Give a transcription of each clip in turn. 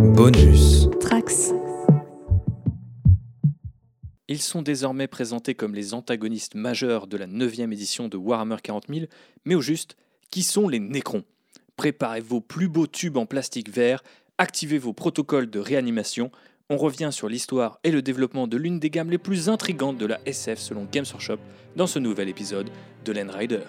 Bonus. Trax. Ils sont désormais présentés comme les antagonistes majeurs de la 9e édition de Warhammer 40 000, mais au juste, qui sont les Nécrons Préparez vos plus beaux tubes en plastique vert, activez vos protocoles de réanimation, on revient sur l'histoire et le développement de l'une des gammes les plus intrigantes de la SF selon Games Workshop dans ce nouvel épisode de Land Rider.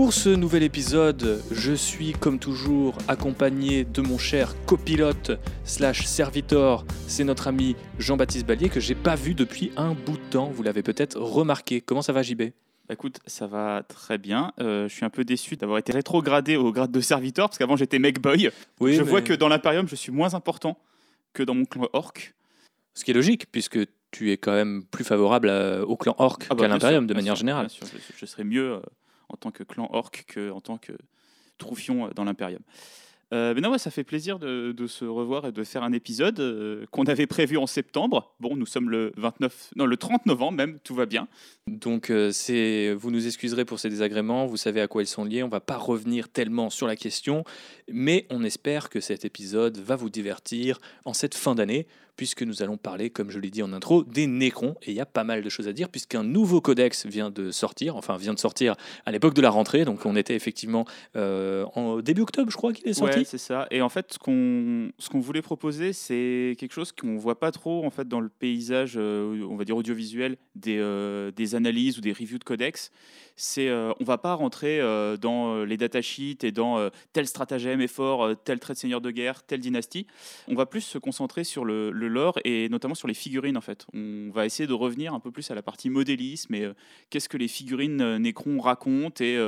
Pour ce nouvel épisode, je suis comme toujours accompagné de mon cher copilote slash servitor, c'est notre ami Jean-Baptiste Ballier que j'ai pas vu depuis un bout de temps, vous l'avez peut-être remarqué. Comment ça va JB Bah, Écoute, ça va très bien. Euh, je suis un peu déçu d'avoir été rétrogradé au grade de serviteur parce qu'avant j'étais mec boy. Oui, je mais- vois que dans l'Imperium, je suis moins important que dans mon clan orc. Ce qui est logique, puisque tu es quand même plus favorable à- au clan Orc Ah bah, qu'à l'Imperium de manière sûr, générale. bien sûr, je, je serais mieux euh, en tant que clan orc qu'en tant que troufion euh, dans l'Imperium. Euh, non, ouais, ça fait plaisir de, se revoir et de faire un épisode euh, qu'on avait prévu en septembre. Bon, nous sommes le 29, non, le 30 novembre même, tout va bien. Donc euh, vous nous excuserez pour ces désagréments, vous savez à quoi ils sont liés, on va pas revenir tellement sur la question, mais on espère que cet épisode va vous divertir en cette fin d'année, puisque nous allons parler, comme je l'ai dit en intro, des Nécrons, et il y a pas mal de choses à dire, puisqu'un nouveau codex vient de sortir, enfin vient de sortir à l'époque de la rentrée, donc on était effectivement euh, en début octobre, je crois qu'il est sorti. Ouais, c'est ça. Et en fait, ce qu'on ce voulait proposer, c'est quelque chose qu'on voit pas trop en fait dans le paysage, euh, on va dire audiovisuel, des, euh, des analyses ou des reviews de codex. C'est euh, on va pas rentrer euh, dans euh, les datasheets et dans euh, tel stratagème est fort, tel trait de seigneur de guerre, telle dynastie. On va plus se concentrer sur le, lore et notamment sur les figurines en fait. On va essayer de revenir un peu plus à la partie modélisme et qu'est-ce que les figurines Necron racontent et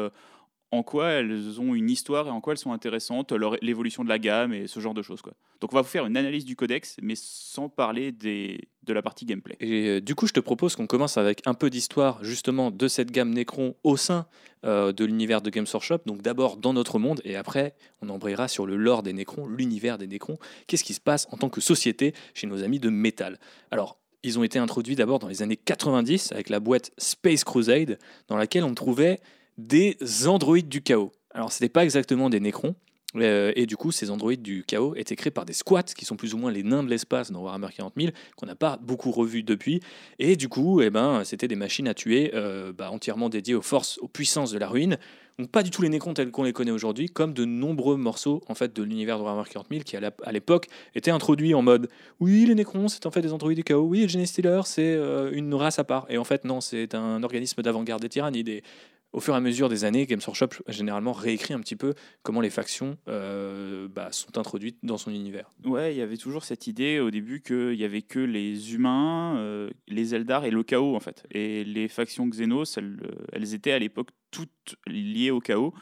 en quoi elles ont une histoire et en quoi elles sont intéressantes, l'évolution de la gamme et ce genre de choses. Donc on va vous faire une analyse du codex, mais sans parler de la partie gameplay. Et euh, du coup, je te propose qu'on commence avec un peu d'histoire justement de cette gamme Necron au sein euh, de l'univers de Games Workshop. Donc d'abord dans notre monde et après on embrayera sur le lore des Necrons, l'univers des Necrons. Qu'est-ce qui se passe en tant que société chez nos amis de métal Alors, ils ont été introduits d'abord dans les années 90 avec la boîte Space Crusade dans laquelle on trouvait des androïdes du chaos. Alors, ce n'était pas exactement des Necrons. euh, et du coup, ces androïdes du chaos étaient créés par des squats, qui sont plus ou moins les nains de l'espace dans Warhammer 40 000, qu'on n'a pas beaucoup revus depuis. Et du coup, eh ben, c'était des machines à tuer euh, bah, entièrement dédiées aux forces, aux puissances de la ruine. Donc pas du tout les Nécrons tels qu'on les connaît aujourd'hui, comme de nombreux morceaux en fait de l'univers de Warhammer 40 000 qui à l'époque étaient introduits en mode oui les Nécrons c'est en fait des androïdes du chaos, oui Gene Stealer c'est euh, une race à part et en fait non c'est un organisme d'avant-garde des tyrannides et au fur et à mesure des années, Games Workshop généralement réécrit un petit peu comment les factions euh, bah, sont introduites dans son univers. Ouais, il y avait toujours cette idée au début qu'il y avait que les humains, euh, les Eldar et le chaos en fait. Et les factions Xenos, elles, euh, étaient à l'époque toutes liées au chaos.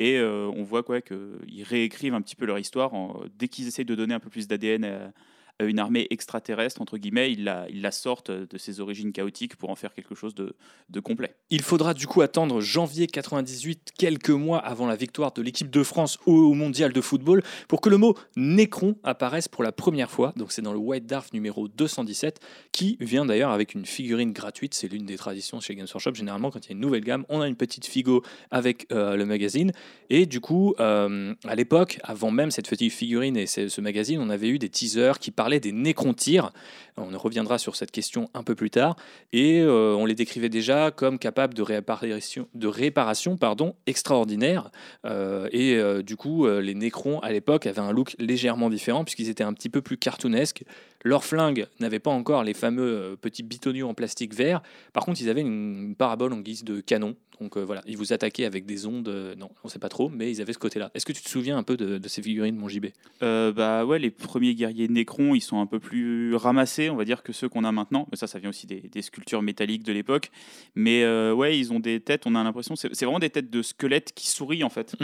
Et on voit quoi qu'ils réécrivent un petit peu leur histoire en- dès qu'ils essayent de donner un peu plus d'ADN à une armée extraterrestre entre guillemets, ils la, ils sortent de ses origines chaotiques pour en faire quelque chose de, complet. Il faudra du coup attendre janvier 98, quelques mois avant la victoire de l'équipe de France au mondial de football, pour que le mot Nécron apparaisse pour la première fois. Donc c'est dans le White Dwarf numéro 217, qui vient d'ailleurs avec une figurine gratuite. C'est l'une des traditions chez Games Workshop. Généralement, quand il y a une nouvelle gamme, on a une petite figo avec euh, le magazine. Et du coup, euh, à l'époque, avant même cette petite figurine et ce magazine, on avait eu des teasers qui parlaient des Nécrontyres. On reviendra sur cette question un peu plus tard. Et euh, on les décrivait déjà comme capables de réparation, de réparation pardon, extraordinaire. Euh, et euh, du coup, les Nécrons, à l'époque, avaient un look légèrement différent, puisqu'ils étaient un petit peu plus cartoonesques. Leurs flingues n'avaient pas encore les fameux euh, petits bitoniaux en plastique vert. Par contre, ils avaient une, parabole en guise de canon. Donc euh, voilà, ils vous attaquaient avec des ondes. euh, non, on sait pas trop, mais ils avaient ce côté-là. Est-ce que tu te souviens un peu de, de ces figurines, mon JB Euh, bah ouais, les premiers guerriers Nécrons, ils sont un peu plus ramassés, on va dire, que ceux qu'on a maintenant. Mais ça, ça vient aussi des, des sculptures métalliques de l'époque. Mais euh, ouais, ils ont des têtes, on a l'impression, c'est vraiment des têtes de squelettes qui sourient en fait.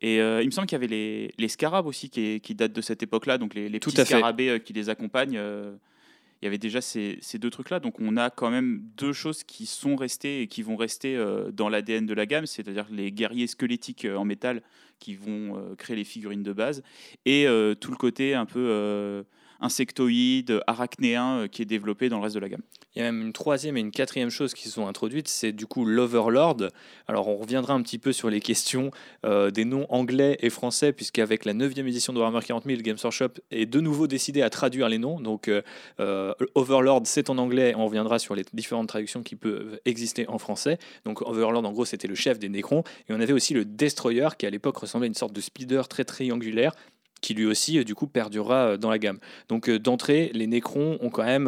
Et euh, il me semble qu'il y avait les, les scarabs aussi qui, qui datent de cette époque-là, donc les, les petits scarabées qui les accompagnent. Euh, il y avait déjà ces, deux trucs-là. Donc on a quand même deux choses qui sont restées et qui vont rester dans l'ADN de la gamme, c'est-à-dire les guerriers squelettiques en métal qui vont créer les figurines de base et tout le côté un peu insectoïde, arachnéen euh, qui est développé dans le reste de la gamme. Il y a même une troisième et une quatrième chose qui sont introduites, c'est du coup l'Overlord. Alors on reviendra un petit peu sur les questions euh, des noms anglais et français, puisqu'avec la 9e édition de Warhammer 40 000, Games Workshop est de nouveau décidé à traduire les noms. Donc euh, Overlord c'est en anglais, on reviendra sur les différentes traductions qui peuvent exister en français. Donc Overlord en gros c'était le chef des Necrons, et on avait aussi le Destroyer qui à l'époque ressemblait à une sorte de speeder très triangulaire qui lui aussi, euh, du coup, perdurera euh, dans la gamme. Donc, euh, d'entrée, les Nécrons ont quand même,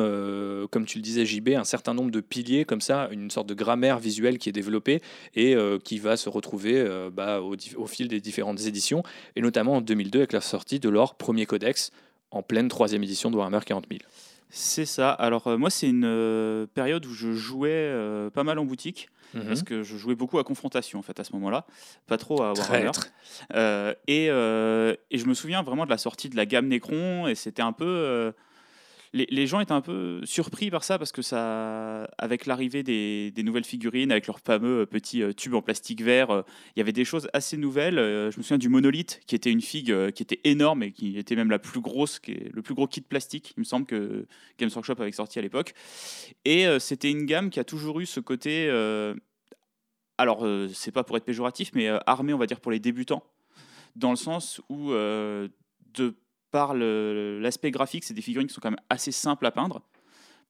comme tu le disais, JB, un certain nombre de piliers comme ça, une sorte de grammaire visuelle qui est développée et qui va se retrouver bah, au, au, fil des différentes éditions, et notamment en 2002 avec la sortie de leur premier codex en pleine troisième édition de Warhammer 40 000. C'est ça. Alors, moi, c'est une période où je jouais pas mal en boutique. Mhm. parce que je jouais beaucoup à confrontation en fait à ce moment-là, pas trop à Warhammer. Euh, et, euh, et, je me souviens vraiment de la sortie de la gamme Necron et c'était un peu euh, les, gens étaient un peu surpris par ça parce que ça, avec l'arrivée des, nouvelles figurines, avec leurs fameux petits tubes en plastique vert, il y avait des choses assez nouvelles. je me souviens du monolithe qui était une figue qui était énorme et qui était même la plus grosse, le plus gros kit plastique, il me semble que Games Workshop avait sorti à l'époque. Et c'était une gamme qui a toujours eu ce côté alors euh, c'est pas pour être péjoratif, mais euh, armé, on va dire, pour les débutants, dans le sens où, euh, de l'aspect graphique, c'est des figurines qui sont quand même assez simples à peindre,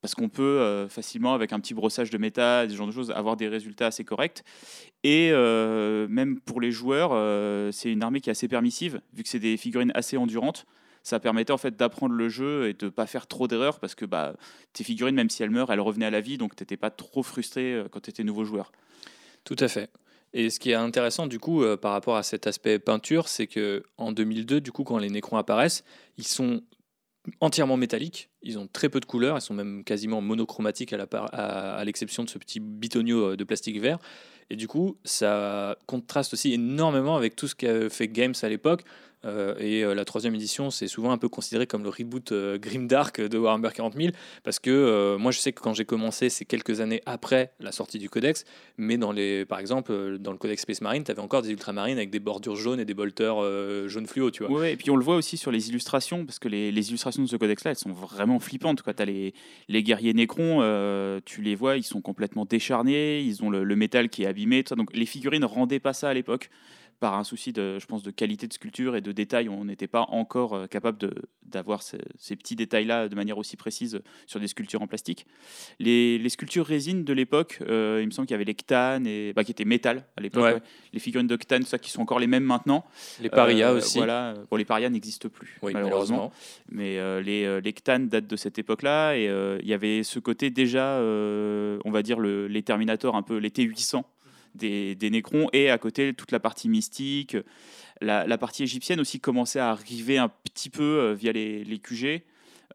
parce qu'on peut facilement, avec un petit brossage de métal, ce genre de choses, avoir des résultats assez corrects. Et même pour les joueurs, c'est une armée qui est assez permissive, vu que c'est des figurines assez endurantes ça permettait en fait d'apprendre le jeu et de pas faire trop d'erreurs parce que bah, tes figurines, même si elles meurent, elles revenaient à la vie, donc tu n'étais pas trop frustré quand tu étais nouveau joueur. Tout à fait. Et ce qui est intéressant du coup euh, par rapport à cet aspect peinture, c'est que en 2002, du coup, quand les Nécrons apparaissent, ils sont entièrement métalliques. Ils ont très peu de couleurs. Ils sont même quasiment monochromatiques à l'exception de ce petit bitonio euh, de plastique vert. Et du coup, ça contraste aussi énormément avec tout ce qu'a fait Games à l'époque, euh, et euh, la troisième édition, c'est souvent un peu considéré comme le reboot euh, Grimdark de Warhammer 40 000, parce que moi je sais que quand j'ai commencé, c'est quelques années après la sortie du codex, mais par exemple, dans le codex Space Marine, tu avais encore des ultramarines avec des bordures jaunes et des bolters jaunes fluo, tu vois. Ouais, et puis on le voit aussi sur les illustrations, parce que les, illustrations de ce codex-là, elles sont vraiment flippantes. Tu as les, les guerriers Nécrons, tu les vois, ils sont complètement décharnés, ils ont le, métal qui est abîmé, donc les figurines rendaient pas ça à l'époque par un souci de, je pense, de qualité de sculpture et de détail, on n'était pas encore euh, capable d'avoir ces, petits détails-là de manière aussi précise sur des sculptures en plastique. Les, les sculptures résine de l'époque, euh, il me semble qu'il y avait les Ctan, et, bah, qui étaient métal à l'époque, les figurines de Ctan, ça, qui sont encore les mêmes maintenant. Les parias euh, aussi. Voilà, bon, les parias n'existent plus, malheureusement. Mais les, les Ctan datent de cette époque-là, et il y avait ce côté déjà, on va dire, le, les Terminator, un peu les T800 des, Nécrons, et à côté toute la partie mystique. La, partie égyptienne aussi commençait à arriver un petit peu euh, via les, les QG.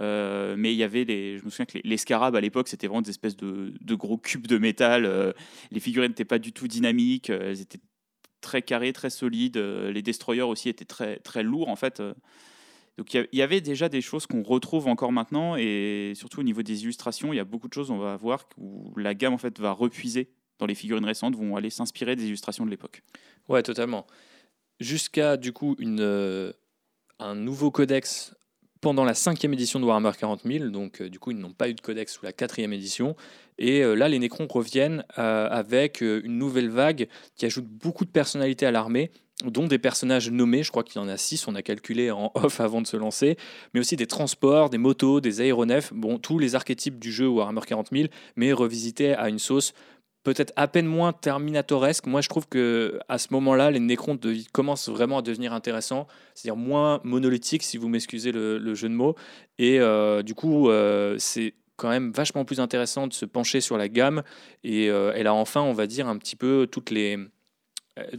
Euh, mais il y avait les, je me souviens que les, scarabs à l'époque c'était vraiment des espèces de, de, gros cubes de métal. Euh, les figurines n'étaient pas du tout dynamiques, elles étaient très carrées, très solides. les destroyers aussi étaient très très lourds en fait. Donc il y, avait déjà des choses qu'on retrouve encore maintenant et surtout au niveau des illustrations, il y a beaucoup de choses on va voir où la gamme en fait va repuiser dans les figurines récentes vont aller s'inspirer des illustrations de l'époque. Ouais, totalement. Jusqu'à du coup euh, un nouveau codex pendant la cinquième édition de Warhammer 40 000, donc euh, du coup ils n'ont pas eu de codex sous la quatrième édition. Et euh, là, les Nécrons reviennent avec une nouvelle vague qui ajoute beaucoup de personnalités à l'armée, dont des personnages nommés, je crois qu'il y en a six, on a calculé en off avant de se lancer, mais aussi des transports, des motos, des aéronefs, bon, tous les archétypes du jeu Warhammer 40 000, mais revisités à une sauce peut-être à peine moins terminatoresque. Moi, je trouve que à ce moment-là, les Necrons commencent vraiment à devenir intéressants, c'est-à-dire moins monolithiques, si vous m'excusez le, jeu de mots. Et euh, du coup, euh, c'est quand même vachement plus intéressant de se pencher sur la gamme. Et euh, elle a enfin, on va dire, un petit peu toutes les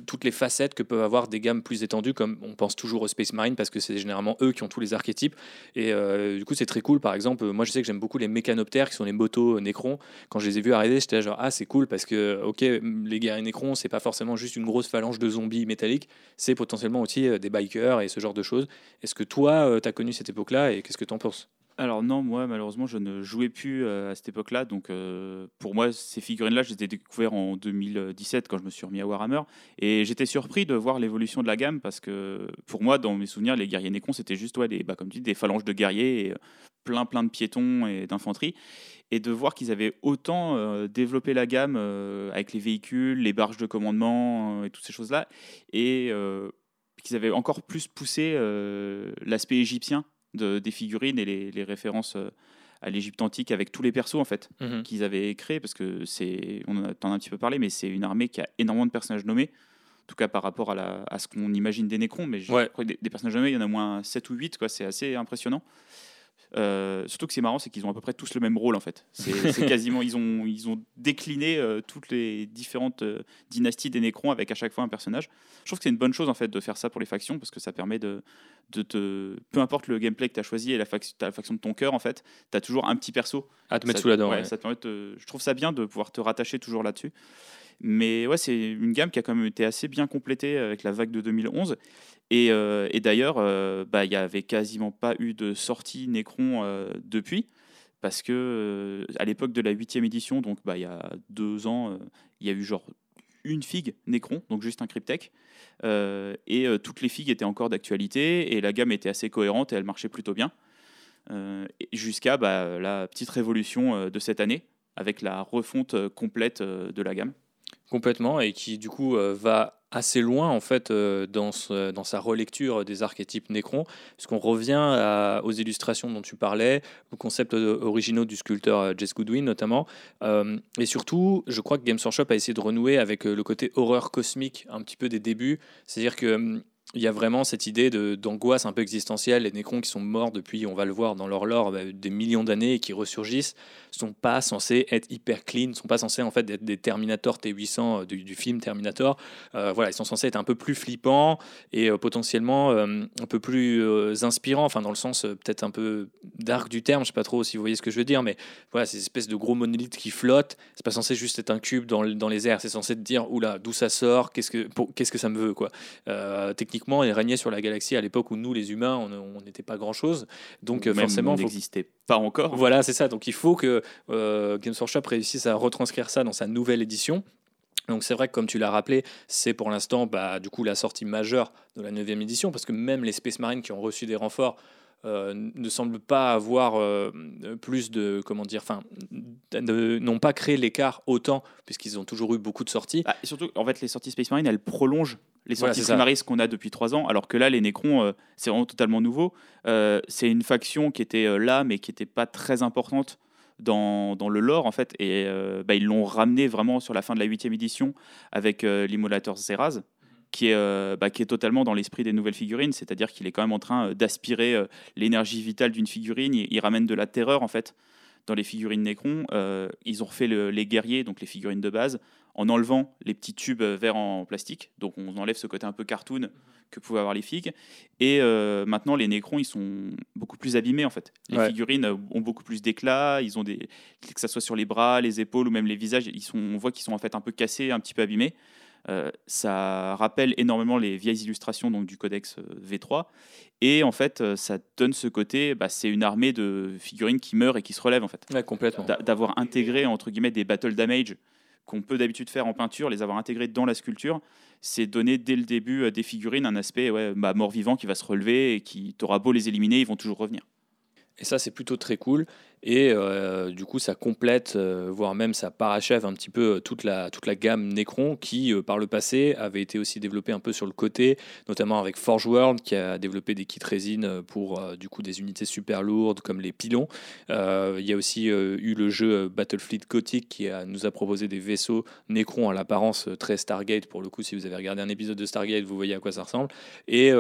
toutes les facettes que peuvent avoir des gammes plus étendues, comme on pense toujours au Space Marine parce que c'est généralement eux qui ont tous les archétypes. Et euh, du coup, c'est très cool. Par exemple, moi je sais que j'aime beaucoup les mécanoptères qui sont les motos Necrons. Quand je les ai vus arriver, j'étais genre ah c'est cool parce que ok les guerriers Necrons c'est pas forcément juste une grosse phalange de zombies métalliques, c'est potentiellement aussi euh, des bikers et ce genre de choses. Est-ce que toi tu as connu cette époque-là et qu'est-ce que tu en penses? Alors non, moi malheureusement je ne jouais plus euh, à cette époque-là, donc euh, pour moi ces figurines-là je les ai découvertes en 2017 quand je me suis remis à Warhammer, et j'étais surpris de voir l'évolution de la gamme parce que pour moi dans mes souvenirs les guerriers Necrons c'était juste des, bah, comme tu dis, des phalanges de guerriers, euh, plein plein de piétons et d'infanterie, et de voir qu'ils avaient autant développé la gamme avec les véhicules, les barges de commandement et toutes ces choses-là, et qu'ils avaient encore plus poussé l'aspect égyptien des figurines et les, références euh, à l'Égypte antique avec tous les persos en fait mhm. qu'ils avaient créés parce que c'est on en a, a un petit peu parlé mais c'est une armée qui a énormément de personnages nommés en tout cas par rapport à, la, à ce qu'on imagine des Nécrons mais je crois que des, des, personnages nommés il y en a moins 7 ou 8 quoi c'est assez impressionnant euh, surtout que c'est marrant, c'est qu'ils ont à peu près tous le même rôle en fait. C'est quasiment, ils ont, ils ont décliné euh, toutes les différentes euh, dynasties des Nécrons avec à chaque fois un personnage. Je trouve que c'est une bonne chose en fait de faire ça pour les factions parce que ça permet de, de te, peu importe le gameplay que tu as choisi et la, faction, la faction de ton cœur en fait, tu as toujours un petit perso à te mettre sous la dent. Ça permet je trouve ça bien de pouvoir te rattacher toujours là-dessus. Mais ouais, c'est une gamme qui a quand même été assez bien complétée avec la vague de 2011. Et, euh, et d'ailleurs, euh, bah, il n'y avait quasiment pas eu de sortie Necron euh, depuis. Parce que à l'époque de la huitième édition, donc bah, il y a deux ans, il y a eu genre une figue Necron, donc juste un cryptech. et toutes les figues étaient encore d'actualité et la gamme était assez cohérente et elle marchait plutôt bien. Jusqu'à bah, la petite révolution de cette année avec la refonte complète de la gamme. Complètement, et qui du coup euh, va assez loin en fait euh, dans, dans sa relecture des archétypes Necron, puisqu'on revient aux illustrations dont tu parlais, aux concepts euh, originaux du sculpteur Jess Goodwin notamment, et surtout, je crois que Games Workshop a essayé de renouer avec le côté horreur cosmique un petit peu des débuts, c'est-à-dire que hum, il y a vraiment cette idée d'angoisse un peu existentielle. Les Nécrons qui sont morts depuis, on va le voir dans leur lore, bah, des millions d'années et qui ressurgissent, sont pas censés être hyper clean, sont pas censés en fait être des Terminator T800 euh, du, film Terminator. Euh, voilà, ils sont censés être un peu plus flippants et euh, potentiellement un peu plus inspirants, enfin dans le sens peut-être un peu dark du terme. Je sais pas trop si vous voyez ce que je veux dire, mais voilà, ces espèces de gros monolithes qui flottent. C'est pas censé juste être un cube dans, dans les airs. C'est censé te dire oula, d'où ça sort, qu'est-ce que que ça me veut quoi? techniquement il régnait sur la galaxie à l'époque où nous, les humains, on n'était pas grand-chose. Donc Même forcément, on n'existait pas encore. Voilà, c'est ça. Donc il faut que euh, Games Workshop réussisse à retranscrire ça dans sa nouvelle édition. Donc c'est vrai que comme tu l'as rappelé, c'est pour l'instant bah, du coup la sortie majeure de la 9 édition, parce que même les Space Marines qui ont reçu des renforts euh, ne semblent pas avoir euh, plus de comment dire, enfin, n'ont pas créé l'écart autant puisqu'ils ont toujours eu beaucoup de sorties. Ah, et surtout, en fait, les sorties Space Marine, elles prolongent les sorties voilà, qu'on a depuis trois ans, alors que là, les Necrons, euh, c'est vraiment totalement nouveau. c'est une faction qui était là, mais qui n'était pas très importante dans, dans, le lore, en fait, et bah, ils l'ont ramené vraiment sur la fin de la huitième édition avec l'immolateur Zeraz qui est, euh, bah, qui est totalement dans l'esprit des nouvelles figurines, c'est-à-dire qu'il est quand même en train euh, d'aspirer euh, l'énergie vitale d'une figurine, il, ramène de la terreur en fait dans les figurines Necron. ils ont refait les guerriers, donc les figurines de base, en enlevant les petits tubes verts en plastique, donc on enlève ce côté un peu cartoon que pouvaient avoir les figues. Et maintenant, les Necrons, ils sont beaucoup plus abîmés en fait. Les figurines ont beaucoup plus d'éclat, ils ont des, que ça soit sur les bras, les épaules ou même les visages, ils sont, on voit qu'ils sont en fait un peu cassés, un petit peu abîmés. Euh, ça rappelle énormément les vieilles illustrations donc, du codex euh, V3. Et en fait, euh, ça donne ce côté, bah, c'est une armée de figurines qui meurent et qui se relèvent en fait. complètement. D'avoir intégré entre guillemets des battle damage qu'on peut d'habitude faire en peinture, les avoir intégrés dans la sculpture, c'est donner dès le début des figurines un aspect ouais, bah, mort-vivant qui va se relever et qui t'aura beau les éliminer, ils vont toujours revenir. Et ça, c'est plutôt très cool. Et euh, du coup, ça complète, euh, voire même ça parachève un petit peu euh, toute la, toute la gamme Necron qui, par le passé, avait été aussi développée un peu sur le côté, notamment avec Forge World qui a développé des kits résine pour du coup des unités super lourdes comme les pilons. Il y a aussi eu le jeu Battlefleet Gothic qui nous a proposé des vaisseaux Necron à l'apparence très Stargate. Pour le coup, si vous avez regardé un épisode de Stargate, vous voyez à quoi ça ressemble. Et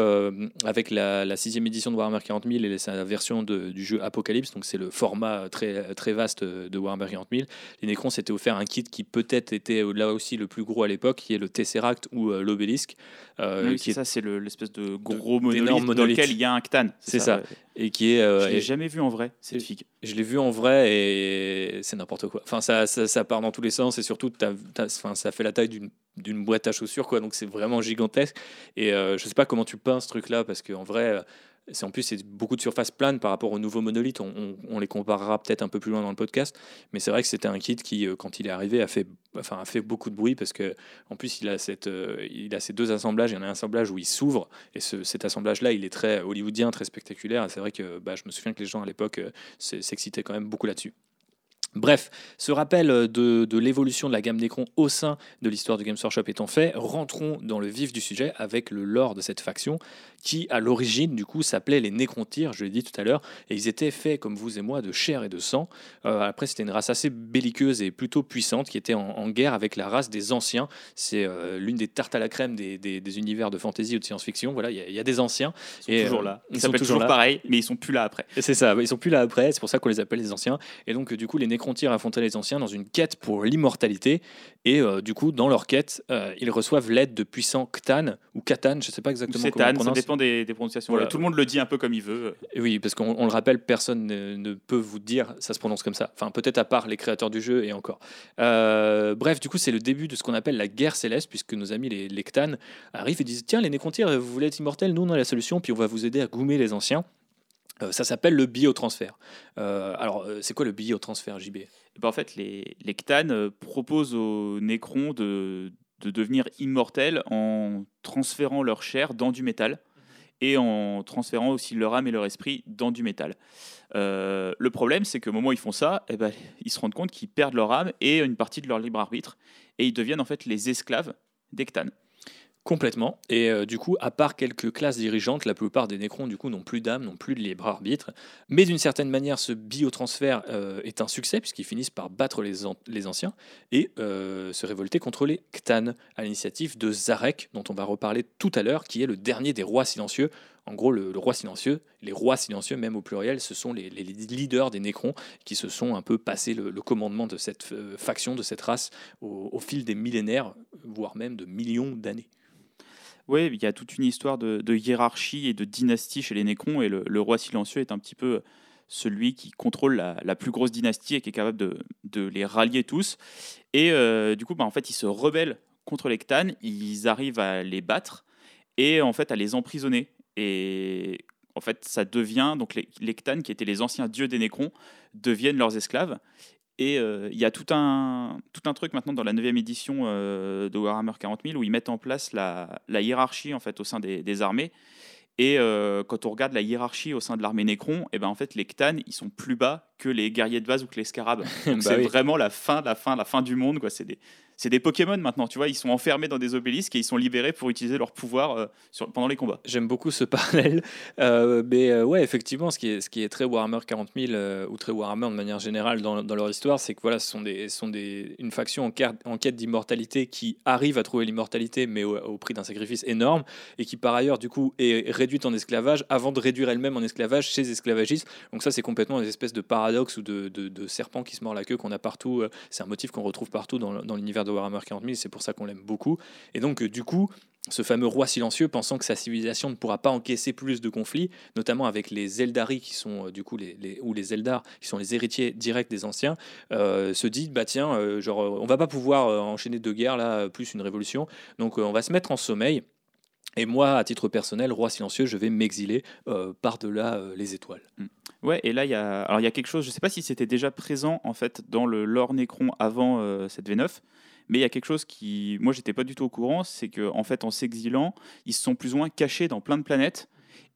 avec la, sixième édition de Warhammer 40 000 et sa version de, du jeu Apocalypse, donc c'est le format très, très vaste de Warhammer 40 000. Les Necrons s'étaient offert un kit qui peut-être était là aussi le plus gros à l'époque, qui est le Tesseract ou euh, l'Obélisque. Euh, qui est ça, c'est l'espèce de gros monolithe, dans lequel il y a un Ctan. C'est ça. Et qui est. Euh, je l'ai jamais vu en vrai cette figue. Je l'ai vu en vrai et c'est n'importe quoi. Enfin, ça, ça, part dans tous les sens et surtout, enfin, ça fait la taille d'une d'une boîte à chaussures quoi donc c'est vraiment gigantesque et je sais pas comment tu peins ce truc là parce qu'en vrai en plus c'est beaucoup de surface plane par rapport aux nouveaux monolithes. On, les comparera peut-être un peu plus loin dans le podcast, mais c'est vrai que c'était un kit qui, euh, quand il est arrivé, a fait, enfin, a fait beaucoup de bruit parce que en plus il a cette, euh, il a ces deux assemblages. Il y en a un assemblage où il s'ouvre et ce, cet assemblage-là, il est très hollywoodien, très spectaculaire. C'est vrai que bah, je me souviens que les gens à l'époque euh, s'excitaient quand même beaucoup là-dessus. Bref, ce rappel de, de l'évolution de la gamme Necron au sein de l'histoire du Games Workshop étant fait, rentrons dans le vif du sujet avec le lore de cette faction qui, à l'origine, du coup, s'appelait les Nécrontyres, je l'ai dit tout à l'heure, et ils étaient faits, comme vous et moi, de chair et de sang. Euh, après, c'était une race assez belliqueuse et plutôt puissante qui était en, guerre avec la race des Anciens. C'est euh, l'une des tartes à la crème des, des, univers de fantasy ou de science-fiction. Voilà, il y, a des Anciens. Ils sont toujours euh, là. Ils, sont toujours pareil, mais ils sont plus là après. C'est ça, ils sont plus là après, c'est pour ça qu'on les appelle les Anciens. Et donc, du coup, les Nécrontyres affrontaient les Anciens dans une quête pour l'immortalité. Et du coup, dans leur quête, ils reçoivent l'aide de puissants Ktan ou Katan, je ne sais pas exactement comment on prononce des, prononciations. Tout le monde le dit un peu comme il veut. oui, parce qu'on le rappelle, personne ne, peut vous dire ça se prononce comme ça. Enfin, peut-être à part les créateurs du jeu et encore. Euh, bref, du coup, c'est le début de ce qu'on appelle la guerre céleste, puisque nos amis les Lectans arrivent et disent Tiens, les Nécrontyres, vous voulez être immortels? Nous, on a la solution, puis on va vous aider à goumer les anciens. Euh, ça s'appelle le biotransfert. Euh, alors, c'est quoi le biotransfert, JB eh ben, En fait, les, les proposent aux Nécrons de, de devenir immortels en transférant leur chair dans du métal et en transférant aussi leur âme et leur esprit dans du métal. Euh, le problème, c'est qu'au moment où ils font ça, eh ben, ils se rendent compte qu'ils perdent leur âme et une partie de leur libre arbitre, et ils deviennent en fait les esclaves d'Ectan. Complètement. Et euh, du coup, à part quelques classes dirigeantes, la plupart des Nécrons du coup n'ont plus d'âme, n'ont plus de libre arbitre. Mais d'une certaine manière, ce biotransfert euh, est un succès puisqu'ils finissent par battre les, anciens et euh, se révolter contre les Ktan à l'initiative de Zarek, dont on va reparler tout à l'heure, qui est le dernier des rois silencieux. En gros, le, roi silencieux, les rois silencieux, même au pluriel, ce sont les, leaders des Nécrons qui se sont un peu passé le, commandement de cette faction, de cette race, au fil des millénaires, voire même de millions d'années. Oui, il y a toute une histoire de, hiérarchie et de dynastie chez les Nécrons, et le, roi silencieux est un petit peu celui qui contrôle la, plus grosse dynastie et qui est capable de, les rallier tous. Et euh, du coup, bah, en fait, ils se rebellent contre les Ktan, ils arrivent à les battre et en fait à les emprisonner. Et en fait, ça devient donc les, les qui étaient les anciens dieux des Nécrons, deviennent leurs esclaves. Et euh, il y a tout un, tout un truc maintenant dans la 9e édition euh, de Warhammer 40 000 où ils mettent en place la, la hiérarchie en fait, au sein des, des armées. Et euh, quand on regarde la hiérarchie au sein de l'armée Necron, et eh ben en fait les Ktan ils sont plus bas que les guerriers de vase ou que les scarabs. Bah c'est vraiment la fin, la fin, la fin du monde quoi. C'est des, c'est des Pokémon maintenant, tu vois, ils sont enfermés dans des obélisques et ils sont libérés pour utiliser leur pouvoir euh, sur, pendant les combats. J'aime beaucoup ce parallèle, euh, mais euh, ouais, effectivement, ce qui est, ce qui est très Warhammer 40 000 ou très Warhammer de manière générale dans, leur histoire, c'est que voilà, ce sont, des, sont des, une faction en, quête d'immortalité qui arrive à trouver l'immortalité, mais au, prix d'un sacrifice énorme, et qui par ailleurs, du coup, est réduite en esclavage avant de réduire elle-même en esclavage chez esclavagistes. Donc ça, c'est complètement une espèce de paradoxe ou de, de, de serpent qui se mord la queue qu'on a partout. C'est un motif qu'on retrouve partout dans, dans l'univers de Warhammer 40 000, c'est pour ça qu'on l'aime beaucoup. Et donc, euh, du coup, ce fameux roi silencieux, pensant que sa civilisation ne pourra pas encaisser plus de conflits, notamment avec les Eldari, qui sont euh, du coup les, ou les Eldar, qui sont les héritiers directs des anciens, euh, se dit bah tiens, genre on va pas pouvoir enchaîner deux guerres là, plus une révolution, donc on va se mettre en sommeil. Et moi, à titre personnel, roi silencieux, je vais m'exiler par-delà les étoiles. Mm. Ouais, et là, il y a, y a quelque chose, je ne sais pas si c'était déjà présent en fait dans le lore Necron avant cette V9, mais il y a quelque chose qui, moi, j'étais pas du tout au courant, c'est qu'en en fait, en s'exilant, ils se sont plus ou moins cachés dans plein de planètes.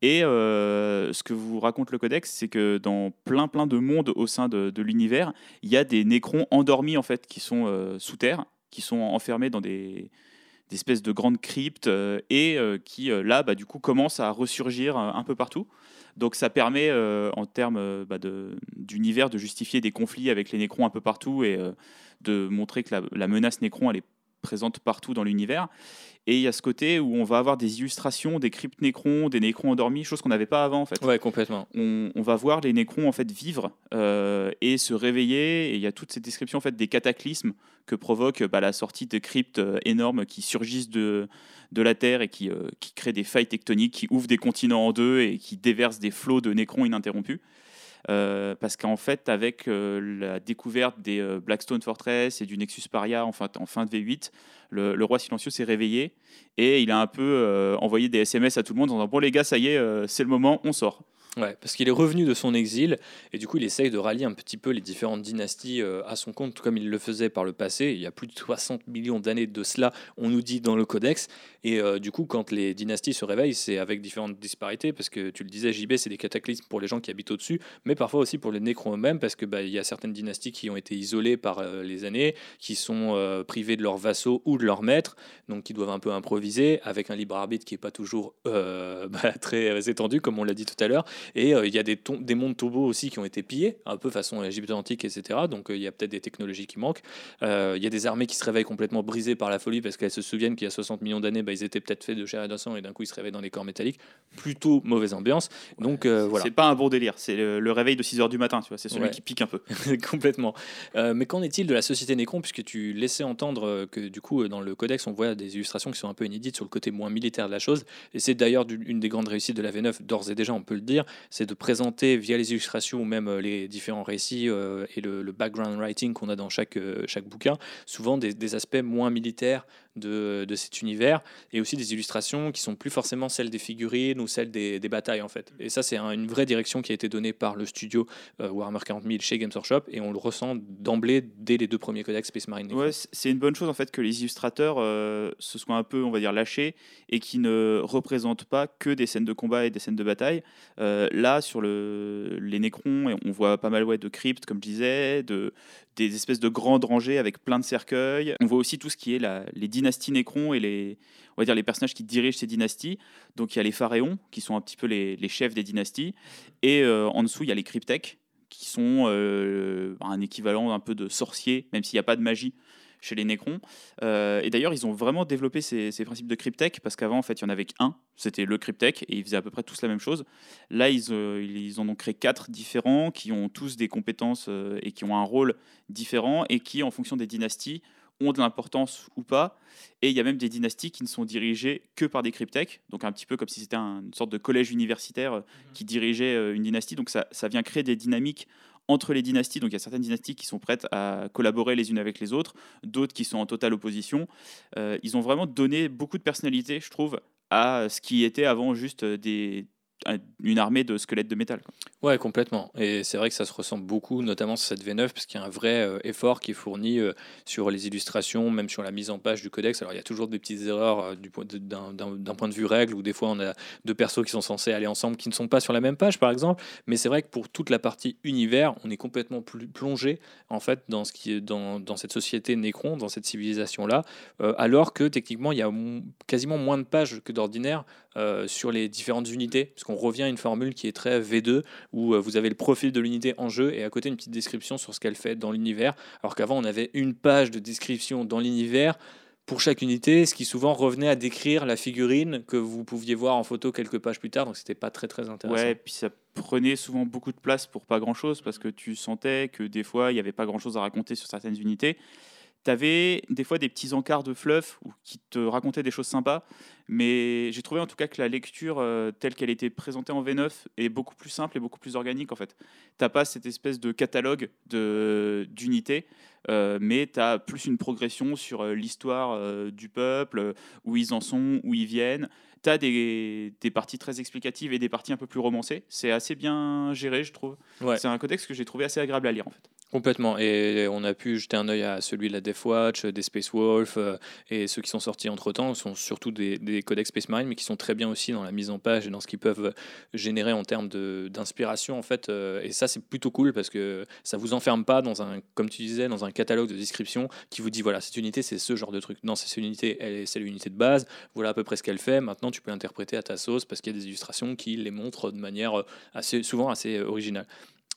Et euh, ce que vous raconte le codex, c'est que dans plein plein de mondes au sein de, l'univers, il y a des nécrons endormis en fait qui sont euh, sous terre, qui sont enfermés dans des, espèces de grandes cryptes euh, et qui là, bah, du coup, commencent à ressurgir un peu partout. Donc ça permet, en termes bah, d'univers, de, justifier des conflits avec les nécrons un peu partout et de montrer que la, menace Nécron, elle est présente partout dans l'univers. Et il y a ce côté où on va avoir des illustrations des cryptes nécrons, des nécrons endormis, chose qu'on n'avait pas avant en fait. Ouais, complètement. On, va voir les nécrons en fait vivre euh, et se réveiller. Et il y a toutes ces descriptions en fait des cataclysmes que provoque bah, la sortie de cryptes euh, énormes qui surgissent de, de la Terre et qui, euh, qui créent des failles tectoniques, qui ouvrent des continents en deux et qui déversent des flots de nécrons ininterrompus. Euh, parce qu'en fait, avec euh, la découverte des euh, Blackstone Fortress et du Nexus Paria en fin, en fin de V8, le, le roi silencieux s'est réveillé et il a un peu envoyé des SMS à tout le monde en disant Bon, les gars, ça y est, c'est le moment, on sort. Ouais, parce qu'il est revenu de son exil et du coup il essaye de rallier un petit peu les différentes dynasties euh, à son compte, comme il le faisait par le passé. Il y a plus de 60 millions d'années de cela, on nous dit dans le codex. Et euh, du coup, quand les dynasties se réveillent, c'est avec différentes disparités, parce que tu le disais, JB, c'est des cataclysmes pour les gens qui habitent au-dessus, mais parfois aussi pour les nécrons eux-mêmes, parce que bah, y a certaines dynasties qui ont été isolées par euh, les années, qui sont privées de leurs vassaux ou de leurs maîtres, donc qui doivent un peu improviser, avec un libre arbitre qui n'est pas toujours bah, très étendu, comme on l'a dit tout à l'heure. Et euh, il y a des, des mondes turbo aussi qui ont été pillés, un peu façon Égypte antique, etc. Donc euh, il y a peut-être des technologies qui manquent. Euh, il y a des armées qui se réveillent complètement brisées par la folie parce qu'elles se souviennent qu'il y a 60 millions d'années, bah, ils étaient peut-être faits de chair et de sang et d'un coup ils se réveillent dans les corps métalliques. Plutôt mauvaise ambiance. Donc voilà. C'est pas un bon délire, c'est le, réveil de 6 h du matin, tu vois, c'est celui qui pique un peu. Complètement. mais qu'en est-il de la société Nécron puisque tu laissais entendre que du coup dans le codex on voit des illustrations qui sont un peu inédites sur le côté moins militaire de la chose et c'est d'ailleurs une des grandes réussites de la V9 d'ores et déjà on peut le dire, c'est de présenter via les illustrations ou même euh, les différents récits euh, et le, background writing qu'on a dans chaque, euh, chaque bouquin, souvent des, des aspects moins militaires de, cet univers et aussi des illustrations qui sont plus forcément celles des figurines ou celles des, des batailles en fait. Et ça c'est une vraie direction qui a été donnée par le studio Warhammer 40 000 chez Games Workshop et on le ressent d'emblée dès les deux premiers codex Space Marine. Ouais, c'est une bonne chose en fait que les illustrateurs se soient un peu on va dire lâchés et qui ne représentent pas que des scènes de combat et des scènes de bataille. là sur le les Nécrons, et on voit pas mal de cryptes, comme je disais, de, des espèces de grandes rangées avec plein de cercueils. On voit aussi tout ce qui est les dynasties Nécrons et les, on va dire, les personnages qui dirigent ces dynasties. Donc il y a les pharaons, qui sont un petit peu les, les chefs des dynasties, et euh, en dessous, il y a les cryptèques, qui sont euh, un équivalent un peu de sorciers, même s'il n'y a pas de magie chez les Nécrons. Euh, et d'ailleurs, ils ont vraiment développé ces, principes de cryptech parce qu'avant, en fait, il y en avait qu'un, c'était le cryptech, et ils faisaient à peu près tous la même chose. Là, ils, ils en ont créé quatre différents qui ont tous des compétences et qui ont un rôle différent et qui, en fonction des dynasties, ont de l'importance ou pas. Et il y a même des dynasties qui ne sont dirigées que par des cryptech, donc un petit peu comme si c'était une sorte de collège universitaire mmh qui dirigeait une dynastie. Donc ça, ça vient créer des dynamiques entre les dynasties. Donc il y a certaines dynasties qui sont prêtes à collaborer les unes avec les autres, d'autres qui sont en totale opposition. Euh, ils ont vraiment donné beaucoup de personnalité, je trouve, à ce qui était avant juste des, une armée de squelettes de métal. Quoi. Ouais, complètement. Et c'est vrai que ça se ressemble beaucoup, notamment sur cette V9, parce qu'il y a un vrai euh, effort qui est fourni euh, sur les illustrations, même sur la mise en page du codex. Alors il y a toujours des petites erreurs euh, du d'un point de vue règle, où des fois on a deux persos qui sont censés aller ensemble, qui ne sont pas sur la même page, par exemple. Mais c'est vrai que pour toute la partie univers, on est complètement plongé en fait dans ce qui est dans, dans cette société Necron, dans cette civilisation là, alors que techniquement il y a quasiment moins de pages que d'ordinaire sur les différentes unités, parce qu'on revient à une formule qui est très V2 où euh, vous avez le profil de l'unité en jeu et à côté une petite description sur ce qu'elle fait dans l'univers, alors qu'avant on avait une page de description dans l'univers pour chaque unité, ce qui souvent revenait à décrire la figurine que vous pouviez voir en photo quelques pages plus tard, donc c'était pas très très intéressant. Ouais, et puis ça prenait souvent beaucoup de place pour pas grand chose parce que tu sentais que des fois il n'y avait pas grand chose à raconter sur certaines unités tu avais des fois des petits encarts de fluff ou qui te racontaient des choses sympas, mais j'ai trouvé en tout cas que la lecture euh, telle qu'elle était présentée en V9 est beaucoup plus simple et beaucoup plus organique en fait. T'as pas cette espèce de catalogue d'unités, euh, mais tu as plus une progression sur euh, l'histoire du peuple, où ils en sont, où ils viennent. Tu as des, des, parties très explicatives et des parties un peu plus romancées. C'est assez bien géré, je trouve. C'est un codex que j'ai trouvé assez agréable à lire en fait. Complètement. Et on a pu jeter un œil à celui de la Death Watch, des Space Wolf, euh, et ceux qui sont sortis entre temps sont surtout des, des, codex Space Marine, mais qui sont très bien aussi dans la mise en page et dans ce qu'ils peuvent générer en termes d'inspiration, en fait. Euh, et ça, c'est plutôt cool parce que ça vous enferme pas dans un, comme tu disais, dans un catalogue de description qui vous dit voilà, cette unité, c'est ce genre de truc. Non, c'est cette unité, c'est l'unité de base, voilà à peu près ce qu'elle fait. Maintenant, tu peux l'interpréter à ta sauce parce qu'il y a des illustrations qui les montrent de manière assez, souvent assez originale.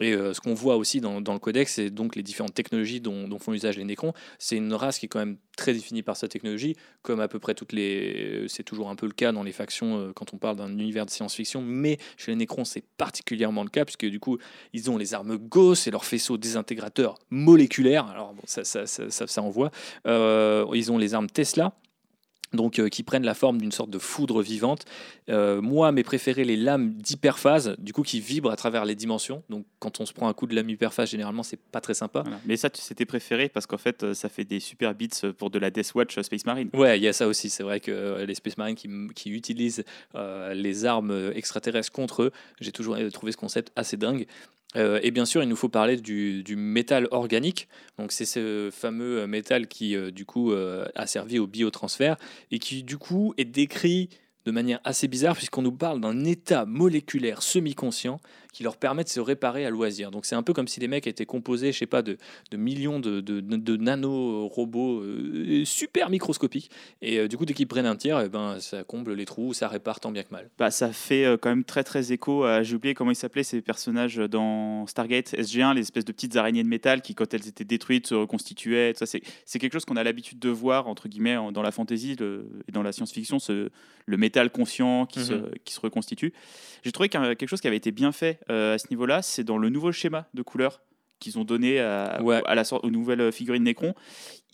Et euh, ce qu'on voit aussi dans, le codex, c'est donc les différentes technologies dont, font usage les Nécrons. C'est une race qui est quand même très définie par sa technologie, comme à peu près toutes les. C'est toujours un peu le cas dans les factions euh, quand on parle d'un univers de science-fiction, mais chez les Nécrons, c'est particulièrement le cas, puisque du coup, ils ont les armes Gauss et leurs faisceaux désintégrateurs moléculaires. Alors, ça, ça, ça, ça, envoie. Euh, ils ont les armes Tesla donc qui prennent la forme d'une sorte de foudre vivante. moi, mes préférés, les lames d'hyperphase, du coup, qui vibrent à travers les dimensions. Donc, quand on se prend un coup de lame hyperphase, généralement, c'est pas très sympa. Mais ça, c'était préféré parce qu'en fait, ça fait des super beats pour de la Death Watch Space Marine. Ouais, il y a ça aussi. C'est vrai que les Space Marines qui, qui utilisent les armes extraterrestres contre eux, j'ai toujours trouvé ce concept assez dingue. Euh, et bien sûr, il nous faut parler du, métal organique. Donc, c'est ce fameux métal qui, euh, du coup, euh, a servi au biotransfert et qui, du coup, est décrit de manière assez bizarre puisqu'on nous parle d'un état moléculaire semi-conscient qui leur permet de se réparer à loisir. Donc c'est un peu comme si les mecs étaient composés, je sais pas, de, de millions de, de, de nano-robots euh, super microscopiques. Et euh, du coup, dès qu'ils prennent un tir, et eh ben, ça comble les trous, ça répare tant bien que mal. Bah, ça fait euh, quand même très très écho à, j'ai oublié comment ils s'appelaient ces personnages dans Stargate SG1, les espèces de petites araignées de métal qui, quand elles étaient détruites, se reconstituaient. Ça, c'est, c'est quelque chose qu'on a l'habitude de voir, entre guillemets, dans la fantasy et dans la science-fiction, ce, le métal conscient qui, se, mhm. qui se reconstitue. J'ai trouvé qu'il quelque chose qui avait été bien fait à ce niveau-là, c'est dans le nouveau schéma de couleurs qu'ils ont donné à, à la sorte, aux nouvelles figurines Necron.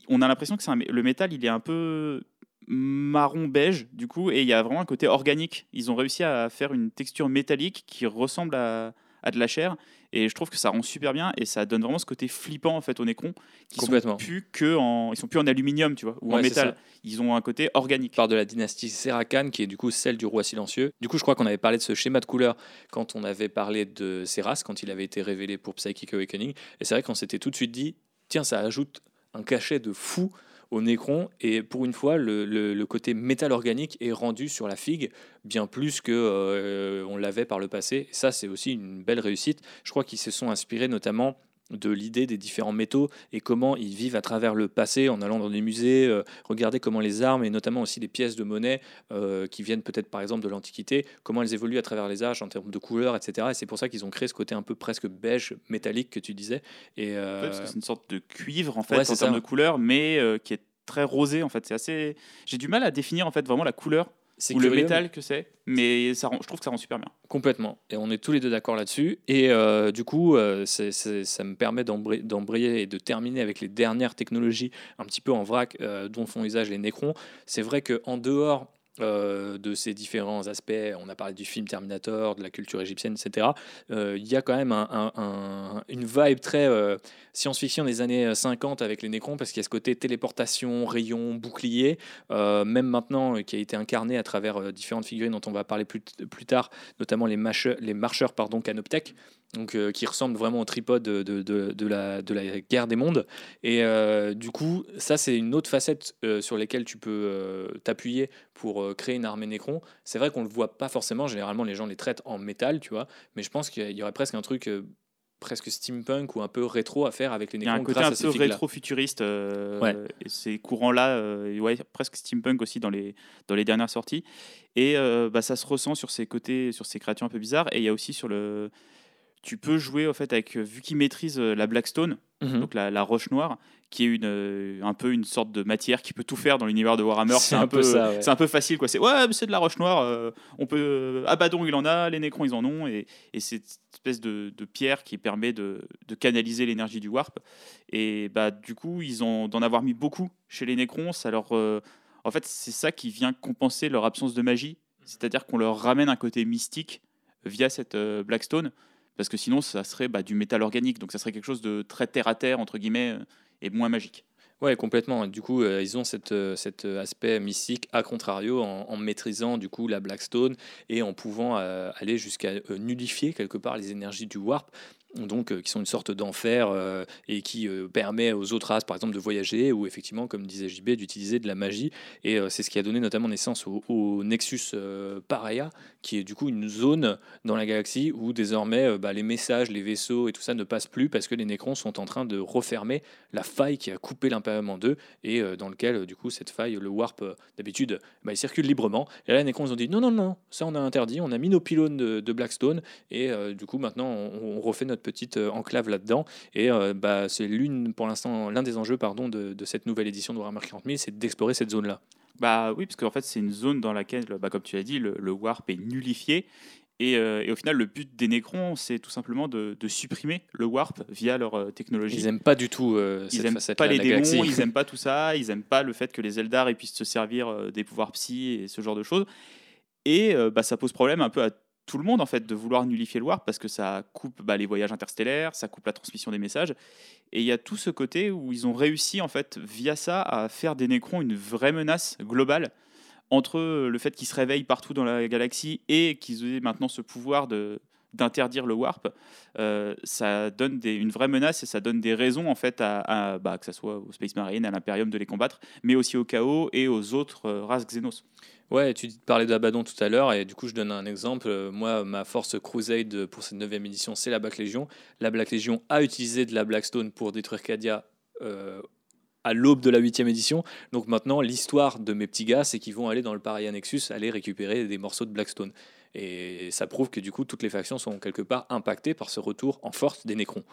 On a l'impression que un, le métal, il est un peu marron beige du coup et il y a vraiment un côté organique. Ils ont réussi à faire une texture métallique qui ressemble à, à de la chair. Et je trouve que ça rend super bien et ça donne vraiment ce côté flippant en fait au Necron qui sont plus que en ils sont plus en aluminium tu vois ou en métal. Ils ont un côté organique. Par de la dynastie Seracan qui est du coup celle du roi silencieux. Du coup je crois qu'on avait parlé de ce schéma de couleur quand on avait parlé de Seras quand il avait été révélé pour Psychic Awakening et c'est vrai qu'on s'était tout de suite dit tiens ça ajoute un cachet de fou au Necron. Et pour une fois, le, côté métal organique est rendu sur la figue bien plus que euh, on l'avait par le passé. ça, c'est aussi une belle réussite. Je crois qu'ils se sont inspirés notamment de l'idée des différents métaux et comment ils vivent à travers le passé en allant dans des musées, euh, regarder comment les armes et notamment aussi les pièces de monnaie euh, qui viennent peut-être par exemple de l'Antiquité, comment elles évoluent à travers les âges en termes de couleurs, etc. Et c'est pour ça qu'ils ont créé ce côté un peu presque beige métallique que tu disais. Et, euh, parce que c'est une sorte de cuivre en fait en termes de couleur, mais qui est très rosé en fait. C'est assez. J'ai du mal à définir en fait vraiment la couleur ou le métal que c'est, mais ça je trouve que ça rend super bien. Complètement. Et on est tous les deux d'accord là-dessus. Et euh, du coup, euh, ça me permet d'embrayer et de terminer avec les dernières technologies un petit peu en vrac euh, dont font usage les Necrons. C'est vrai qu'en dehors euh, de ces différents aspects. On a parlé du film Terminator, de la culture égyptienne, etc. Euh, il y a quand même une vibe très euh, science-fiction des années 50 avec les Nécrons, parce qu'il y a ce côté téléportation, rayon, bouclier, même maintenant qui a été incarné à travers différentes figurines dont on va parler plus, tard, notamment les, les marcheurs pardon, canoptech donc, qui ressemble vraiment au tripode de, la, de la guerre des mondes. Et du coup, ça, c'est une autre facette sur laquelle tu peux t'appuyer pour créer une armée Nécron. C'est vrai qu'on ne le voit pas forcément. Généralement, les gens les traitent en métal, tu vois. Mais je pense qu'il y aurait presque un truc presque steampunk ou un peu rétro à faire avec les Nécrons. Il y a un côté un peu rétro-futuriste. Ces courants-là, ouais, presque steampunk aussi dans les, dans les dernières sorties. Et bah, ça se ressent sur ces côtés, sur ces créatures un peu bizarres. Et il y a aussi sur le tu peux jouer en fait avec vu qu'il maîtrise la Blackstone, mhm. donc la, roche noire, qui est une un peu une sorte de matière qui peut tout faire dans l'univers de Warhammer. C'est un, peu c'est un peu facile quoi. C'est ouais, c'est de la roche noire. on peut Abaddon il en a, les Nécrons ils en ont et, et c'est cette espèce de, de, pierre qui permet de, de canaliser l'énergie du warp. Et bah du coup ils ont d'en avoir mis beaucoup chez les Nécrons. Ça leur en fait c'est ça qui vient compenser leur absence de magie. C'est-à-dire qu'on leur ramène un côté mystique via cette Blackstone parce que sinon ça serait bah, du métal organique, donc ça serait quelque chose de très terre à terre entre guillemets euh, et moins magique. Ouais, complètement. Du coup, euh, ils ont euh, cet aspect mystique, à contrario, en, maîtrisant du coup la Blackstone et en pouvant aller jusqu'à nullifier quelque part les énergies du warp donc euh, qui sont une sorte d'enfer euh, et qui euh, permet aux autres races, par exemple, de voyager ou effectivement, comme disait JB, d'utiliser de la magie. Et c'est ce qui a donné notamment naissance au, Nexus Paria, qui est du coup une zone dans la galaxie où désormais bah, les messages, les vaisseaux et tout ça ne passent plus parce que les Nécrons sont en train de refermer la faille qui a coupé l'Imperium en deux et dans lequel du coup cette faille, le warp d'habitude, bah, il circule librement. Et là les Nécrons ont dit non non non, ça on a interdit, on a mis nos pylônes de, Blackstone et du coup maintenant on refait notre petite euh, enclave là-dedans. Et euh, bah, c'est l'une, pour l'instant, l'un des enjeux pardon, de, cette nouvelle édition de Warhammer 40 000, c'est d'explorer cette zone-là. Bah oui, parce qu'en fait, c'est une zone dans laquelle, bah, comme tu as dit, le, warp est nullifié. Et, euh, et au final, le but des Necrons, c'est tout simplement de, de supprimer le warp via leur technologie. Ils n'aiment pas du tout euh, Ils aiment pas les démons, galaxie. ils aiment pas tout ça, ils aiment pas le fait que les Eldar ils puissent se servir des pouvoirs psy et ce genre de choses. Et euh, bah, ça pose problème un peu à tout le monde en fait de vouloir nullifier le warp parce que ça coupe bah, les voyages interstellaires, ça coupe la transmission des messages. Et il y a tout ce côté où ils ont réussi en fait via ça à faire des Necrons une vraie menace globale entre le fait qu'ils se réveillent partout dans la galaxie et qu'ils aient maintenant ce pouvoir de d'interdire le warp, euh, ça donne des- une vraie menace et ça donne des raisons en fait à, à- bah, que ça soit au Space Marine, à l'Imperium de les combattre, mais aussi au chaos et aux autres euh, races Xenos. Ouais, tu parlais d'Abaddon tout à l'heure, et du coup, je donne un exemple. Moi, ma force Crusade pour cette 9 édition, c'est la Black Legion. La Black Legion a utilisé de la Blackstone pour détruire Cadia euh, à l'aube de la 8 édition. Donc maintenant, l'histoire de mes petits gars, c'est qu'ils vont aller dans le Paria Nexus, aller récupérer des morceaux de Blackstone. Et ça prouve que du coup, toutes les factions sont quelque part impactées par ce retour en force des Nécrons.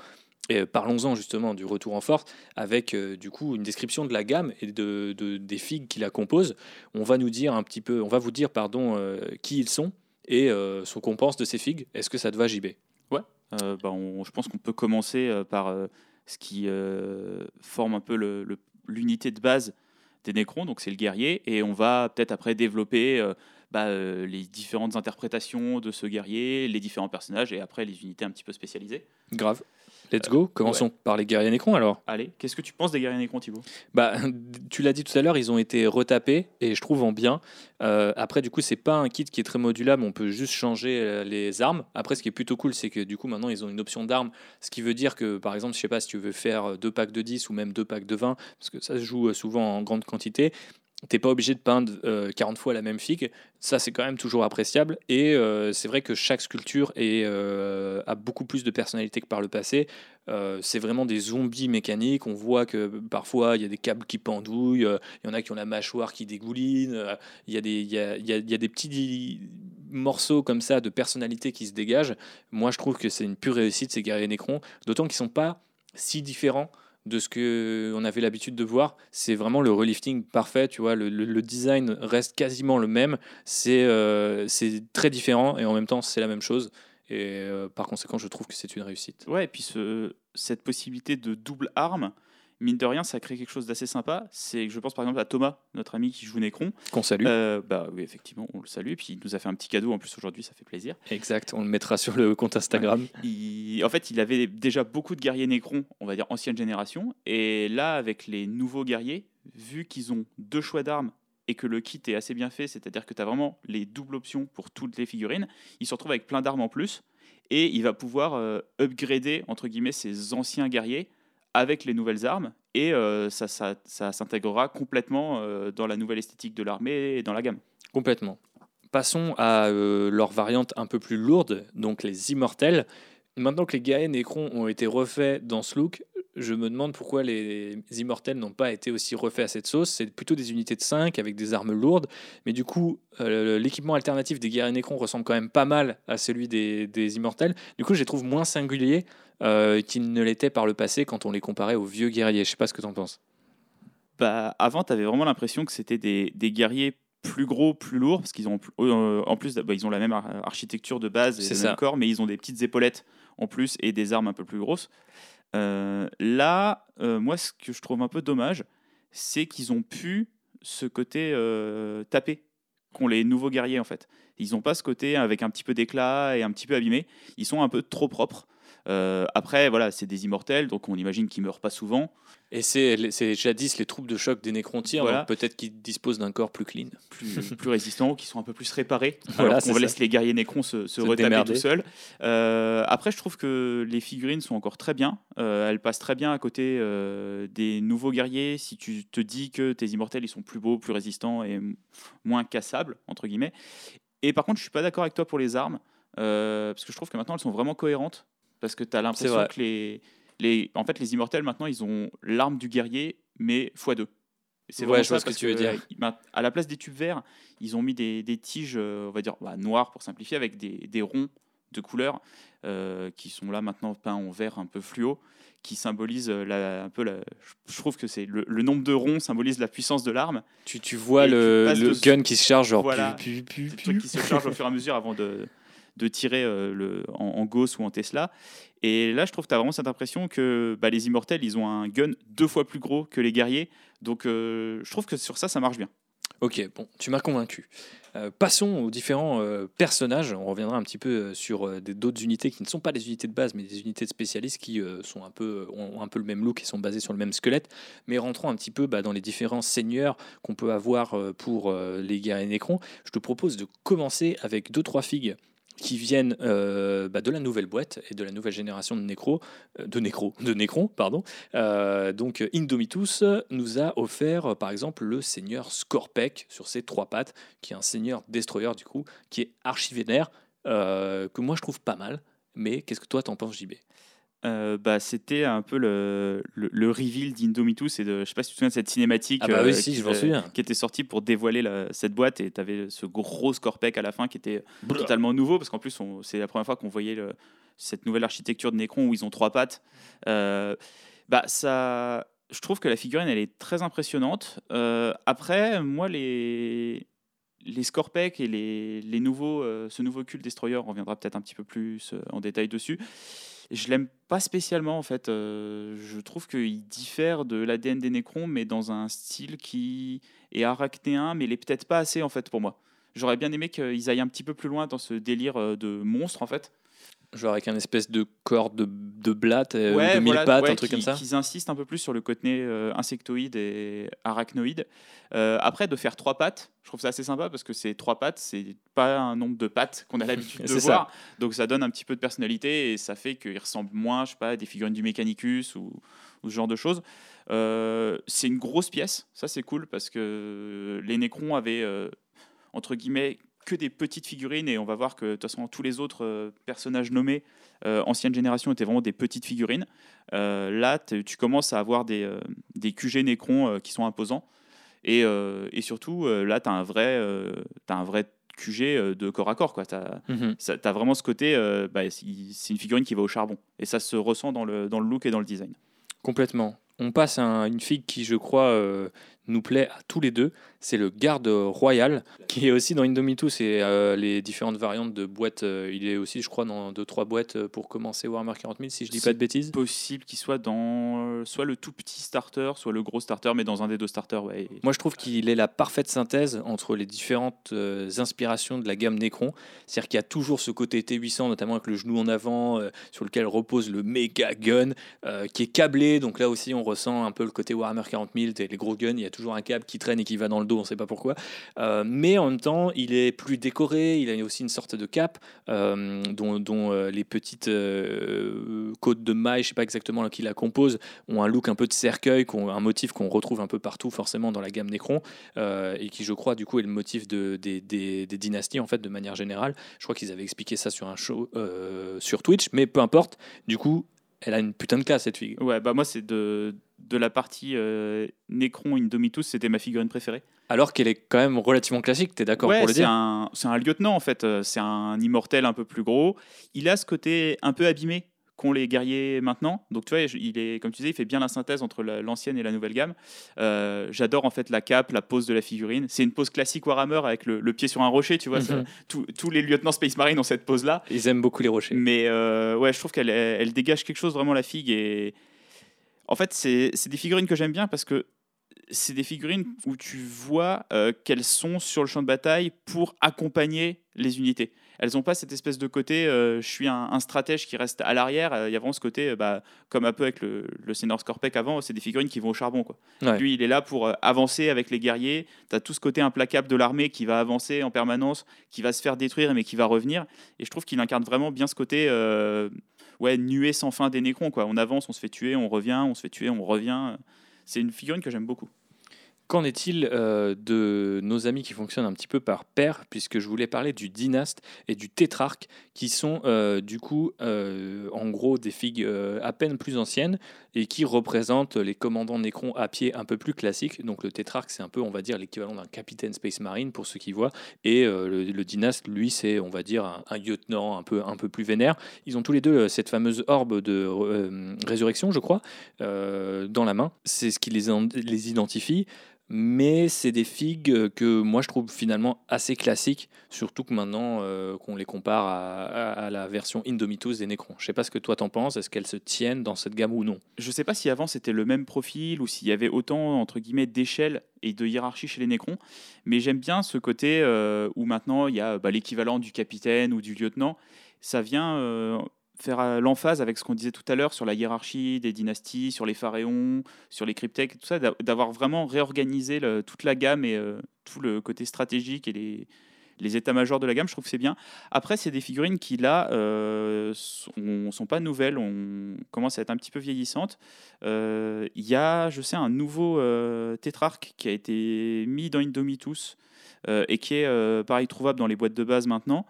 Et euh, parlons-en justement du retour en force avec euh, du coup une description de la gamme et de, de- des figues qui la composent. On va nous dire un petit peu, on va vous dire pardon euh, qui ils sont et euh, ce qu'on pense de ces figues. Est-ce que ça te va JB Euh, bah, on- je pense qu'on peut commencer par ce qui forme un peu l'unité de base des Necrons, donc c'est le guerrier, et on va peut-être après développer bah, euh, les différentes interprétations de ce guerrier, les différents personnages, et après les unités un petit peu spécialisées. Grave. Let's go. Commençons par les guerriers Nécrons alors. Allez, qu'est-ce que tu penses des guerriers Necrons, Thibaut? Bah, tu l'as dit tout à l'heure, ils ont été retapés et je trouve en bien. Euh, après, du coup, c'est pas un kit qui est très modulable, on peut juste changer euh, les armes. Après, ce qui est plutôt cool, c'est que du coup, maintenant, ils ont une option d'armes, ce qui veut dire que, par exemple, je sais pas si tu veux faire euh, deux packs de 10 ou même deux packs de 20, parce que ça se joue euh, souvent en grande quantité. T'es pas obligé de peindre euh, 40 fois la même figue, ça c'est quand même toujours appréciable. Et euh, c'est vrai que chaque sculpture euh, a beaucoup plus de personnalité que par le passé. Euh, c'est vraiment des zombies mécaniques. On voit que parfois il y a des câbles qui pendouillent, euh, il y en a qui ont la mâchoire qui dégouline, euh, il y, a des- petits morceaux comme ça de personnalité qui se dégagent. Moi je trouve que c'est une pure réussite ces guerriers Nécrons, d'autant qu'ils sont pas si différents de ce qu'on avait l'habitude de voir. C'est vraiment le relifting parfait, tu vois, le, design reste quasiment le même, c'est euh, c'est très différent et en même temps c'est la même chose. Et euh, par conséquent, je trouve que c'est une réussite. Ouais, et puis ce- cette possibilité de double arme, mine de rien, ça crée quelque chose d'assez sympa. C'est, je pense par exemple à Thomas, notre ami qui joue Necron. Qu'on salue. Euh, bah oui, effectivement, on le salue. Et puis il nous a fait un petit cadeau en plus aujourd'hui, ça fait plaisir. Exact, on le mettra sur le compte Instagram. Il- en fait, il avait déjà beaucoup de guerriers Necron, on va dire ancienne génération. Et là, avec les nouveaux guerriers, vu qu'ils ont deux choix d'armes et que le kit est assez bien fait, c'est-à-dire que tu as vraiment les doubles options pour toutes les figurines, il se retrouve avec plein d'armes en plus. Et il va pouvoir euh, upgrader, entre guillemets, ses anciens guerriers avec les nouvelles armes. Et euh, ça, s'intégrera complètement euh, dans la nouvelle esthétique de l'armée et dans la gamme. Complètement. Passons à euh, leur variante un peu plus lourde, donc les immortels. Maintenant que les guerriers Nécrons ont été refaits dans ce look, je me demande pourquoi les immortels n'ont pas été aussi refaits à cette sauce. C'est plutôt des unités de 5 avec des armes lourdes, mais du coup, l'équipement alternatif des guerriers Nécrons ressemble quand même pas mal à celui des, des immortels. Du coup, je les trouve moins singuliers euh, qu'ils ne l'étaient par le passé quand on les comparait aux vieux guerriers. Je sais pas ce que tu en penses. bah, avant, tu avais vraiment l'impression que c'était des, des guerriers plus gros, plus lourds, parce qu'ils ont euh, en plus, bah, ils ont la même ar- architecture de base et le ça. même corps, mais ils ont des petites épaulettes en plus et des armes un peu plus grosses. Euh, là, euh, moi, ce que je trouve un peu dommage, c'est qu'ils ont pu ce côté euh, taper qu'ont les nouveaux guerriers en fait. Ils n'ont pas ce côté avec un petit peu d'éclat et un petit peu abîmé. Ils sont un peu trop propres. Euh, après, voilà, c'est des immortels, donc on imagine qu'ils meurent pas souvent. Et c'est jadis les troupes de choc des Nécrontyres, Voilà. donc peut-être qu'ils disposent d'un corps plus clean. plus, plus résistants, qui sont un peu plus réparés. Voilà, alors ça. laisse les guerriers Nécrons se, se Se retaper démerder. tout seuls. Euh, après, je trouve que les figurines sont encore très bien. Euh, elles passent très bien à côté des nouveaux guerriers. Si tu te dis que tes immortels ils sont plus beaux, plus résistants et moins cassables, entre guillemets. Et par contre, je suis pas d'accord avec toi pour les armes. euh, parce que je trouve que maintenant elles sont vraiment cohérentes. Parce que tu as l'impression que les, les, en fait, les immortels maintenant ils ont l'arme du guerrier, mais x2. C'est Ouais, je vois ça, ce que tu veux dire. ma- À la place des tubes verts, ils ont mis des, des tiges, euh, on va dire bah, noires pour simplifier, avec des, des ronds de couleurs euh, qui sont là maintenant peints en vert un peu fluo, qui symbolisent euh, la, un peu la. Je trouve que c'est le, le nombre de ronds symbolise la puissance de l'arme. Tu, tu vois Et le, le gun qui se charge, genre Voilà. pu, pu, C'est pu, le truc pu. qui se charge au fur et à mesure avant de, de tirer le, en, Gauss ou en Tesla. Et là, je trouve que tu as vraiment cette impression que bah, les immortels, ils ont un gun deux fois plus gros que les guerriers. Donc, je trouve que sur ça, ça marche bien. Ok, bon, tu m'as convaincu. Euh, passons aux différents euh, personnages. On reviendra un petit peu euh, sur d'autres unités qui ne sont pas des unités de base, mais des unités de spécialistes qui sont un peu, ont un peu le même look et sont basées sur le même squelette. Mais rentrons un petit peu bah, dans les différents seigneurs qu'on peut avoir pour les guerriers Nécrons. Je te propose de commencer avec deux trois figues qui viennent euh, bah, de la nouvelle boîte et de la nouvelle génération de Necro, euh, de Necro, de Necron, pardon. Euh, donc Indomitus nous a offert par exemple le seigneur Scorpec sur ses trois pattes, qui est un seigneur destroyer du coup, qui est archivénaire, que moi je trouve pas mal. Mais qu'est-ce que toi t'en penses, JB euh, bah, c'était un peu le, le, reveal d'Indomitus. Et de, je sais pas si tu te souviens de cette cinématique ah bah euh, qui, qui, était sortie pour dévoiler cette boîte. Et tu avais ce gros Scorpec à la fin qui était totalement nouveau. Parce qu'en plus, c'est la première fois qu'on voyait cette nouvelle architecture de Necron où ils ont trois pattes. Euh, bah, ça, je trouve que la figurine, elle est très impressionnante. après, moi, les, les Scorpec et les, les nouveaux, ce nouveau cult Destroyer, on reviendra peut-être un petit peu plus en détail dessus je l'aime pas spécialement en fait. Euh, je trouve qu'il diffère de l'ADN des Necrons, mais dans un style qui est arachnéen, mais il est peut-être pas assez en fait pour moi. J'aurais bien aimé qu'ils aillent un petit peu plus loin dans ce délire euh, de monstre en fait. Genre avec un espèce de corps de, de blatte, euh, de mille pattes, un truc comme ça. Qu'ils insistent un peu plus sur le côté euh, insectoïde et arachnoïde. Euh, après, de faire trois pattes, je trouve ça assez sympa parce que c'est trois pattes, c'est pas un nombre de pattes qu'on a l'habitude de voir. Donc ça donne un petit peu de personnalité et ça fait qu'ils ressemblent moins, je sais pas, à des figurines du Mechanicus ou, ou ce genre de choses. c'est une grosse pièce, ça c'est cool parce que les Necrons avaient, entre guillemets, que des petites figurines et on va voir que de toute façon tous les autres euh, personnages nommés euh, ancienne génération étaient vraiment des petites figurines. Euh, là, tu commences à avoir des, des QG Necron qui sont imposants et, et surtout là, tu as un vrai, as un vrai QG de corps à corps. Tu as, mhm. as, vraiment ce côté, bah, c'est une figurine qui va au charbon et ça se ressent dans le, dans le look et dans le design. Complètement. On passe à une figue qui, je crois, nous plaît à tous les deux, c'est le garde royal, qui est aussi dans Indomitus et euh, les différentes variantes de boîtes. Euh, il est aussi, je crois, dans deux trois boîtes euh, pour commencer Warhammer 40 000, si je dis pas de bêtises. Possible qu'il soit dans soit le tout petit starter, soit le gros starter, mais dans un des deux starters. Ouais. Moi, je trouve qu'il est la parfaite synthèse entre les différentes inspirations de la gamme Necron. C'est-à-dire qu'il y a toujours ce côté T800, notamment avec le genou en avant, sur lequel repose le méga gun, qui est câblé. Donc là aussi, on ressent un peu le côté Warhammer 40 000, les gros guns. Il y a toujours un câble qui traîne et qui va dans le dos, on ne sait pas pourquoi. Euh, mais en même temps, il est plus décoré, il a aussi une sorte de cape euh, dont, euh, les petites côtes de mailles, je ne sais pas exactement qui la composent, ont un look un peu de cercueil, un motif qu'on retrouve un peu partout forcément dans la gamme Necron, et qui je crois du coup est le motif de, des, dynasties en fait de manière générale. Je crois qu'ils avaient expliqué ça sur un show sur Twitch, mais peu importe. Du coup, elle a une putain de classe cette figure. Ouais, bah moi c'est de de la partie euh, Necron Indomitus, c'était ma figurine préférée. Alors qu'elle est quand même relativement classique, tu es d'accord pour le dire? C'est un lieutenant en fait, euh, c'est un immortel un peu plus gros. Il a ce côté un peu abîmé qu'ont les guerriers maintenant. Donc tu vois, il est, comme tu disais, il fait bien la synthèse entre l'ancienne et la nouvelle gamme. Euh, j'adore en fait la cape, la pose de la figurine. C'est une pose classique Warhammer avec le, pied sur un rocher, tu vois. Mhm. tous les lieutenants Space Marine ont cette pose-là. Ils aiment beaucoup les rochers. Mais ouais, je trouve qu'elle elle dégage quelque chose vraiment la figue et en fait, c'est des figurines que j'aime bien parce que c'est des figurines où tu vois euh, qu'elles sont sur le champ de bataille pour accompagner les unités. Elles n'ont pas cette espèce de côté, euh, je suis un, stratège qui reste à l'arrière. Euh, il y a vraiment ce côté, bah, comme un peu avec le, le Scorpec avant, c'est des figurines qui vont au charbon. Quoi. Lui, il est là pour avancer avec les guerriers. Tu as tout ce côté implacable de l'armée qui va avancer en permanence, qui va se faire détruire, mais qui va revenir. Et je trouve qu'il incarne vraiment bien ce côté ouais, nuée sans fin des Nécrons. Quoi. On avance, on se fait tuer, on revient, on se fait tuer, on revient. C'est une figurine que j'aime beaucoup. Qu'en est-il euh, de nos amis qui fonctionnent un petit peu par paire, puisque je voulais parler du dynaste et du tétrarque, qui sont euh, du coup euh, en gros des figues à peine plus anciennes et qui représentent les commandants Nécron à pied un peu plus classiques. Donc le tétrarque, c'est un peu, on va dire, l'équivalent d'un capitaine Space Marine pour ceux qui voient, et le, dynaste, lui, c'est, on va dire, un, lieutenant un peu, un peu plus vénère. Ils ont tous les deux cette fameuse orbe de résurrection, je crois, dans la main. C'est ce qui les, les identifie. Mais c'est des figues que moi je trouve finalement assez classiques, surtout que maintenant euh, qu'on les compare à, la version Indomitus des Necrons. Je sais pas ce que toi t'en penses, est-ce qu'elles se tiennent dans cette gamme ou non? Je sais pas si avant c'était le même profil ou s'il y avait autant entre guillemets d'échelle et de hiérarchie chez les Nécrons, mais j'aime bien ce côté euh, où maintenant il y a bah, l'équivalent du capitaine ou du lieutenant. Ça vient euh, faire euh, l'emphase avec ce qu'on disait tout à l'heure sur la hiérarchie des dynasties, sur les pharaons, sur les cryptèques, tout ça, d'a- d'avoir vraiment réorganisé toute la gamme et euh, tout le côté stratégique et les, les états-majors de la gamme, je trouve que c'est bien. Après, c'est des figurines qui, là, euh, sont, pas nouvelles, on commence à être un petit peu vieillissantes. Euh, Il y a, je sais, un nouveau euh, tétrarque qui a été mis dans Indomitus euh, et qui est, euh, pareil, trouvable dans les boîtes de base maintenant.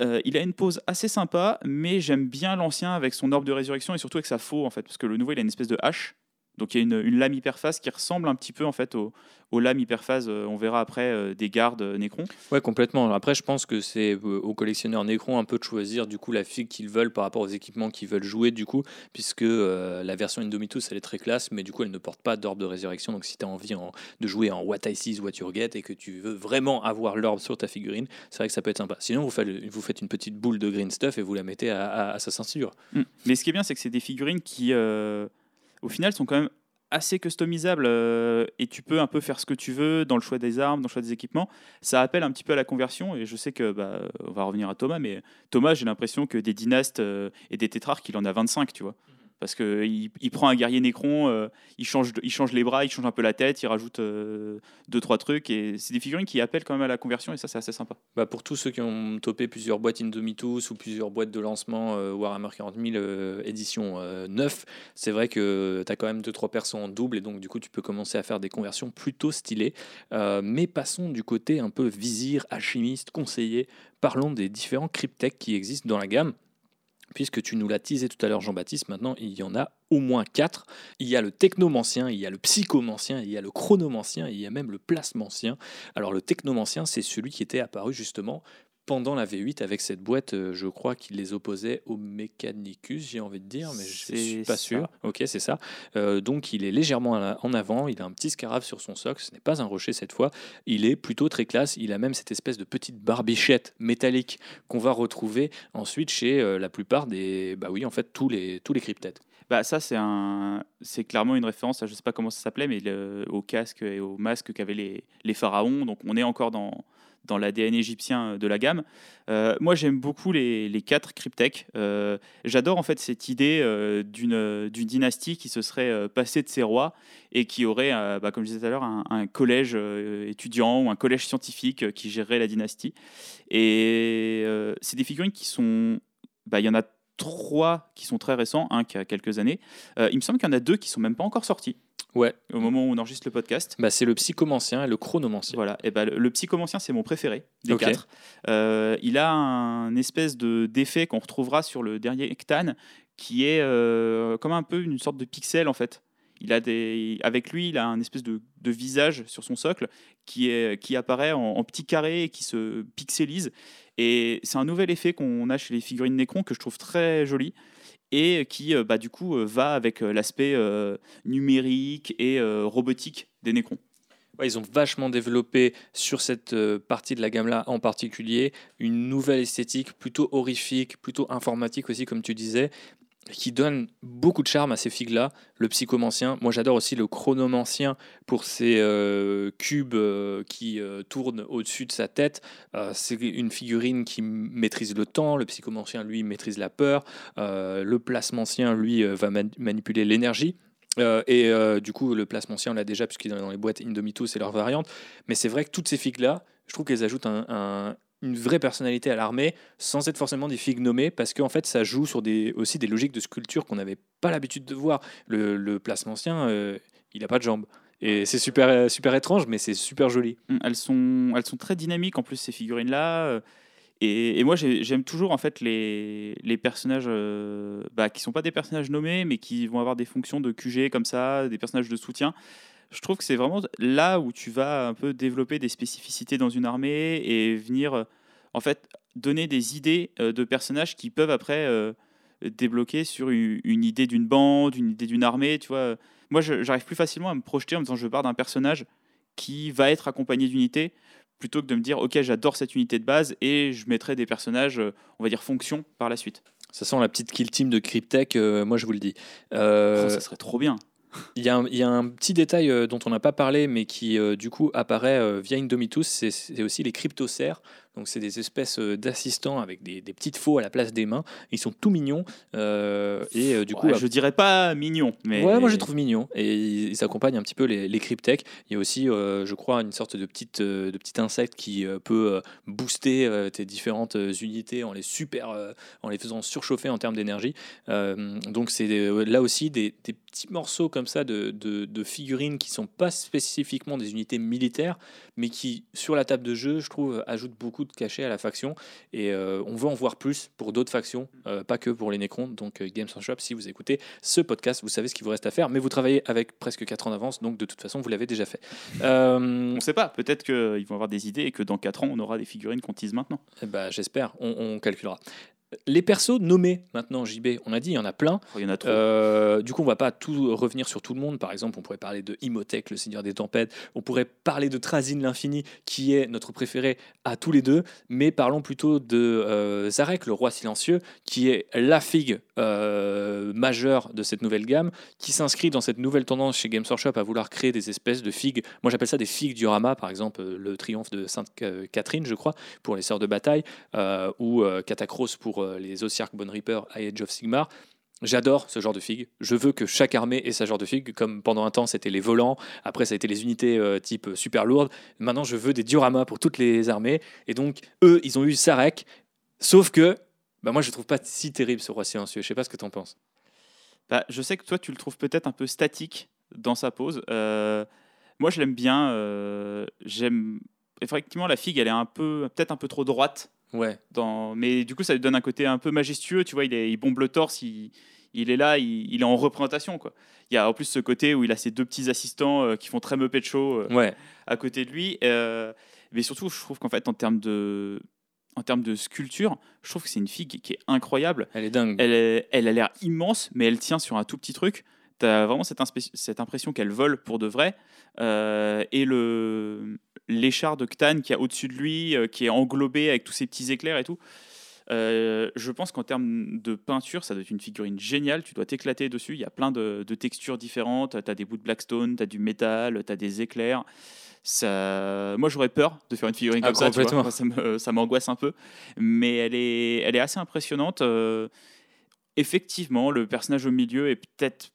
Euh, il a une pose assez sympa, mais j'aime bien l'ancien avec son orbe de résurrection et surtout avec sa faux, en fait, parce que le nouveau, il a une espèce de hache. Donc il y a une, une lame hyperphase qui ressemble un petit peu en fait au- aux lames hyperphase, euh, on verra après, euh, des gardes euh, Nécrons. Ouais, complètement. Après, je pense que c'est aux collectionneurs Necron un peu de choisir du coup la figue qu'ils veulent par rapport aux équipements qu'ils veulent jouer du coup, puisque euh, la version Indomitus elle est très classe, mais du coup elle ne porte pas d'orbe de résurrection. Donc si tu as envie en- de jouer en What I See is What You Get et que tu veux vraiment avoir l'orbe sur ta figurine, c'est vrai que ça peut être sympa. Sinon, vous faites, vous faites une petite boule de green stuff et vous la mettez à, à, à sa ceinture. Mm. Mais ce qui est bien, c'est que c'est des figurines qui, euh, au final, sont quand même assez customisables euh, et tu peux un peu faire ce que tu veux dans le choix des armes, dans le choix des équipements. Ça appelle un petit peu à la conversion et je sais que, bah, on va revenir à Thomas, mais Thomas, j'ai l'impression que des dynastes euh, et des tétrarques, il en a 25, tu vois. Parce qu'il il prend un guerrier Nécron, euh, il, change, il change les bras, il change un peu la tête, il rajoute euh, deux, trois trucs. Et c'est des figurines qui appellent quand même à la conversion et ça, c'est assez sympa. Bah, pour tous ceux qui ont topé plusieurs boîtes Indomitus ou plusieurs boîtes de lancement euh, Warhammer 40 000 euh, édition euh, 9, c'est vrai que tu as quand même 2-3 persos en double et donc du coup tu peux commencer à faire des conversions plutôt stylées. Euh, mais passons du côté un peu vizir, alchimiste, conseiller. Parlons des différents cryptech qui existent dans la gamme. Puisque tu nous l'as teasé tout à l'heure, Jean-Baptiste, maintenant il y en a au moins quatre. Il y a le technomancien, il y a le psychomancien, il y a le chronomancien, il y a même le plasmancien. Alors le technomancien, c'est celui qui était apparu justement pendant la V8 avec cette boîte, euh, je crois qu'il les opposait au Mechanicus, j'ai envie de dire, mais je C'est suis pas ça. sûr. Ok, c'est ça. Euh, donc il est légèrement en avant, il a un petit scarab sur son socle, ce n'est pas un rocher cette fois. Il est plutôt très classe, il a même cette espèce de petite barbichette métallique qu'on va retrouver ensuite chez euh, la plupart des, bah oui, en fait tous les tous les cryptètes. Bah ça c'est un, c'est clairement une référence, à, je sais pas comment ça s'appelait, mais le- au casque et au masque qu'avaient les, les pharaons. Donc on est encore dans dans l'ADN égyptien de la gamme. Euh, moi j'aime beaucoup les, les quatre cryptech. Euh, J'adore en fait cette idée euh, d'une dynastie qui se serait euh, passée de ses rois et qui aurait, euh, bah, comme je disais tout à l'heure, un, collège euh, étudiant ou un collège scientifique euh, qui gérerait la dynastie. Et euh, c'est des figurines qui sont, bah, il y en a trois qui sont très récents, un qui a quelques années. Euh, il me semble qu'il y en a deux qui sont même pas encore sortis Ouais, au moment où on enregistre le podcast. bah, c'est le psychomancien et le chronomancien. Voilà, et ben le, le psychomancien, c'est mon préféré des quatre. Euh, il a un espèce de d'effet qu'on retrouvera sur le dernier Ectane, qui est euh, comme un peu une sorte de pixel en fait. Il a des, avec lui, il a un espèce de, de visage sur son socle qui, est, qui apparaît en, en petits carrés et qui se pixelise. Et c'est un nouvel effet qu'on a chez les figurines Necron que je trouve très joli et qui, euh, bah, du coup, euh, va avec euh, l'aspect euh, numérique et euh, robotique des Necrons. Ils ont vachement développé sur cette euh, partie de la gamme-là en particulier une nouvelle esthétique plutôt horrifique, plutôt informatique aussi, comme tu disais, qui donne beaucoup de charme à ces figues-là. Le psychomancien, moi j'adore aussi le chronomancien pour ces euh, cubes euh, qui euh, tournent au-dessus de sa tête. C'est une figurine qui maîtrise le temps, le psychomancien, lui, maîtrise la peur, le plasmancien, lui, va man- manipuler l'énergie. Et du coup, le placemancien, on l'a déjà, puisqu'il est dans les boîtes Indomitus et leurs variantes. Mais c'est vrai que toutes ces figues-là, je trouve qu'elles ajoutent un- une vraie personnalité à l'armée, sans être forcément des figues nommées, parce qu'en fait, ça joue sur des, aussi des logiques de sculpture qu'on n'avait pas l'habitude de voir. Le, le placemancien, euh, il n'a pas de jambes. Et c'est super, super étrange, mais c'est super joli. Mm, Elles sont, elles sont très dynamiques en plus ces figurines-là. euh, Et, et moi j'ai- j'aime toujours en fait les, les personnages euh, bah, qui sont pas des personnages nommés, mais qui vont avoir des fonctions de QG comme ça, des personnages de soutien. Je trouve que c'est vraiment là où tu vas un peu développer des spécificités dans une armée et venir euh, en fait donner des idées euh, de personnages qui peuvent après euh, débloquer sur une, une idée d'une bande, une idée d'une armée. Tu vois, moi, j'arrive plus facilement à me projeter en me disant je pars d'un personnage qui va être accompagné d'unités plutôt que de me dire ok j'adore cette unité de base et je mettrai des personnages on va dire fonction par la suite. Ça sent la petite kill team de Cryptek, euh, moi je vous le dis. Euh, Oh, ça serait trop bien. Il y, a un- petit détail euh, dont on n'a pas parlé, mais qui euh, du coup apparaît euh, via Indomitus, c'est- c'est aussi les cryptocères. Donc c'est des espèces euh, d'assistants avec des, des petites faux à la place des mains. Ils sont tout mignons euh, et euh, du coup Ouais, je dirais pas mignon mais Ouais, moi je les trouve mignons et ils, ils accompagnent un petit peu les, les cryptech. Il y a aussi, euh, je crois, une sorte de petite de petit insecte qui peut booster tes différentes unités en les super, en les faisant surchauffer en termes d'énergie. Donc c'est là aussi des, des petits morceaux comme ça de, de, de figurines qui sont pas spécifiquement des unités militaires, mais qui sur la table de jeu, je trouve, ajoutent beaucoup de cachet à la faction. Et euh, on veut en voir plus pour d'autres factions, euh, pas que pour les Necrons. Donc euh, Games Workshop, si vous écoutez ce podcast, vous savez ce qu'il vous reste à faire, mais vous travaillez avec presque 4 ans d'avance, donc de toute façon, vous l'avez déjà fait. On sait pas, peut-être qu'ils vont avoir des idées et que dans 4 ans on aura des figurines qu'on tease maintenant. eh ben, J'espère, on, on calculera. Les persos nommés maintenant, JB, on a dit, il y en a plein. Oh, Il y en a trop. Euh, du coup, on va pas tout revenir sur tout le monde. Par exemple, on pourrait parler de Imhotep, le Seigneur des Tempêtes. On pourrait parler de Trazyn l'Infini, qui est notre préféré à tous les deux. Mais parlons plutôt de euh, Zarek, le Roi Silencieux, qui est la figue euh, majeure de cette nouvelle gamme, qui s'inscrit dans cette nouvelle tendance chez Games Workshop à vouloir créer des espèces de figues. Moi, j'appelle ça des figues diorama. Par exemple, le triomphe de Sainte Catherine, je crois, pour les Sœurs de Bataille, ou euh, Catacross euh, les Ossiarch Bone Reaper à Age of Sigmar. J'adore ce genre de figue. Je veux que chaque armée ait ce genre de figue, comme pendant un temps c'était les volants, après ça a été les unités euh, type super lourdes. Maintenant je veux des dioramas pour toutes les armées. Et donc eux, ils ont eu Sarek, sauf que bah, moi je trouve pas si terrible ce roi silencieux. Je sais pas ce que t'en penses. Bah, je sais que toi, tu le trouves peut-être un peu statique dans sa pose. Euh, moi, je l'aime bien. J'aime. Effectivement, la figue, elle est un peu, peut-être un peu trop droite. Ouais, Dans... Mais du coup, ça lui donne un côté un peu majestueux. Tu vois, il, est... il bombe le torse, il, il est là, il... il est en représentation. Quoi. Il y a en plus ce côté où il a ses deux petits assistants euh, qui font très Muppet Show euh, ouais. à côté de lui. Euh, mais surtout, je trouve qu'en fait, en termes de. En termes de sculpture, je trouve que c'est une figue qui est incroyable. Elle est dingue. Elle, est- elle a l'air immense, mais elle tient sur un tout petit truc. Tu as vraiment cette, cette impression qu'elle vole pour de vrai. Euh, et le l'échar de Ctan qui est au-dessus de lui, euh, qui est englobé avec tous ces petits éclairs et tout. Euh, je pense qu'en termes de peinture, ça doit être une figurine géniale. Tu dois t'éclater dessus. Il y a plein de, de textures différentes. Tu as des bouts de Blackstone, tu as du métal, tu as des éclairs. Ça... Moi, j'aurais peur de faire une figurine Ah, comme ça. tu vois. Moi, ça m'angoisse un peu. Mais elle est, elle est assez impressionnante. Euh, effectivement, le personnage au milieu est peut-être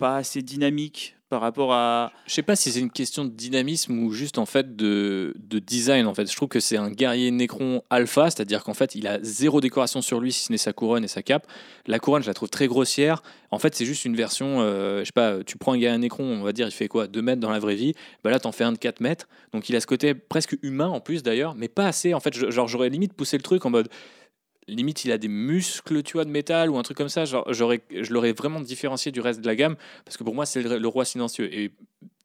pas assez dynamique par rapport à. Je sais pas si c'est une question de dynamisme ou juste en fait de, de design. En fait, je trouve que c'est un guerrier Necron alpha, c'est-à-dire qu'en fait, il a zéro décoration sur lui si ce n'est sa couronne et sa cape. La couronne, je la trouve très grossière. En fait, c'est juste une version. euh, je sais pas. Tu prends un guerrier Necron, on va dire, il fait quoi 2 mètres dans la vraie vie. Bah là, t'en fais un de 4 mètres. Donc, il a ce côté presque humain en plus d'ailleurs, mais pas assez. En fait, genre, j'aurais limite poussé le truc en mode. Limite, il a des muscles, tu vois, de métal ou un truc comme ça. Genre, j'aurais, je l'aurais vraiment différencié du reste de la gamme parce que pour moi, c'est le, le roi silencieux. Et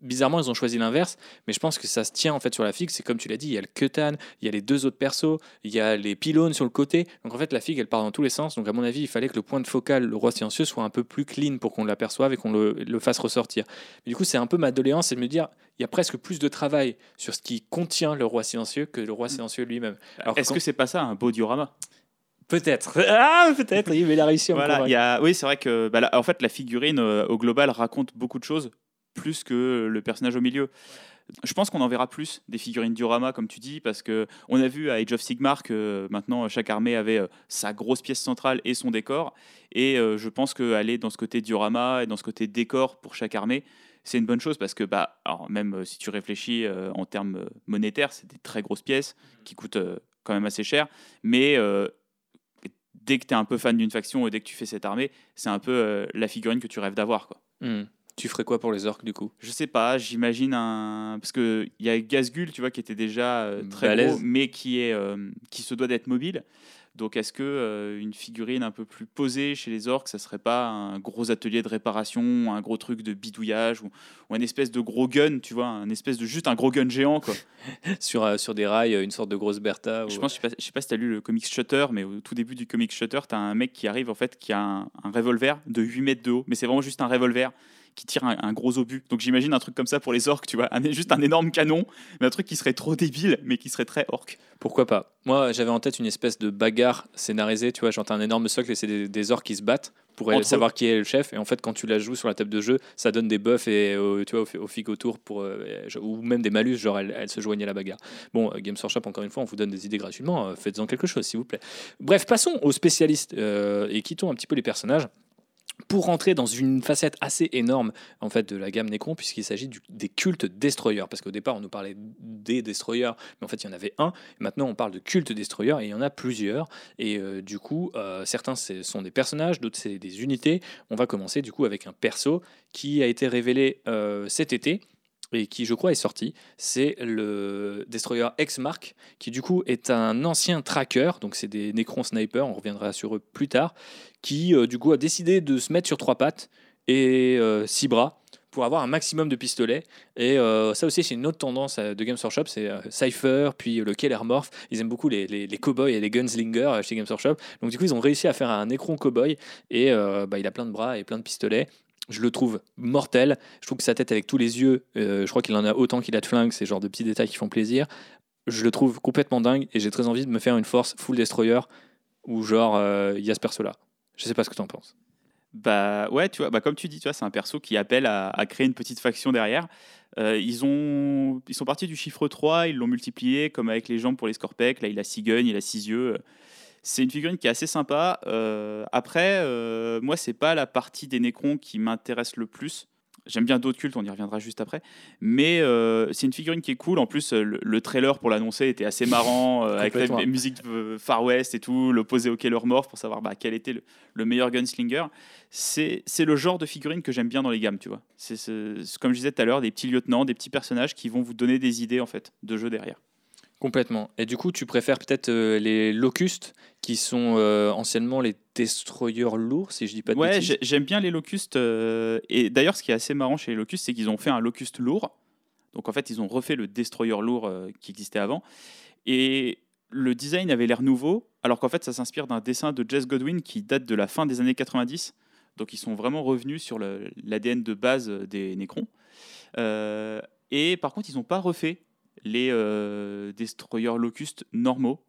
bizarrement, ils ont choisi l'inverse, mais je pense que ça se tient en fait sur la figue. C'est comme tu l'as dit, il y a le Ketan, il y a les deux autres persos, il y a les pylônes sur le côté. Donc en fait, la figue, elle part dans tous les sens. Donc à mon avis, il fallait que le point de focal, le roi silencieux, soit un peu plus clean pour qu'on l'aperçoive et qu'on le, le fasse ressortir. Mais du coup, c'est un peu ma doléance, c'est de me dire, il y a presque plus de travail sur ce qui contient le roi silencieux que le roi silencieux lui-même. Est-ce que c'est pas ça un beau diorama? Peut-être. Ah, peut-être. Oui, mais il a réussi à me Voilà, il y a, oui, c'est vrai que bah, là, en fait, la figurine euh, au global raconte beaucoup de choses, plus que le personnage au milieu. Je pense qu'on en verra plus des figurines diorama, comme tu dis, parce que on a vu à Age of Sigmar que euh, maintenant chaque armée avait euh, sa grosse pièce centrale et son décor. Et je pense qu'aller dans ce côté diorama et dans ce côté décor pour chaque armée, c'est une bonne chose parce que bah, alors même si tu réfléchis en termes monétaires, c'est des très grosses pièces qui coûtent quand même assez cher. Mais dès que tu es un peu fan d'une faction et dès que tu fais cette armée, c'est un peu euh, la figurine que tu rêves d'avoir. quoi. Hmm. Tu ferais quoi pour les orques du coup? Je sais pas, j'imagine un. Parce qu'il y a Gazgul, tu vois, qui était déjà euh, très Balèze. gros, mais qui, est, euh, qui se doit d'être mobile. Donc est-ce que euh, une figurine un peu plus posée chez les orques, ça serait pas un gros atelier de réparation, un gros truc de bidouillage ou, ou un espèce de gros gun, tu vois, un espèce de juste un gros gun géant quoi? sur, euh, sur des rails, une sorte de grosse Bertha Je ou- pense, je sais pas, je sais pas si tu as lu le comics Shutter, mais au tout début du comics Shutter, tu as un mec qui arrive en fait qui a un, un revolver de 8 mètres de haut, mais c'est vraiment juste un revolver qui tire un, un gros obus. Donc j'imagine un truc comme ça pour les orques, tu vois, un- juste un énorme canon, mais un truc qui serait trop débile, mais qui serait très orque. Pourquoi pas Moi, j'avais en tête une espèce de bagarre scénarisée, tu vois, genre t'as un énorme socle et c'est des, des orques qui se battent pour Entre savoir qui est le chef. Et en fait, quand tu la joues sur la table de jeu, ça donne des buffs et euh, tu vois au, autour pour euh, ou même des malus, genre elle, elle se joignait à la bagarre. Bon, euh, Games Workshop, encore une fois, on vous donne des idées gratuitement. euh, Faites-en quelque chose, s'il vous plaît. Bref, passons aux spécialistes euh, et quittons un petit peu les personnages. Pour rentrer dans une facette assez énorme en fait de la gamme Necron, puisqu'il s'agit des cultes destroyers, parce qu'au départ on nous parlait des destroyers, mais en fait il y en avait un. Maintenant on parle de cultes destroyers et il y en a plusieurs. Et euh, du coup, euh, certains sont des personnages, d'autres c'est des unités. On va commencer du coup avec un perso qui a été révélé euh, cet été et qui je crois est sorti. C'est le destroyer X-Mark, qui du coup est un ancien tracker, donc c'est des Necron snipers, on reviendra sur eux plus tard, qui euh, du coup a décidé de se mettre sur trois pattes et euh, six bras pour avoir un maximum de pistolets. Et euh, ça aussi, c'est une autre tendance de Games Workshop, c'est euh, Cypher, puis le Keller Morph. Ils aiment beaucoup les, cowboys et les gunslingers chez Games Workshop. Donc du coup, ils ont réussi à faire un Necron cowboy et bah, il a plein de bras et plein de pistolets. Je le trouve mortel. Je trouve que sa tête avec tous les yeux, euh, je crois qu'il en a autant qu'il a de flingues, c'est genre de petits détails qui font plaisir. Je le trouve complètement dingue et j'ai très envie de me faire une force full destroyer où genre euh, il y a ce perso là. Je sais pas ce que tu en penses. Bah ouais, tu vois, bah comme tu dis, tu vois, c'est un perso qui appelle à, à créer une petite faction derrière. Euh, ils, ont, ils sont partis du chiffre 3, ils l'ont multiplié, comme avec les jambes pour les Scorpecs. Là, il a 6 guns, il a 6 yeux. C'est une figurine qui est assez sympa. Euh, après, euh, moi, c'est pas la partie des Necrons qui m'intéresse le plus. J'aime bien d'autres cultes, on y reviendra juste après. Mais euh, c'est une figurine qui est cool. En plus, euh, le, le trailer pour l'annoncer était assez marrant, avec la musique Far West et tout, l'opposé au Keller Morph pour savoir bah, quel était le, le meilleur gunslinger. C'est le genre de figurine que j'aime bien dans les gammes, tu vois. C'est comme je disais tout à l'heure, des petits lieutenants, des petits personnages qui vont vous donner des idées en fait de jeu derrière. Complètement. Et du coup, tu préfères peut-être euh, les locustes qui sont euh, anciennement les destroyers lourds, si je dis pas de Ouais, bêtises. j'ai- j'aime bien les locustes. euh, et d'ailleurs, ce qui est assez marrant chez les locustes, c'est qu'ils ont fait un locuste lourd. Donc en fait, ils ont refait le destroyer lourd euh, qui existait avant. Et le design avait l'air nouveau, alors qu'en fait, ça s'inspire d'un dessin de Jess Godwin qui date de la fin des années 90. Donc ils sont vraiment revenus sur l'ADN de base des Necrons. Euh, et par contre, ils n'ont pas refait les euh, destroyers locustes normaux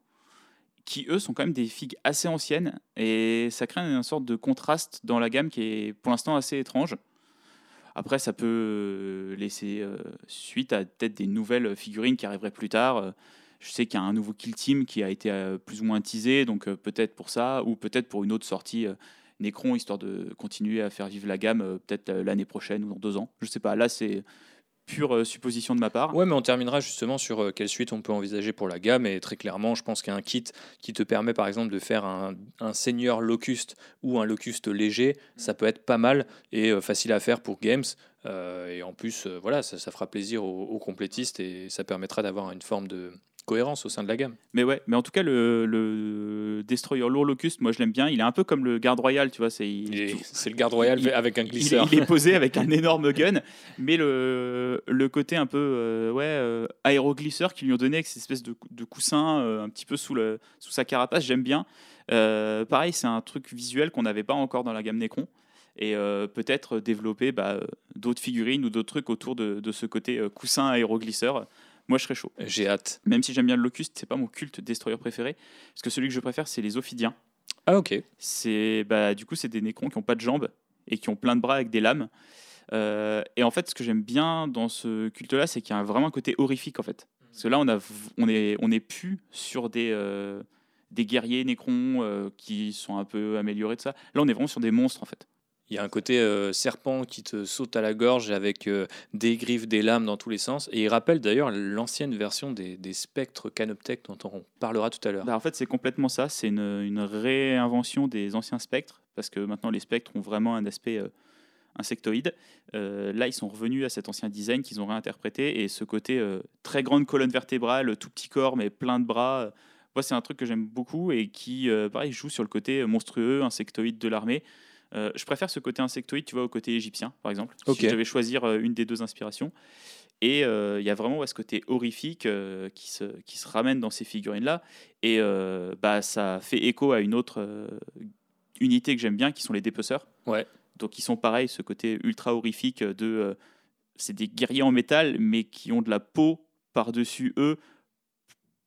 qui eux sont quand même des figues assez anciennes et ça crée une sorte de contraste dans la gamme qui est pour l'instant assez étrange. Après, ça peut euh, laisser euh, suite à peut-être des nouvelles figurines qui arriveraient plus tard. Je sais qu'il y a un nouveau Kill Team qui a été plus ou moins teasé, donc peut-être pour ça, ou peut-être pour une autre sortie Necron, histoire de continuer à faire vivre la gamme, peut-être l'année prochaine ou dans deux ans. Je sais pas, là c'est pure euh, supposition de ma part. Ouais, mais on terminera justement sur euh, quelle suite on peut envisager pour la gamme. Et très clairement, je pense qu'un kit qui te permet par exemple de faire un, un seigneur locuste ou un locuste léger, ça peut être pas mal et euh, facile à faire pour Games. Et en plus, voilà, ça, ça fera plaisir aux, aux complétistes et ça permettra d'avoir une forme de cohérence au sein de la gamme. Mais ouais, mais en tout cas, le, le Destroyer lourd Locust, moi je l'aime bien. Il est un peu comme le garde royal, tu vois. C'est le garde royal il- avec un glisseur. il est posé avec un énorme gun, mais le, le côté un peu euh, ouais, euh, aéroglisseur qu'ils lui ont donné avec cette espèce de, de coussin euh, un petit peu sous, le, sous sa carapace, j'aime bien. Pareil, c'est un truc visuel qu'on n'avait pas encore dans la gamme Necron. Et euh, peut-être développer bah, d'autres figurines ou d'autres trucs autour de, de ce côté euh, coussin aéroglisseur. Moi, je serais chaud. J'ai hâte. Même si j'aime bien le Locust, c'est pas mon culte destroyer préféré. Parce que celui que je préfère, c'est les Ophidiens. Ah, ok. C'est bah, du coup c'est des nécrons qui ont pas de jambes et qui ont plein de bras avec des lames. Euh, et en fait, ce que j'aime bien dans ce culte-là, c'est qu'il y a vraiment un côté horrifique en fait. Parce que là, on a on est on est plus sur des euh, des guerriers nécrons euh, qui sont un peu améliorés de ça. Là, on est vraiment sur des monstres en fait. Il y a un côté euh, serpent qui te saute à la gorge avec euh, des griffes, des lames dans tous les sens. Et il rappelle d'ailleurs l'ancienne version des, des spectres Canoptech dont on parlera tout à l'heure. Bah, en fait, c'est complètement ça. C'est une, réinvention des anciens spectres, parce que maintenant les spectres ont vraiment un aspect euh, insectoïde. Là, ils sont revenus à cet ancien design qu'ils ont réinterprété, et ce côté très grande colonne vertébrale, tout petit corps, mais plein de bras. moi, c'est un truc que j'aime beaucoup et qui, pareil, joue sur le côté monstrueux, insectoïde de l'armée. Euh, je préfère ce côté insectoïde, tu vois, au côté égyptien, par exemple. Ok. Si je devais choisir euh, une des deux inspirations. Et euh, il y a vraiment ouais, ce côté horrifique euh, qui, se, qui se ramène dans ces figurines-là. Et bah, ça fait écho à une autre unité que j'aime bien, qui sont les dépeceurs. Ouais. Donc ils sont pareils, ce côté ultra horrifique de... c'est des guerriers en métal, mais qui ont de la peau par-dessus eux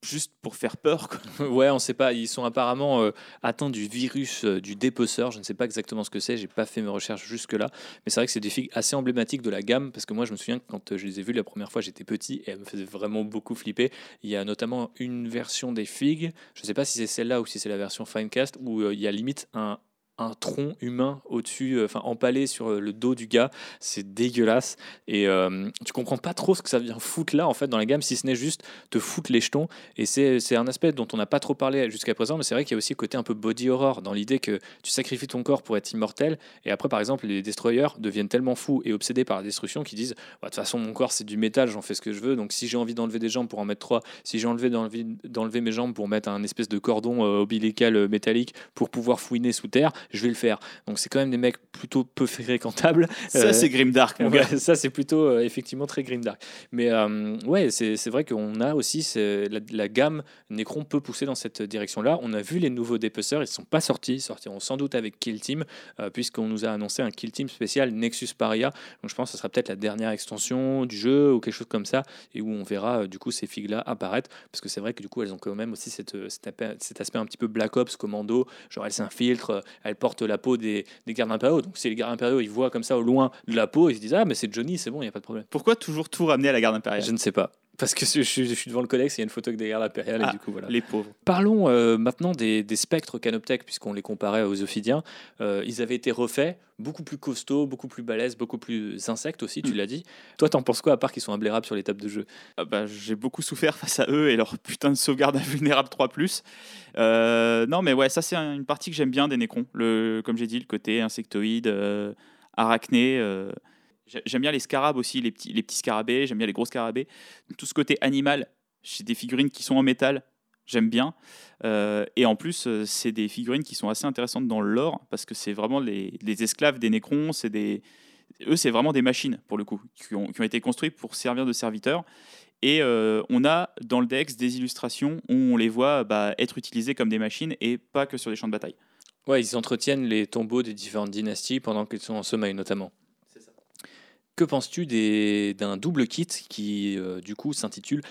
juste pour faire peur. ouais, on sait pas. Ils sont apparemment euh, atteints du virus euh, du dépeceur. Je ne sais pas exactement ce que c'est. J'ai pas fait mes recherches jusque là, mais c'est vrai que c'est des figues assez emblématiques de la gamme parce que moi, je me souviens que quand euh, je les ai vues la première fois, j'étais petit et elles me faisaient vraiment beaucoup flipper. Il y a notamment une version des figues. Je ne sais pas si c'est celle-là ou si c'est la version Finecast où il y a limite un un tronc humain au-dessus, euh, enfin empalé sur euh, le dos du gars. C'est dégueulasse. Et euh, tu comprends pas trop ce que ça vient foutre là, en fait, dans la gamme, si ce n'est juste te foutre les jetons. Et c'est un aspect dont on n'a pas trop parlé jusqu'à présent, mais c'est vrai qu'il y a aussi le côté un peu body horror, dans l'idée que tu sacrifies ton corps pour être immortel. Et après, par exemple, les destroyers deviennent tellement fous et obsédés par la destruction qu'ils disent bah, De toute façon, mon corps, c'est du métal, j'en fais ce que je veux. Donc si j'ai envie d'enlever des jambes pour en mettre trois, si j'ai envie d'enlever mes jambes pour mettre un espèce de cordon ombilical métallique pour pouvoir fouiner sous terre, je vais le faire. Donc c'est quand même des mecs plutôt peu fréquentables. Ça, euh, c'est grimdark, mon gars. Ça, c'est plutôt euh, effectivement très grimdark. Mais euh, ouais, c'est vrai qu'on a aussi la, la, gamme Necron peut pousser dans cette direction-là. On a vu les nouveaux dépeceurs, ils ne sont pas sortis, ils sortiront sans doute avec Kill Team, puisqu'on nous a annoncé un Kill Team spécial Nexus Paria. Donc je pense que ce sera peut-être la dernière extension du jeu ou quelque chose comme ça, et où on verra du coup ces figues-là apparaître, parce que c'est vrai que du coup elles ont quand même aussi cette, cet, aspect un petit peu Black Ops, commando, genre elles s'infiltrent, elles portent la peau des, gardes impériaux. Donc, si les gardes impériaux ils voient comme ça au loin de la peau, ils se disent Ah, mais c'est Johnny, c'est bon, il n'y a pas de problème. Pourquoi toujours tout ramener à la garde impériale? Je ne sais pas. Parce que je suis, devant le codex, il y a une photo des gardes impériales, et ah, du coup, voilà. Les pauvres. Parlons euh, maintenant des, spectres Canoptech, puisqu'on les comparait aux Ophidiens. Euh, ils avaient été refaits, beaucoup plus costauds, beaucoup plus balèzes, beaucoup plus insectes aussi, tu mm. l'as dit. Toi, t'en penses quoi, à part qu'ils sont imblérables sur les tables de jeu? Ah bah, J'ai beaucoup souffert face à eux et leur putain de sauvegarde invulnérable 3+. Euh, non, mais ouais, ça, c'est une partie que j'aime bien des Necrons. Le, comme j'ai dit, le côté insectoïde, arachné. J'aime bien les scarabs aussi, les petits, les petits scarabées, j'aime bien les gros scarabées. Tout ce côté animal, j'ai des figurines qui sont en métal, j'aime bien. Euh, et en plus, euh, c'est des figurines qui sont assez intéressantes dans le lore, parce que c'est vraiment les, les, esclaves des Nécrons, eux, c'est vraiment des machines, pour le coup, qui ont, été construites pour servir de serviteurs. Et euh, on a dans le Dex des illustrations où on les voit bah, être utilisés comme des machines et pas que sur des champs de bataille. Ouais, ils entretiennent les tombeaux des différentes dynasties pendant qu'ils sont en sommeil, notamment. Que penses-tu d'un double kit qui, euh, du coup, s'intitule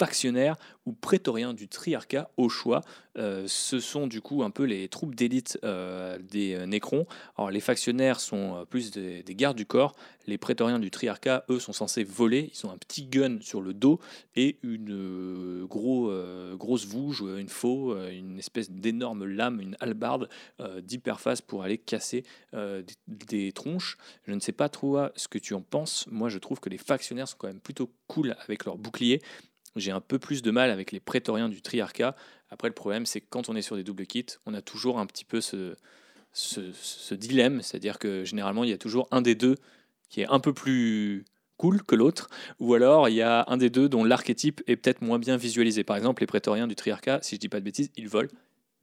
Factionnaire ou prétorien du triarcat au choix. Euh, ce sont du coup un peu les troupes d'élite euh, des euh, Nécrons. Alors les factionnaires sont plus des, gardes du corps. Les prétoriens du triarcat, eux, sont censés voler. Ils ont un petit gun sur le dos et une gros, grosse vouge, une faux, une espèce d'énorme lame, une hallebarde d'hyperphase pour aller casser des, des, tronches. Je ne sais pas trop ce que tu en penses. Moi, je trouve que les factionnaires sont quand même plutôt cool avec leur bouclier j'ai un peu plus de mal avec les prétoriens du triarcat. Après, le problème, c'est que quand on est sur des doubles kits, on a toujours un petit peu ce, ce, dilemme, c'est-à-dire que généralement, il y a toujours un des deux qui est un peu plus cool que l'autre, ou alors il y a un des deux dont l'archétype est peut-être moins bien visualisé. Par exemple, les prétoriens du triarcat, si je dis pas de bêtises, ils volent.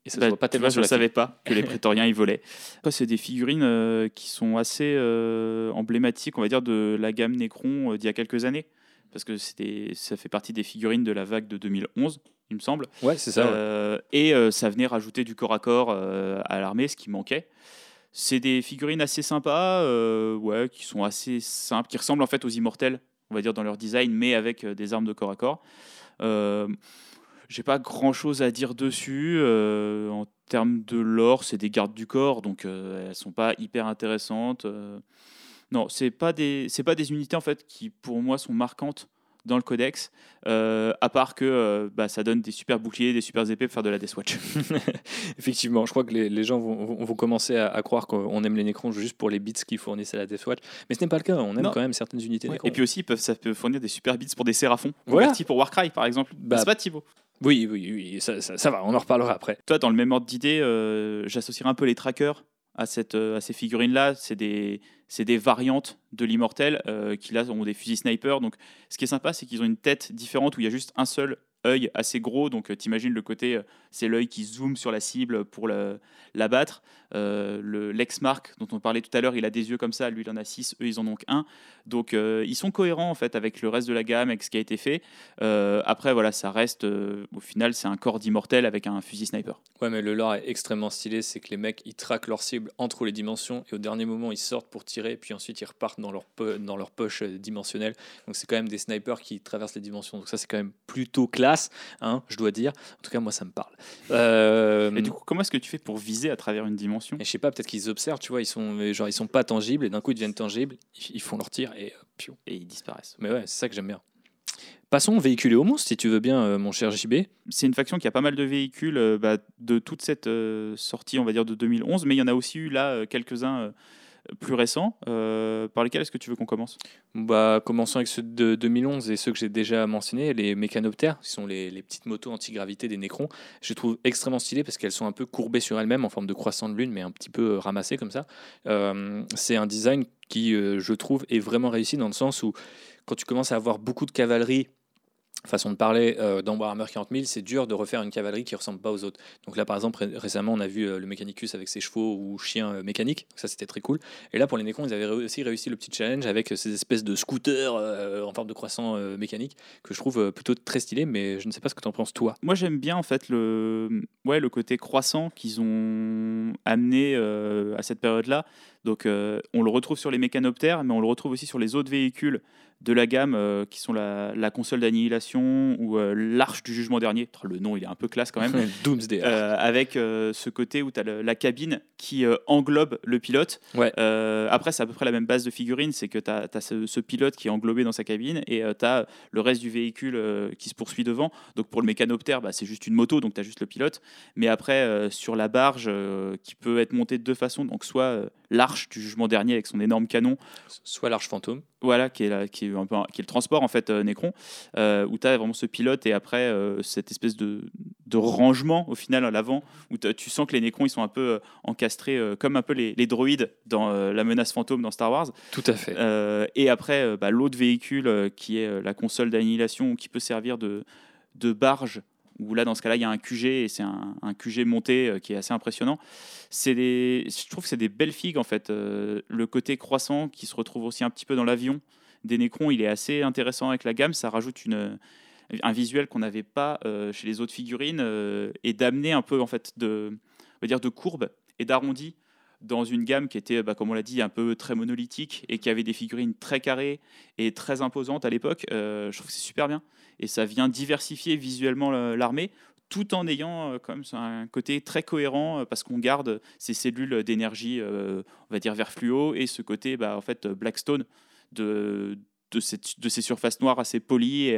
Et ça bah, pas tellement je ne savais pas que les prétoriens ils volaient. C'est des figurines euh, qui sont assez euh, emblématiques, on va dire, de la gamme Necron euh, d'il y a quelques années parce que ça fait partie des figurines de la vague de 2011, il me semble. Ouais, c'est ça. Euh, et euh, ça venait rajouter du corps à corps euh, à l'armée, ce qui manquait. C'est des figurines assez sympas, ouais, qui sont assez simples, qui ressemblent en fait aux immortels, on va dire dans leur design, mais avec des armes de corps à corps. J'ai pas grand chose à dire dessus. en termes de lore, c'est des gardes du corps, donc elles sont pas hyper intéressantes. Non, c'est pas des c'est pas des unités en fait qui pour moi sont marquantes dans le codex, euh, à part que euh, bah, ça donne des super boucliers, des super épées pour faire de la Deathwatch. Effectivement, je crois que les, les gens vont, vont, commencer à, croire qu'on aime les Necrons juste pour les bits qu'ils fournissent à la Deathwatch, mais ce n'est pas le cas, on aime quand même certaines unités Et puis aussi, peuvent, ça peut fournir des super bits pour des Séraphons, voilà. pour Warcry par exemple. Bah, c'est pas Thibaut? oui, oui, oui, ça, ça, va, on en reparlera après. Toi, dans le même ordre d'idée, euh, j'associerai un peu les trackers à, cette, à ces figurines-là. C'est des, c'est des variantes de l'immortel euh, qui ont des fusils sniper. Donc ce qui est sympa, c'est qu'ils ont une tête différente où il y a juste un seul œil assez gros. Donc, tu imagines le côté, c'est l'œil qui zoome sur la cible pour l'abattre. le Lexmark, dont on parlait tout à l'heure, il a des yeux comme ça. Lui, il en a six. Eux, ils en ont qu'un. Donc, ils sont cohérents en fait avec le reste de la gamme, avec ce qui a été fait. après, voilà, ça reste. au final, c'est un corps d'immortel avec un fusil sniper. Ouais, mais le lore est extrêmement stylé. C'est que les mecs, ils traquent leur cible entre les dimensions et au dernier moment, ils sortent pour tirer. Puis ensuite, ils repartent dans leur, dans leur poche dimensionnelle. Donc, c'est quand même des snipers qui traversent les dimensions. Donc, ça, c'est quand même plutôt classe, hein, je dois dire. En tout cas, moi, ça me parle. Euh... Et du coup, comment est-ce que tu fais pour viser à travers une dimension et Je sais pas, peut-être qu'ils observent, tu vois, ils sont, genre, ils sont pas tangibles et d'un coup, ils deviennent tangibles. Ils font leur tir et, euh, et ils disparaissent. Mais ouais, c'est ça que j'aime bien. Passons véhiculer au monstre, si tu veux bien, euh, mon cher JB. C'est une faction qui a pas mal de véhicules euh, bah, de toute cette sortie, on va dire, de 2011, mais il y en a aussi eu là quelques-uns plus récents. Euh, par lesquels est-ce que tu veux qu'on commence? Bah, Commençons avec ceux de 2011 et ceux que j'ai déjà mentionnés, les mécanoptères, qui sont les, petites motos anti-gravité des Nécrons. Je les trouve extrêmement stylées parce qu'elles sont un peu courbées sur elles-mêmes en forme de croissant de lune, mais un petit peu euh, ramassées comme ça. Euh, c'est un design qui, je trouve, est vraiment réussi dans le sens où quand tu commences à avoir beaucoup de cavalerie façon de parler, euh, dans Warhammer 40 000, c'est dur de refaire une cavalerie qui ressemble pas aux autres. Donc là, par exemple, récemment, on a vu euh, le Mechanicus avec ses chevaux ou chiens euh, mécaniques. Ça, c'était très cool. Et là, pour les Necrons, ils avaient aussi réussi le petit challenge avec ces espèces de scooters en forme de croissant mécanique que je trouve plutôt très stylé. Mais je ne sais pas ce que tu en penses, toi. Moi, j'aime bien, en fait, le, ouais, le côté croissant qu'ils ont amené à cette période-là. Donc, on le retrouve sur les mécanoptères, mais on le retrouve aussi sur les autres véhicules de la gamme euh, qui sont la, console d'annihilation ou euh, l'arche du jugement dernier. Le nom, il est un peu classe quand même. Doomsday. Euh, avec ce côté où tu as la cabine qui englobe le pilote. Ouais. après, c'est à peu près la même base de figurine c'est que tu as, ce, pilote qui est englobé dans sa cabine et tu as le reste du véhicule qui se poursuit devant. Donc pour le mécanoptère, bah, c'est juste une moto, donc tu as juste le pilote. Mais après, sur la barge qui peut être montée de deux façons, donc soit l'arche du jugement dernier avec son énorme canon, soit l'arche fantôme. Voilà, qui est, là, qui est, un peu, qui est le transport en fait, euh, Necron, euh, où tu as vraiment ce pilote et après euh, cette espèce de, de, rangement au final à l'avant, où tu sens que les Necrons ils sont un peu encastrés comme un peu les, les droïdes dans la menace fantôme dans Star Wars. Tout à fait. et après, bah, l'autre véhicule qui est la console d'annihilation qui peut servir de, de barge où là, dans ce cas-là, il y a un QG et c'est un, QG monté euh, qui est assez impressionnant. C'est des, je trouve que c'est des belles figues, en fait. Euh, le côté croissant qui se retrouve aussi un petit peu dans l'avion des Necrons, il est assez intéressant avec la gamme. Ça rajoute une, un visuel qu'on n'avait pas euh, chez les autres figurines et d'amener un peu, en fait, de, on va dire, de courbe et d'arrondi dans une gamme qui était, bah, comme on l'a dit, un peu très monolithique et qui avait des figurines très carrées et très imposantes à l'époque. je trouve que c'est super bien et ça vient diversifier visuellement l'armée tout en ayant euh, même un côté très cohérent euh, parce qu'on garde ces cellules d'énergie, euh, on va dire vert fluo, et ce côté, bah, en fait, Blackstone de, de, ces surfaces noires assez polies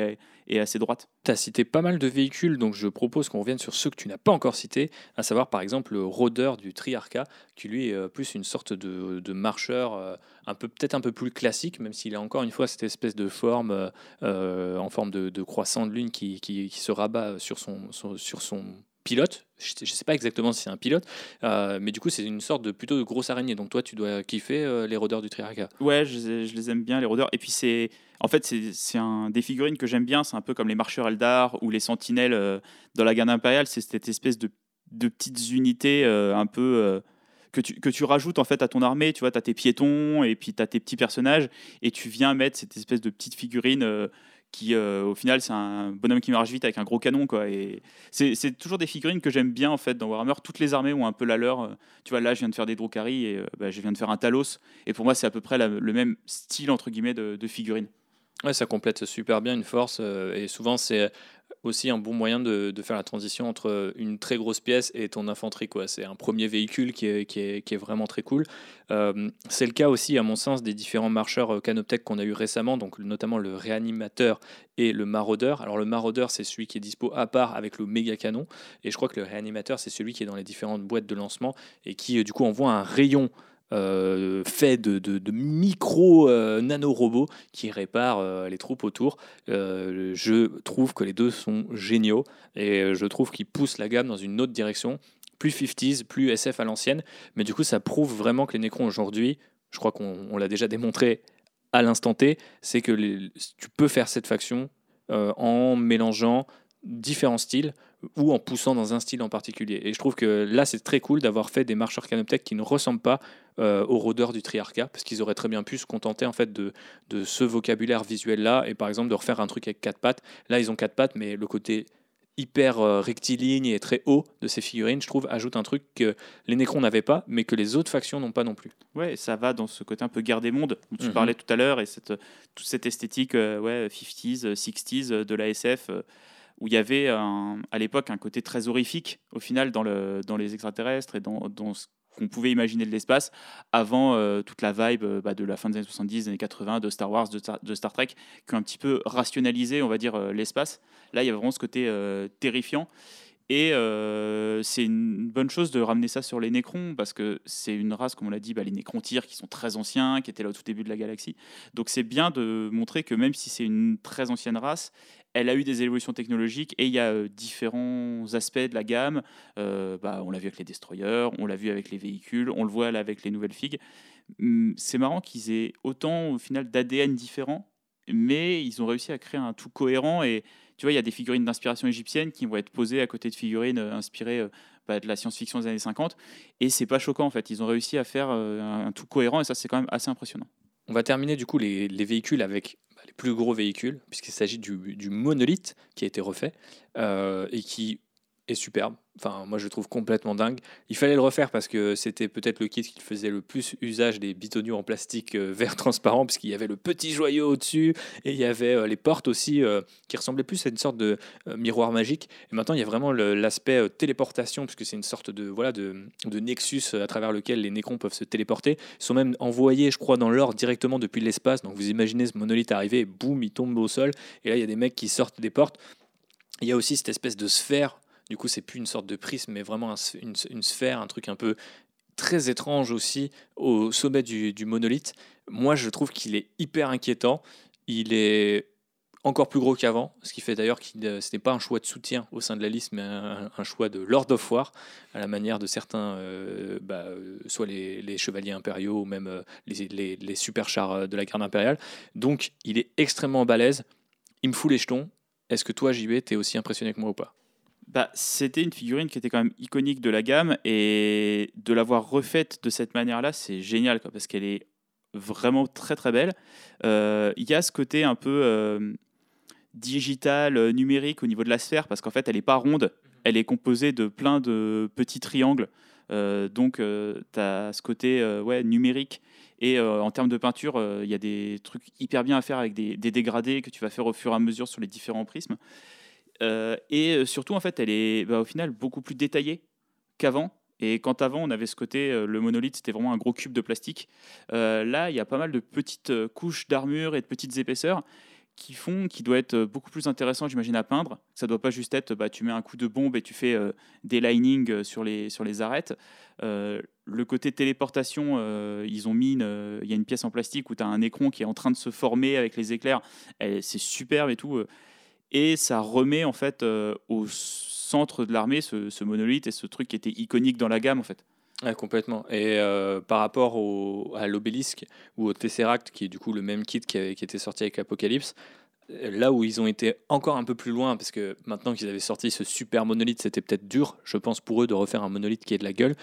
et, assez droites. Tu as cité pas mal de véhicules, donc je propose qu'on revienne sur ceux que tu n'as pas encore cités, à savoir par exemple le rôdeur du Triarca, qui lui est plus une sorte de, marcheur euh, un peu peut-être un peu plus classique, même s'il a encore une fois cette espèce de forme euh, euh, en forme de, croissant de lune qui, qui, se rabat sur son, sur son pilote. Je ne sais pas exactement si c'est un pilote, euh, mais du coup, c'est une sorte de plutôt de grosse araignée. Donc, toi, tu dois kiffer euh, les rôdeurs du Triarca. Ouais, je, je, les aime bien, les rôdeurs. Et puis, c'est en fait, c'est un des figurines que j'aime bien. C'est un peu comme les marcheurs Eldar ou les sentinelles euh, dans la garde impériale. C'est cette espèce de, de petites unités un peu. que tu, que tu rajoutes en fait à ton armée, tu vois, tu as tes piétons et puis tu as tes petits personnages et tu viens mettre cette espèce de petite figurine qui euh, au final c'est un bonhomme qui marche vite avec un gros canon quoi. Et c'est toujours des figurines que j'aime bien en fait dans Warhammer. Toutes les armées ont un peu la leur. Euh, tu vois là je viens de faire des Drukhari et euh, bah, je viens de faire un Talos. Et pour moi c'est à peu près le même style entre guillemets de, de figurine. Ouais ça complète super bien une force et souvent c'est aussi un bon moyen de, faire la transition entre une très grosse pièce et ton infanterie. Quoi. C'est un premier véhicule qui est, qui est, vraiment très cool. Euh, c'est le cas aussi, à mon sens, des différents marcheurs euh, Canoptech qu'on a eu récemment, donc notamment le réanimateur et le maraudeur. Alors le maraudeur, c'est celui qui est dispo à part avec le méga canon, et je crois que le réanimateur, c'est celui qui est dans les différentes boîtes de lancement et qui euh, du coup envoie un rayon euh, fait de, de, micro euh, nanorobots qui réparent euh, les troupes autour. je trouve que les deux sont géniaux et je trouve qu'ils poussent la gamme dans une autre direction, plus 50s, plus SF à l'ancienne. Mais du coup, ça prouve vraiment que les Necrons aujourd'hui, je crois qu'on l'a déjà démontré à l'instant T, c'est que tu peux faire cette faction en mélangeant différents styles ou en poussant dans un style en particulier. Et je trouve que là, c'est très cool d'avoir fait des marcheurs Canoptech qui ne ressemblent pas euh, aux rôdeurs du Triarca, parce qu'ils auraient très bien pu se contenter en fait de, de ce vocabulaire visuel-là, et par exemple de refaire un truc avec quatre pattes. Là, ils ont quatre pattes, mais le côté hyper euh, rectiligne et très haut de ces figurines, je trouve, ajoute un truc que les Nécrons n'avaient pas, mais que les autres factions n'ont pas non plus. Ouais, ça va dans ce côté un peu guerre des mondes dont tu Mhm. parlais tout à l'heure et cette, toute cette esthétique euh, ouais, 50s, euh, 60s euh, de la SF où il y avait à l'époque un côté très horrifique au final dans, le, dans les extraterrestres et dans, ce qu'on pouvait imaginer de l'espace avant euh, toute la vibe euh, bah, de la fin des années 70, des années 80, de Star Wars, de Star, Trek, qui ont un petit peu rationalisé, on va dire, euh, l'espace. Là, il y a vraiment ce côté terrifiant. Et euh, c'est une bonne chose de ramener ça sur les Nécrons, parce que c'est une race, comme on l'a dit, bah, les Nécrontyres, qui sont très anciens, qui étaient là au tout début de la galaxie. Donc c'est bien de montrer que même si c'est une très ancienne race, elle a eu des évolutions technologiques et il y a euh, différents aspects de la gamme. Euh, bah, on l'a vu avec les destroyers, on l'a vu avec les véhicules, on le voit avec les nouvelles figues. Hum, C'est marrant qu'ils aient autant au final d'ADN différents, mais ils ont réussi à créer un tout cohérent et tu vois, il y a des figurines d'inspiration égyptienne qui vont être posées à côté de figurines euh, inspirées euh, bah, de la science-fiction des années 50. Et c'est pas choquant en fait. Ils ont réussi à faire euh, un, tout cohérent et ça, c'est quand même assez impressionnant. On va terminer du coup les, les véhicules avec bah, les plus gros véhicules, puisqu'il s'agit du, monolithe qui a été refait et qui est superbe. Enfin, moi je le trouve complètement dingue. Il fallait le refaire parce que c'était peut-être le kit qui faisait le plus usage des bitonniers en plastique euh, vert transparent, puisqu'il y avait le petit joyau au-dessus et il y avait euh, les portes aussi euh, qui ressemblaient plus à une sorte de miroir magique. Et maintenant il y a vraiment l'aspect téléportation, puisque c'est une sorte de, voilà, de, de nexus à travers lequel les nécrons peuvent se téléporter. Ils sont même envoyés, je crois, dans l'or directement depuis l'espace. Donc vous imaginez ce monolithe arriver, boum, il tombe au sol. Et là, il y a des mecs qui sortent des portes. Il y a aussi cette espèce de sphère. Du coup, c'est plus une sorte de prisme, mais vraiment une, sphère, un truc un peu très étrange aussi au sommet du, monolithe. Moi, je trouve qu'il est hyper inquiétant. Il est encore plus gros qu'avant, ce qui fait d'ailleurs que ce n'est pas un choix de soutien au sein de la liste, mais un, choix de Lord of War, à la manière de certains, euh, bah, euh, soit les, chevaliers impériaux ou même euh, les, superchars de la garde impériale. Donc, il est extrêmement balèze. Il me fout les jetons. Est-ce que toi, JB, t'es aussi impressionné que moi ou pas? Bah, c'était une figurine qui était quand même iconique de la gamme et de l'avoir refaite de cette manière-là, c'est génial quoi, parce qu'elle est vraiment très très belle. Euh, Il y a ce côté un peu euh, digital, euh, numérique au niveau de la sphère parce qu'en fait elle n'est pas ronde, elle est composée de plein de petits triangles. Euh, donc tu as ce côté ouais, numérique et euh, en termes de peinture, euh, il y a des trucs hyper bien à faire avec des, des dégradés que tu vas faire au fur et à mesure sur les différents prismes. Euh, et euh, surtout, en fait, elle est bah, au final beaucoup plus détaillée qu'avant. Et quand avant, on avait ce côté, euh, le monolithe, c'était vraiment un gros cube de plastique. Là, il y a pas mal de petites couches d'armure et de petites épaisseurs qui font qui doit être beaucoup plus intéressant, j'imagine, à peindre. Ça doit pas juste être, bah, tu mets un coup de bombe et tu fais des linings sur les, sur les arêtes. Le côté téléportation, ils ont mis, il y a une pièce en plastique où tu as un écran qui est en train de se former avec les éclairs. C'est superbe et tout. Et ça remet en fait euh, au centre de l'armée ce, monolithe et ce truc qui était iconique dans la gamme en fait. Complètement. Et euh, par rapport au, à l'obélisque ou au Tesseract, qui est du coup le même kit qui, qui était sorti avec Apocalypse, euh, là où ils ont été encore un peu plus loin, parce que maintenant qu'ils avaient sorti ce super monolithe, c'était peut-être dur, je pense, pour eux de refaire un monolithe qui ait de la gueule.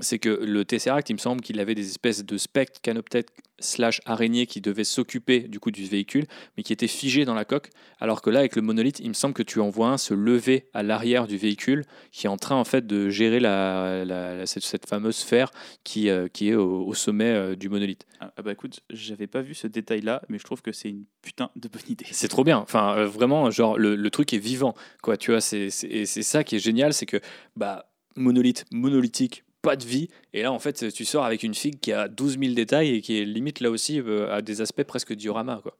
C'est que le Tesseract, il me semble qu'il avait des espèces de spectres, canoptèques slash araignées qui devaient s'occuper du coup du véhicule, mais qui étaient figés dans la coque. Alors que là, avec le monolithe, il me semble que tu en vois un se lever à l'arrière du véhicule, qui est en train en fait de gérer la, la- la- cette, cette fameuse sphère qui, euh, qui est au, au sommet euh, du monolithe. Ah, ah bah écoute, j'avais pas vu ce détail là, mais je trouve que c'est une putain de bonne idée. C'est trop bien. Enfin, euh, vraiment, genre, le, le truc est vivant. Quoi, tu vois, c'est ça qui est génial, c'est que, bah, monolithe, monolithique, pas de vie. Et là, en fait, tu sors avec une figue qui a 12 000 détails et qui est limite, là aussi, euh, à des aspects presque diorama, quoi.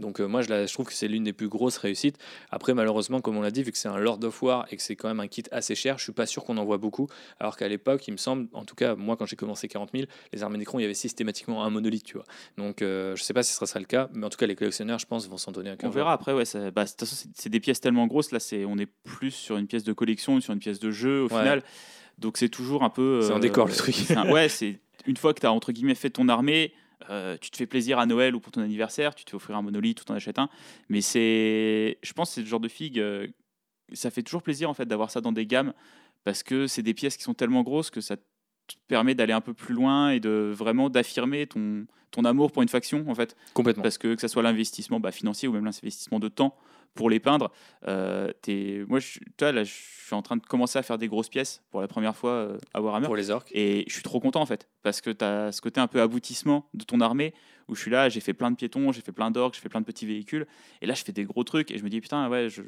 Donc euh, moi, je, la- je trouve que c'est l'une des plus grosses réussites. Après, malheureusement, comme on l'a dit, vu que c'est un Lord of War et que c'est quand même un kit assez cher, je suis pas sûr qu'on en voit beaucoup. Alors qu'à l'époque, il me semble, en tout cas, moi, quand j'ai commencé 40 000, les armées Necron, il y avait systématiquement un monolithe, tu vois. Donc euh, je sais pas si ce sera le cas, mais en tout cas, les collectionneurs, je pense, vont s'en donner un On cœur. verra après, ouais, ça- bah, de toute façon, c'est- c'est des pièces tellement grosses, là c'est, on est plus sur une pièce de collection, sur une pièce de jeu au Ouais. final. Donc c'est toujours un peu. C'est un euh, décor, le truc. c'est un- ouais, c'est une fois que tu as entre guillemets fait ton armée, euh, tu te fais plaisir à Noël ou pour ton anniversaire, tu te fais offrir un monolithe ou t'en achètes un. Mais c'est, je pense que c'est le genre de figue euh, ça fait toujours plaisir en fait d'avoir ça dans des gammes parce que c'est des pièces qui sont tellement grosses que ça te permet d'aller un peu plus loin et de vraiment d'affirmer ton, ton amour pour une faction en fait. Complètement. Parce que que ce soit l'investissement bah, financier ou même l'investissement de temps pour les peindre, euh, t'es- moi je, toi, là, je suis en train de commencer à faire des grosses pièces pour la première fois euh, à Warhammer. Pour les orques. Et je suis trop content en fait, parce que tu as ce côté un peu aboutissement de ton armée, où je suis là, j'ai fait plein de piétons, j'ai fait plein d'orques, j'ai fait plein de petits véhicules, et là je fais des gros trucs, et je me dis putain, ouais, je-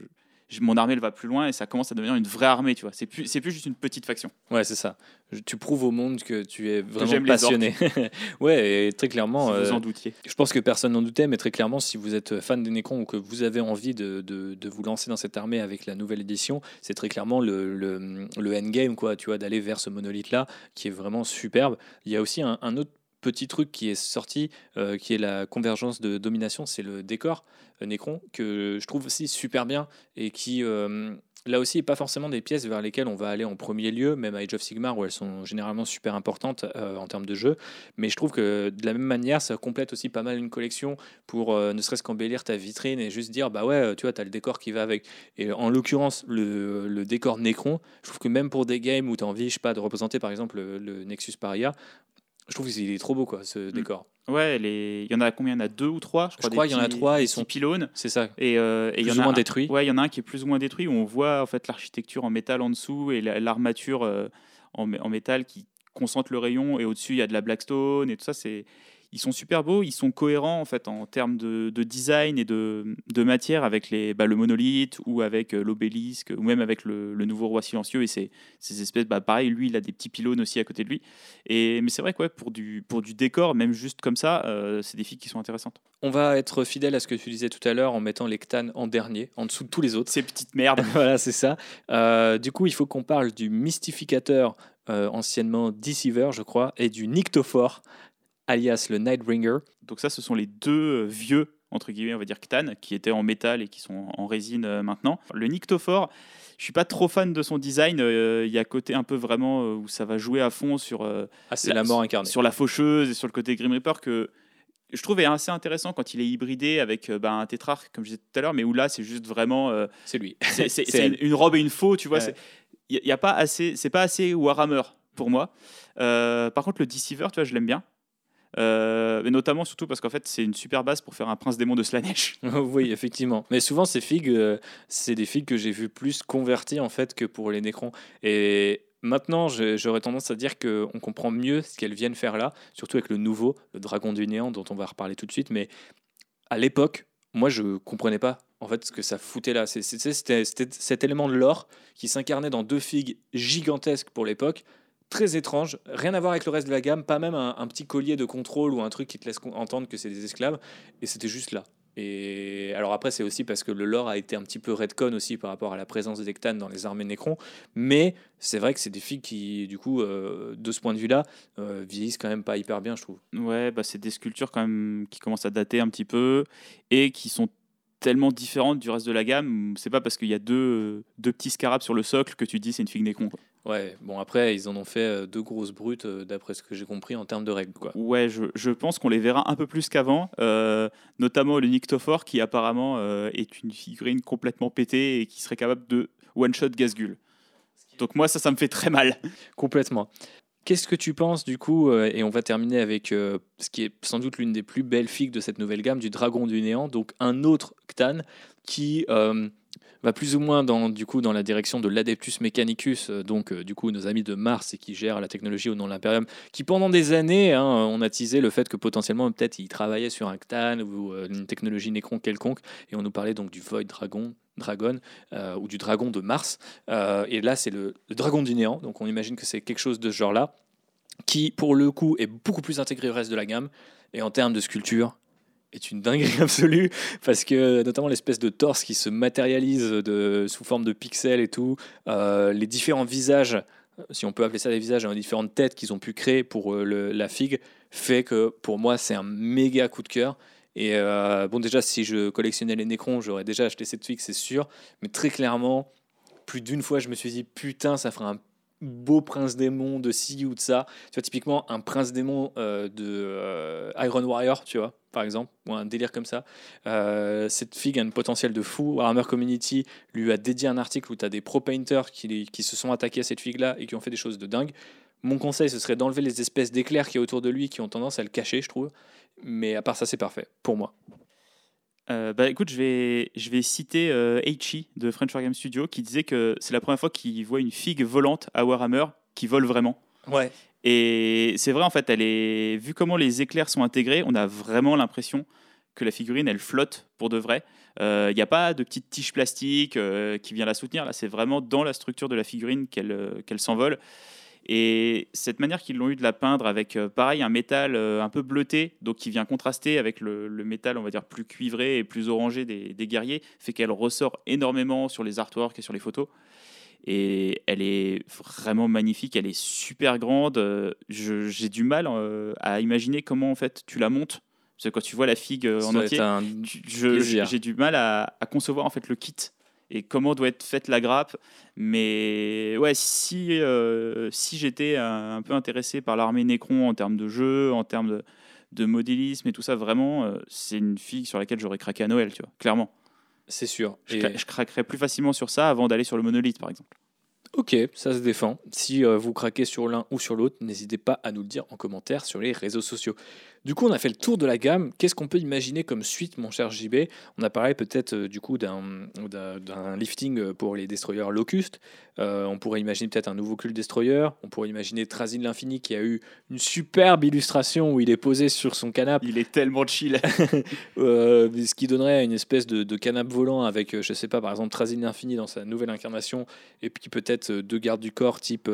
mon armée elle va plus loin, et ça commence à devenir une vraie armée, tu vois. C'est plus, c'est plus juste une petite faction. Ouais, c'est ça. Je- Tu prouves au monde que tu es vraiment passionné. ouais, et très clairement. si vous euh, en doutiez. Je pense que personne n'en doutait, mais très clairement, si vous êtes fan des Necrons ou que vous avez envie de, de- de vous lancer dans cette armée avec la nouvelle édition, c'est très clairement le, le, le endgame, quoi, tu vois, d'aller vers ce monolithe-là, qui est vraiment superbe. Il y a aussi un, un autre petit truc qui est sorti, euh, qui est la convergence de domination, c'est le décor euh, Necron, que je trouve aussi super bien et qui... euh, Là aussi, pas forcément des pièces vers lesquelles on va aller en premier lieu, même à Age of Sigmar, où elles sont généralement super importantes en termes de jeu. Mais je trouve que de la même manière, ça complète aussi pas mal une collection pour ne serait-ce qu'embellir ta vitrine et juste dire bah ouais, tu vois, tu as le décor qui va avec. Et en l'occurrence, le, le décor Necron, je trouve que même pour des games où tu as envie, je sais pas, de représenter par exemple le, le Nexus Paria, je trouve qu'il est trop beau quoi, ce décor. Ouais, les... il y en a combien? Il y en a deux ou trois Je crois des qu'il y en a trois, ils sont- pylônes. C'est ça. Et, euh, et il y Plus en ou a moins un- détruit. Ouais, il y en a un qui est plus ou moins détruit où on voit en fait l'architecture en métal en dessous et la- l'armature euh, en métal qui concentre le rayon et au-dessus il y a de la blackstone et tout ça. C'est ils sont super beaux, ils sont cohérents en fait en termes de, de design et de, de matière avec les, bah, le monolithe ou avec euh, l'obélisque ou même avec le, le nouveau roi silencieux et ces, ces espèces. Bah, pareil, lui il a des petits pylônes aussi à côté de lui. Et mais c'est vrai que ouais, pour du pour du décor, même juste comme ça, euh, c'est des filles qui sont intéressantes. On va être fidèle à ce que tu disais tout à l'heure en mettant les Ctanes en dernier, en dessous de tous les autres. Ces petites merdes. voilà, c'est ça. Euh, du coup, il faut qu'on parle du mystificateur, euh, anciennement Deceiver, je crois, et du Nyctophore, alias le Nightbringer. Donc ça, ce sont les deux euh, vieux, entre guillemets, on va dire Ctan, qui étaient en métal et qui sont en résine euh, maintenant. Le Nyctophore, je suis pas trop fan de son design. euh, Il y a côté un peu vraiment euh, où ça va jouer à fond sur, euh, Ah, la mort incarnée. sur la faucheuse et sur le côté Grim Reaper que je trouve est assez intéressant quand il est hybridé avec bah, un tétrarque, comme je disais tout à l'heure, mais où là, c'est juste vraiment... C'est lui. c'est une, une robe et une faux, tu vois. Ouais. Il y, a pas assez, c'est pas assez Warhammer pour moi. Par contre, le Deceiver, tu vois, je l'aime bien. Euh, mais notamment surtout parce qu'en fait c'est une super base pour faire un prince démon de Slanesh. oui, effectivement. Mais souvent, ces figues, euh, c'est des figues que j'ai vu plus converties en fait que pour les Nécrons. Et maintenant, j'aurais tendance à dire qu'on comprend mieux ce qu'elles viennent faire là, surtout avec le nouveau, le dragon du néant, dont on va reparler tout de suite. Mais à l'époque, moi, je comprenais pas en fait ce que ça foutait là. C'était cet élément de l'or qui s'incarnait dans deux figues gigantesques pour l'époque. Très étrange, rien à voir avec le reste de la gamme, pas même un, petit collier de contrôle ou un truc qui te laisse entendre que c'est des esclaves, et c'était juste là. Et alors après, c'est aussi parce que le lore a été un petit peu redcon aussi par rapport à la présence des dans les armées Necrons. Mais c'est vrai que c'est des figues qui, du coup, euh, de ce point de vue-là, euh, vieillissent quand même pas hyper bien, je trouve. Ouais, bah c'est des sculptures quand même qui commencent à dater un petit peu et qui sont tellement différentes du reste de la gamme. C'est pas parce qu'il y a deux, deux petits scarabs sur le socle que tu dis c'est une figue Nécron. quoi. Ouais, bon après, ils en ont fait euh, deux grosses brutes, euh, d'après ce que j'ai compris, en termes de règles, quoi. Ouais, je, je pense qu'on les verra un peu plus qu'avant, euh, notamment le Nyctophore qui apparemment euh, est une figurine complètement pétée et qui serait capable de one-shot Gazgul. Donc moi ça, ça me fait très mal. Complètement. Qu'est-ce que tu penses du coup, euh, et on va terminer avec euh, ce qui est sans doute l'une des plus belles figues de cette nouvelle gamme, du Dragon du Néant, donc un autre Ctan qui euh, va plus ou moins dans, du coup, dans la direction de l'Adeptus Mechanicus, donc du coup nos amis de Mars et qui gèrent la technologie au nom de l'Imperium, qui pendant des années, hein, on a teasé le fait que potentiellement peut-être ils travaillaient sur un Ctan ou une technologie Necron quelconque, et on nous parlait donc du Void Dragon, Dragon euh, ou du Dragon de Mars. Euh, et là, c'est le, Dragon du Néant, donc on imagine que c'est quelque chose de ce genre-là, qui pour le coup est beaucoup plus intégré au reste de la gamme, et en termes de sculpture, est une dinguerie absolue, parce que notamment l'espèce de torse qui se matérialise de, sous forme de pixels et tout, euh, les différents visages, si on peut appeler ça des visages, hein, les différentes têtes qu'ils ont pu créer pour la figue, fait que pour moi c'est un méga coup de cœur. Et euh, bon, déjà, si je collectionnais les Nécrons, j'aurais déjà acheté cette figue, c'est sûr. Mais très clairement, plus d'une fois, je me suis dit, putain, ça ferait un beau prince démon de ci ou de ça. Tu vois, typiquement, un prince démon euh, de euh, Iron Warrior, tu vois, par exemple, ou un délire comme ça. Cette fille a un potentiel de fou. Warhammer Community lui a dédié un article où tu as des pro-painters qui, qui se sont attaqués à cette fille-là et qui ont fait des choses de dingue. Mon conseil, ce serait d'enlever les espèces d'éclairs qui a autour de lui qui ont tendance à le cacher, je trouve. Mais à part ça, c'est parfait, pour moi. Euh, bah écoute, je vais, je vais citer euh, Eichi de French Wargame Studio qui disait que c'est la première fois qu'il voit une figue volante à Warhammer qui vole vraiment. Ouais. Et c'est vrai, en fait, elle est, vu comment les éclairs sont intégrés, on a vraiment l'impression que la figurine, elle flotte pour de vrai. Il euh, n'y a pas de petite tige plastique euh, qui vient la soutenir. Là, c'est vraiment dans la structure de la figurine qu'elle euh, qu'elle s'envole. Et cette manière qu'ils l'ont eu de la peindre avec, euh, pareil, un métal euh, un peu bleuté, donc qui vient contraster avec le, le métal, on va dire, plus cuivré et plus orangé des, des guerriers, fait qu'elle ressort énormément sur les artworks et sur les photos. Et elle est vraiment magnifique, elle est super grande. Euh, J'ai du mal à imaginer comment en fait tu la montes. Parce que quand tu vois la figue en entier, j'ai du mal à, à concevoir en fait le kit et comment doit être faite la grappe. Mais ouais, si, euh, si j'étais un, un peu intéressé par l'armée Necron en termes de jeu, en termes de, de modélisme et tout ça, vraiment, euh, c'est une figue sur laquelle j'aurais craqué à Noël, tu vois, clairement. C'est sûr. Je, Et- cra- je craquerais plus facilement sur ça avant d'aller sur le monolithe, par exemple. Ok, ça se défend. Si euh, vous craquez sur l'un ou sur l'autre, n'hésitez pas à nous le dire en commentaire sur les réseaux sociaux. Du coup, on a fait le tour de la gamme. Qu'est-ce qu'on peut imaginer comme suite, mon cher JB On a parlé peut-être euh, du coup d'un lifting euh, pour les destroyers Locust. Euh, on pourrait imaginer peut-être un nouveau cult destroyer. On pourrait imaginer Trazin l'Infini qui a eu une superbe illustration où il est posé sur son canapé, Il est tellement chill. euh, ce qui donnerait une espèce de, de canapé volant avec, je sais pas, par exemple Trazin l'Infini dans sa nouvelle incarnation et puis peut-être deux gardes du corps type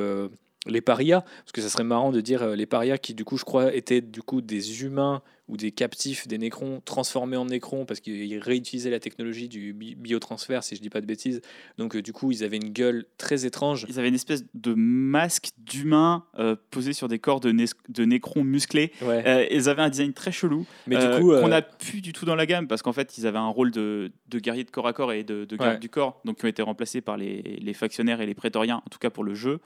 les parias, parce que ça serait marrant de dire euh, les parias qui du coup je crois étaient du coup des humains ou des captifs des nécrons transformés en nécrons parce qu'ils réutilisaient la technologie du bi- biotransfert si je dis pas de bêtises. Donc euh, du coup ils avaient une gueule très étrange. Ils avaient une espèce de masque d'humain euh, posé sur des corps de, né- de nécrons musclés. Ouais. Euh, ils avaient un design très chelou. Mais du coup, qu'on n'a plus du tout dans la gamme parce qu'en fait ils avaient un rôle de, de guerrier de corps à corps et de, de garde Ouais. du corps donc qui ont été remplacés par les, les factionnaires et les prétoriens en tout cas pour le jeu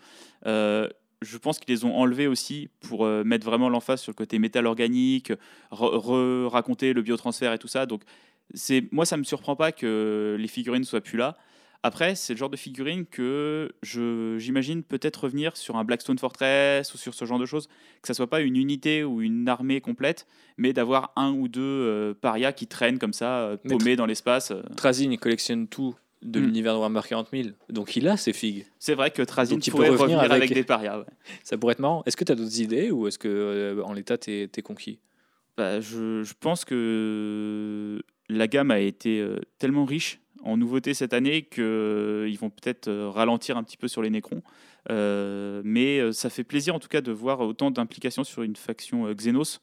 je pense qu'ils les ont enlevés aussi pour euh, mettre vraiment l'emphase sur le côté métal organique raconter le biotransfert et tout ça donc c'est moi ça me surprend pas que les figurines soient plus là après, c'est le genre de figurine que j'imagine peut-être revenir sur un Blackstone Fortress ou sur ce genre de choses, que ça soit pas une unité ou une armée complète, mais d'avoir un ou deux euh, parias qui traînent comme ça, euh, paumés dans l'espace. euh. Trazin il collectionne tout de Mm. l'univers de Warhammer 40 000, donc il a ses figues. C'est vrai que Trazin pourrait revenir revenir avec... avec- des parias. ouais. Ça pourrait être marrant. Est-ce que tu as d'autres idées ou est-ce que euh, en l'état t'es es conquis? Bah, je, je pense que la gamme a été euh, tellement riche en nouveautés cette année qu'ils vont peut-être euh, ralentir un petit peu sur les Nécrons. Euh, mais euh, ça fait plaisir en tout cas de voir autant d'implications sur une faction euh, Xenos,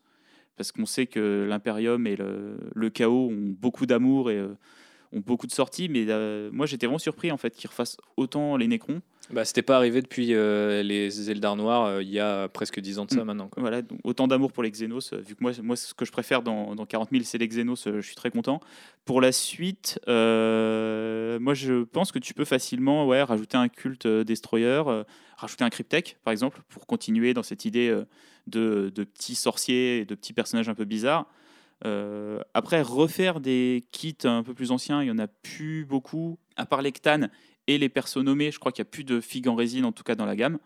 parce qu'on sait que l'Imperium et le, le Chaos ont beaucoup d'amour et euh, ont beaucoup de sorties. Mais euh, moi j'étais vraiment surpris en fait qu'ils refassent autant les Nécrons. Bah, c'était pas arrivé depuis euh, les Eldar Noirs euh, il y a presque 10 ans de ça Mm. maintenant. Quoi. Voilà, donc autant d'amour pour les Xenos. Vu que moi, moi, ce que je préfère dans, dans 40 000, c'est les Xenos. Je suis très content. Pour la suite, moi, je pense que tu peux facilement ouais, rajouter un culte destroyer, rajouter un cryptech, par exemple, pour continuer dans cette idée de, de petits sorciers et de petits personnages un peu bizarres. Euh, après, refaire des kits un peu plus anciens, il y en a plus beaucoup, à part l'Ectane et les persos nommés. Je crois qu'il n'y a plus de figues en résine, en tout cas dans la gamme.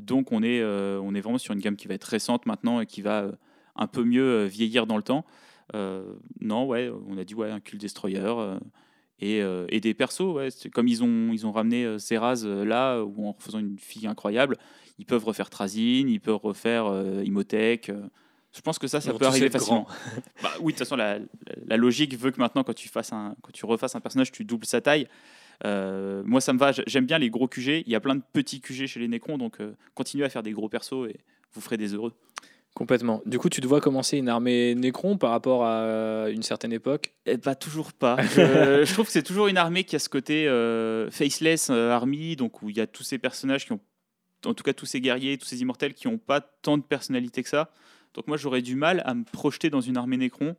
Donc on est, euh, on est vraiment sur une gamme qui va être récente maintenant et qui va euh, un peu mieux vieillir dans le temps. Non, ouais, on a dit ouais, un cult destroyer et, des persos. Ouais, comme ils ont, ils ont ramené euh, là, où en faisant une fille incroyable, ils peuvent refaire Trazin, ils peuvent refaire Imhotech. euh. Je pense que ça, ça peut arriver facilement. Bah, oui, de toute façon, la, la- la logique veut que maintenant, quand tu, fasses un, quand tu refasses un personnage, tu doubles sa taille. Euh, moi, ça me va. J'aime bien les gros QG. Il y a plein de petits QG chez les Necrons, donc euh, continuez à faire des gros persos et vous ferez des heureux. Complètement. Du coup, tu dois commencer une armée Nécron par rapport à une certaine époque? Eh bah, toujours pas. Je, je trouve que c'est toujours une armée qui a ce côté euh, faceless euh, army, donc où il y a tous ces personnages qui ont, en tout cas tous ces guerriers, tous ces immortels qui n'ont pas tant de personnalité que ça. Donc moi, j'aurais du mal à me projeter dans une armée Nécron.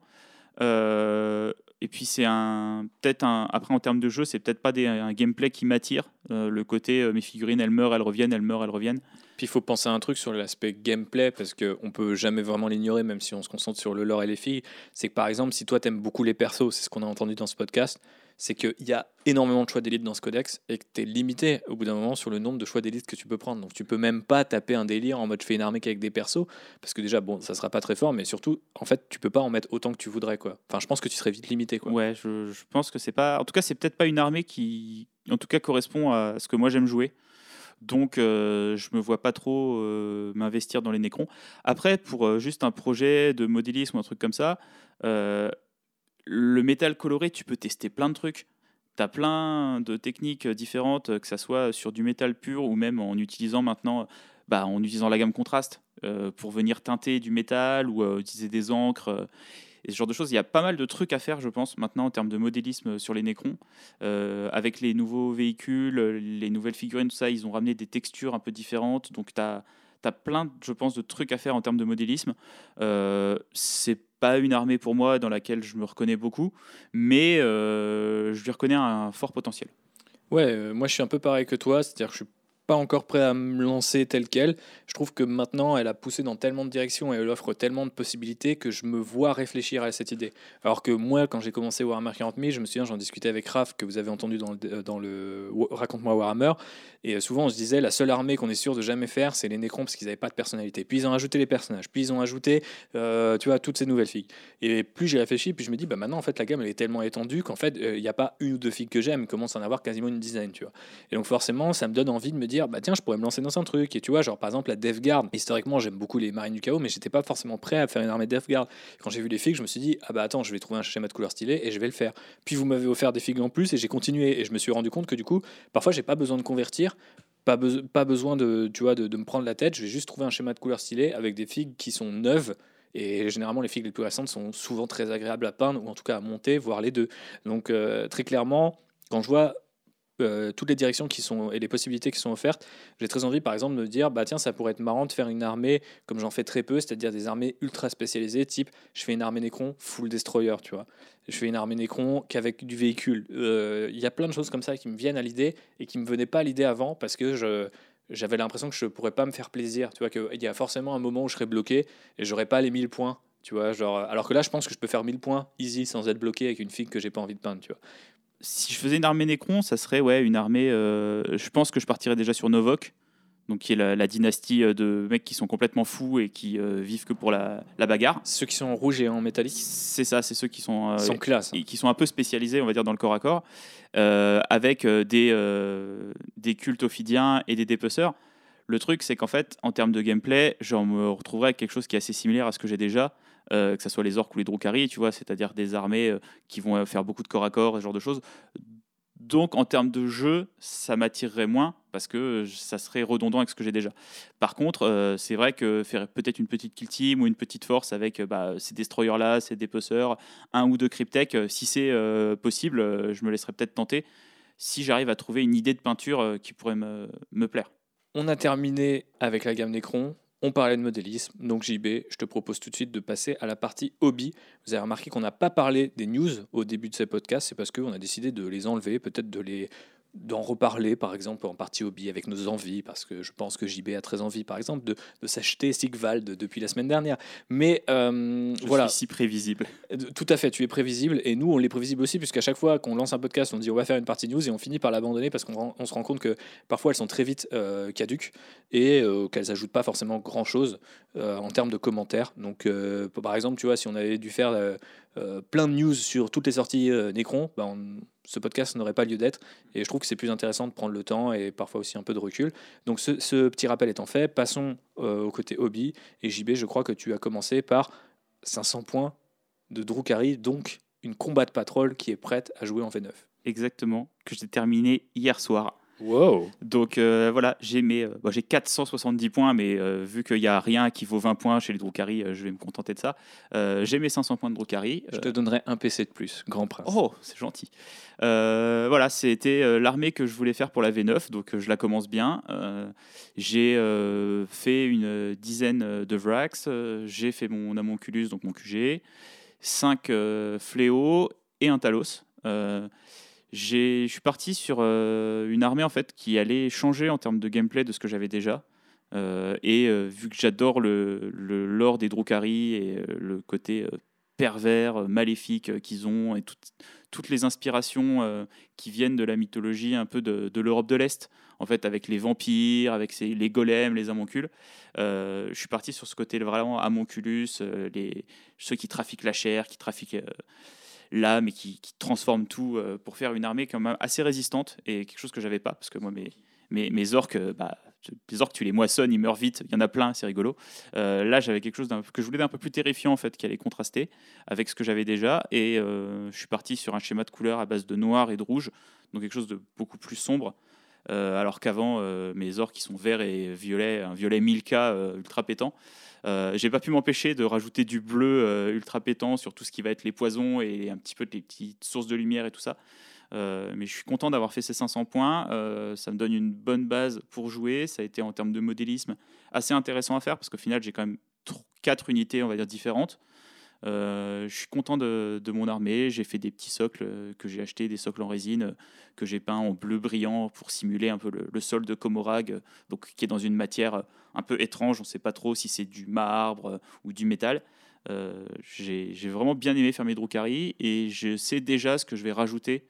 Euh, et puis c'est un peut-être un après en termes de jeu, c'est peut-être pas un gameplay qui m'attire. Euh, le côté euh, mes figurines elles meurent, elles reviennent, elles meurent, elles reviennent. Puis il faut penser à un truc sur l'aspect gameplay, parce qu'on peut jamais vraiment l'ignorer, même si on se concentre sur le lore et les filles. C'est que par exemple, si toi t'aimes beaucoup les persos, c'est ce qu'on a entendu dans ce podcast, c'est qu'il y a énormément de choix d'élite dans ce codex et que tu es limité au bout d'un moment sur le nombre de choix d'élite que tu peux prendre. Donc tu peux même pas taper un délire en mode je fais une armée qu'avec des persos, parce que déjà, bon, ça sera pas très fort, mais surtout, en fait, tu peux pas en mettre autant que tu voudrais. quoi. Enfin, je pense que tu serais vite limité. Quoi. Ouais, je, pense que c'est pas. En tout cas, c'est peut-être pas une armée qui, en tout cas, correspond à ce que moi j'aime jouer. Donc, euh, je me vois pas trop euh, m'investir dans les Nécrons. Après, pour euh, juste un projet de modélisme ou un truc comme ça, euh, le métal coloré, tu peux tester plein de trucs. Tu as plein de techniques différentes, que ce soit sur du métal pur ou même en utilisant maintenant, bah, en utilisant la gamme contraste euh, pour venir teinter du métal ou euh, utiliser des encres. euh, et ce genre de choses, il y a pas mal de trucs à faire, je pense, maintenant en termes de modélisme sur les Nécrons. Euh, avec les nouveaux véhicules, euh, les nouvelles figurines, tout ça, ils ont ramené des textures un peu différentes. Donc, tu as, plein, je pense, de trucs à faire en termes de modélisme. Euh, c'est pas une armée pour moi dans laquelle je me reconnais beaucoup, mais euh, je lui reconnais un fort potentiel. Ouais, euh, moi je suis un peu pareil que toi, c'est-à-dire que je suis pas encore prêt à me lancer tel quel. Je trouve que maintenant elle a poussé dans tellement de directions et elle offre tellement de possibilités que je me vois réfléchir à cette idée. Alors que moi, quand j'ai commencé Warhammer 40 000, je me souviens, j'en discutais avec Raph que vous avez entendu dans le, euh, dans le Raconte-moi Warhammer. Et euh, souvent on se disait la seule armée qu'on est sûr de jamais faire, c'est les Nécrons parce qu'ils n'avaient pas de personnalité. Puis ils ont ajouté les personnages, puis ils ont ajouté, euh, tu vois, toutes ces nouvelles filles. Et plus j'y réfléchis, plus je me dis, bah maintenant en fait la gamme elle est tellement étendue qu'en fait euh, il n'y a pas une ou deux filles que j'aime, commence à en avoir quasiment une dizaine, tu vois. Et donc forcément, ça me donne envie de me dire, bah tiens, je pourrais me lancer dans un truc. Et tu vois, genre par exemple la Death Guard. Historiquement, j'aime beaucoup les marines du chaos, mais j'étais pas forcément prêt à faire une armée Death Guard. Quand j'ai vu les figues, je me suis dit, ah bah attends, je vais trouver un schéma de couleur stylé et je vais le faire. Puis vous m'avez offert des figues en plus et j'ai continué. Et je me suis rendu compte que du coup, parfois j'ai pas besoin de convertir. Pas, beso- pas besoin de, tu vois, de, de me prendre la tête, je vais juste trouver un schéma de couleur stylé avec des figues qui sont neuves et généralement, les figues les plus récentes sont souvent très agréables à peindre ou en tout cas à monter, voire les deux. Donc, euh, très clairement, quand je vois euh, toutes les directions qui sont et les possibilités qui sont offertes, j'ai très envie, par exemple, de me dire bah tiens, ça pourrait être marrant de faire une armée comme j'en fais très peu, c'est-à-dire des armées ultra spécialisées, type je fais une armée Necron full destroyer, tu vois. Je fais une armée Necron qu'avec du véhicule. Euh, Il y a plein de choses comme ça qui me viennent à l'idée et qui me venaient pas à l'idée avant parce que je j'avais l'impression que je pourrais pas me faire plaisir, tu vois, qu'il y a forcément un moment où je serais bloqué et j'aurais pas les 1000 points, tu vois, genre, alors que là, je pense que je peux faire 1000 points easy sans être bloqué avec une figue que j'ai pas envie de peindre, tu vois. Si je faisais une armée Nécron, ça serait ouais, une armée. euh, je pense que je partirais déjà sur Novok, donc qui est la, la dynastie euh, de mecs qui sont complètement fous et qui euh, vivent que pour la, la bagarre. Ceux qui sont en rouge et en métallique, C'est ça, c'est ceux qui sont, euh, sans classe. hein. et qui sont un peu spécialisés, on va dire, dans le corps à corps, avec des, des cultes ophidiens et des dépeceurs. Le truc, c'est qu'en fait, en termes de gameplay, je me retrouverai avec quelque chose qui est assez similaire à ce que j'ai déjà, que ce soit les orques ou les Drukhari, tu vois, c'est-à-dire des armées euh, qui vont euh, faire beaucoup de corps à corps, ce genre de choses. Donc, en termes de jeu, ça m'attirerait moins parce que euh, ça serait redondant avec ce que j'ai déjà. Par contre, euh, c'est vrai que faire peut-être une petite kill team ou une petite force avec euh, bah, ces destroyers-là, ces dépeceurs, un ou deux cryptech, euh, si c'est euh, possible, euh, je me laisserai peut-être tenter si j'arrive à trouver une idée de peinture euh, qui pourrait me, me plaire. On a terminé avec la gamme Necron. On parlait de modélisme, donc JB, je te propose tout de suite de passer à la partie hobby. Vous avez remarqué qu'on n'a pas parlé des news au début de ces podcasts, c'est parce qu'on a décidé de les enlever, peut-être de les d'en reparler, par exemple, en partie hobby avec nos envies, parce que je pense que JB a très envie, par exemple, de, de s'acheter Sigvald depuis la semaine dernière. Mais euh, Je voilà, suis si prévisible. Euh, Tout à fait, tu es prévisible et nous on l'est prévisible aussi puisqu'à chaque fois qu'on lance un podcast on dit on va faire une partie news et on finit par l'abandonner parce qu'on on se rend compte que parfois elles sont très vite euh, caduques et euh, qu'elles ajoutent pas forcément grand chose en termes de commentaires. Donc par exemple tu vois si on avait dû faire euh, plein de news sur toutes les sorties euh, Necron, bah, ce podcast n'aurait pas lieu d'être et je trouve que c'est plus intéressant de prendre le temps et parfois aussi un peu de recul. Donc ce, ce petit rappel étant fait, passons euh, au côté hobby et JB je crois que tu as commencé par 500 points de Drukhari, donc une combat de patrol qui est prête à jouer en V9. Exactement, que j'ai terminé hier soir. Wow Donc euh, voilà, j'ai mes, euh, bon, j'ai 470 points, mais euh, vu qu'il n'y a rien qui vaut 20 points chez les Drukhari, euh, je vais me contenter de ça. Euh, j'ai mes 500 points de Drukhari. Je te donnerai un PC de plus, grand prince. Oh, c'est gentil. Euh, voilà, c'était euh, l'armée que je voulais faire pour la V9, donc euh, je la commence bien. Euh, j'ai euh, fait une dizaine de Vrax, euh, j'ai fait mon homunculus, donc mon QG. 5 fléaux et un Talos. Je suis parti sur une armée en fait qui allait changer en termes de gameplay de ce que j'avais déjà. et vu que j'adore le, le, des Drukhari et le côté pervers, maléfique qu'ils ont et toutes les inspirations qui viennent de la mythologie un peu de, l'Europe de l'Est, en fait, avec les vampires, avec les golems, les amoncules. je suis parti sur ce côté vraiment amonculus, ceux qui trafiquent la chair, qui trafiquent l'âme et qui, qui, transforment tout pour faire une armée quand même assez résistante et quelque chose que j'avais pas, parce que moi, mes, mes, orques, bah, les orques, tu les moissonnes, ils meurent vite. Il y en a plein, c'est rigolo. Euh, là, j'avais quelque chose que je voulais d'un peu plus terrifiant, en fait, qui allait contraster avec ce que j'avais déjà. Et euh, je suis parti sur un schéma de couleurs à base de noir et de rouge, donc quelque chose de beaucoup plus sombre. Euh, alors qu'avant, mes orques qui sont verts et violets, un violet 1000K ultra pétant. j'ai pas pu m'empêcher de rajouter du bleu ultra pétant sur tout ce qui va être les poisons et un petit peu des petites sources de lumière et tout ça. Euh, mais je suis content d'avoir fait ces 500 points. Euh, ça me donne une bonne base pour jouer. Ça a été en termes de modélisme assez intéressant à faire parce qu'au final, j'ai quand même quatre unités, on va dire, différentes. Euh, je suis content de, mon armée. J'ai fait des petits socles que j'ai achetés, des socles en résine que j'ai peints en bleu brillant pour simuler un peu le, sol de Komorag, donc qui est dans une matière un peu étrange. On ne sait pas trop si c'est du marbre ou du métal. j'ai vraiment bien aimé faire mes Drukhari et je sais déjà ce que je vais rajouter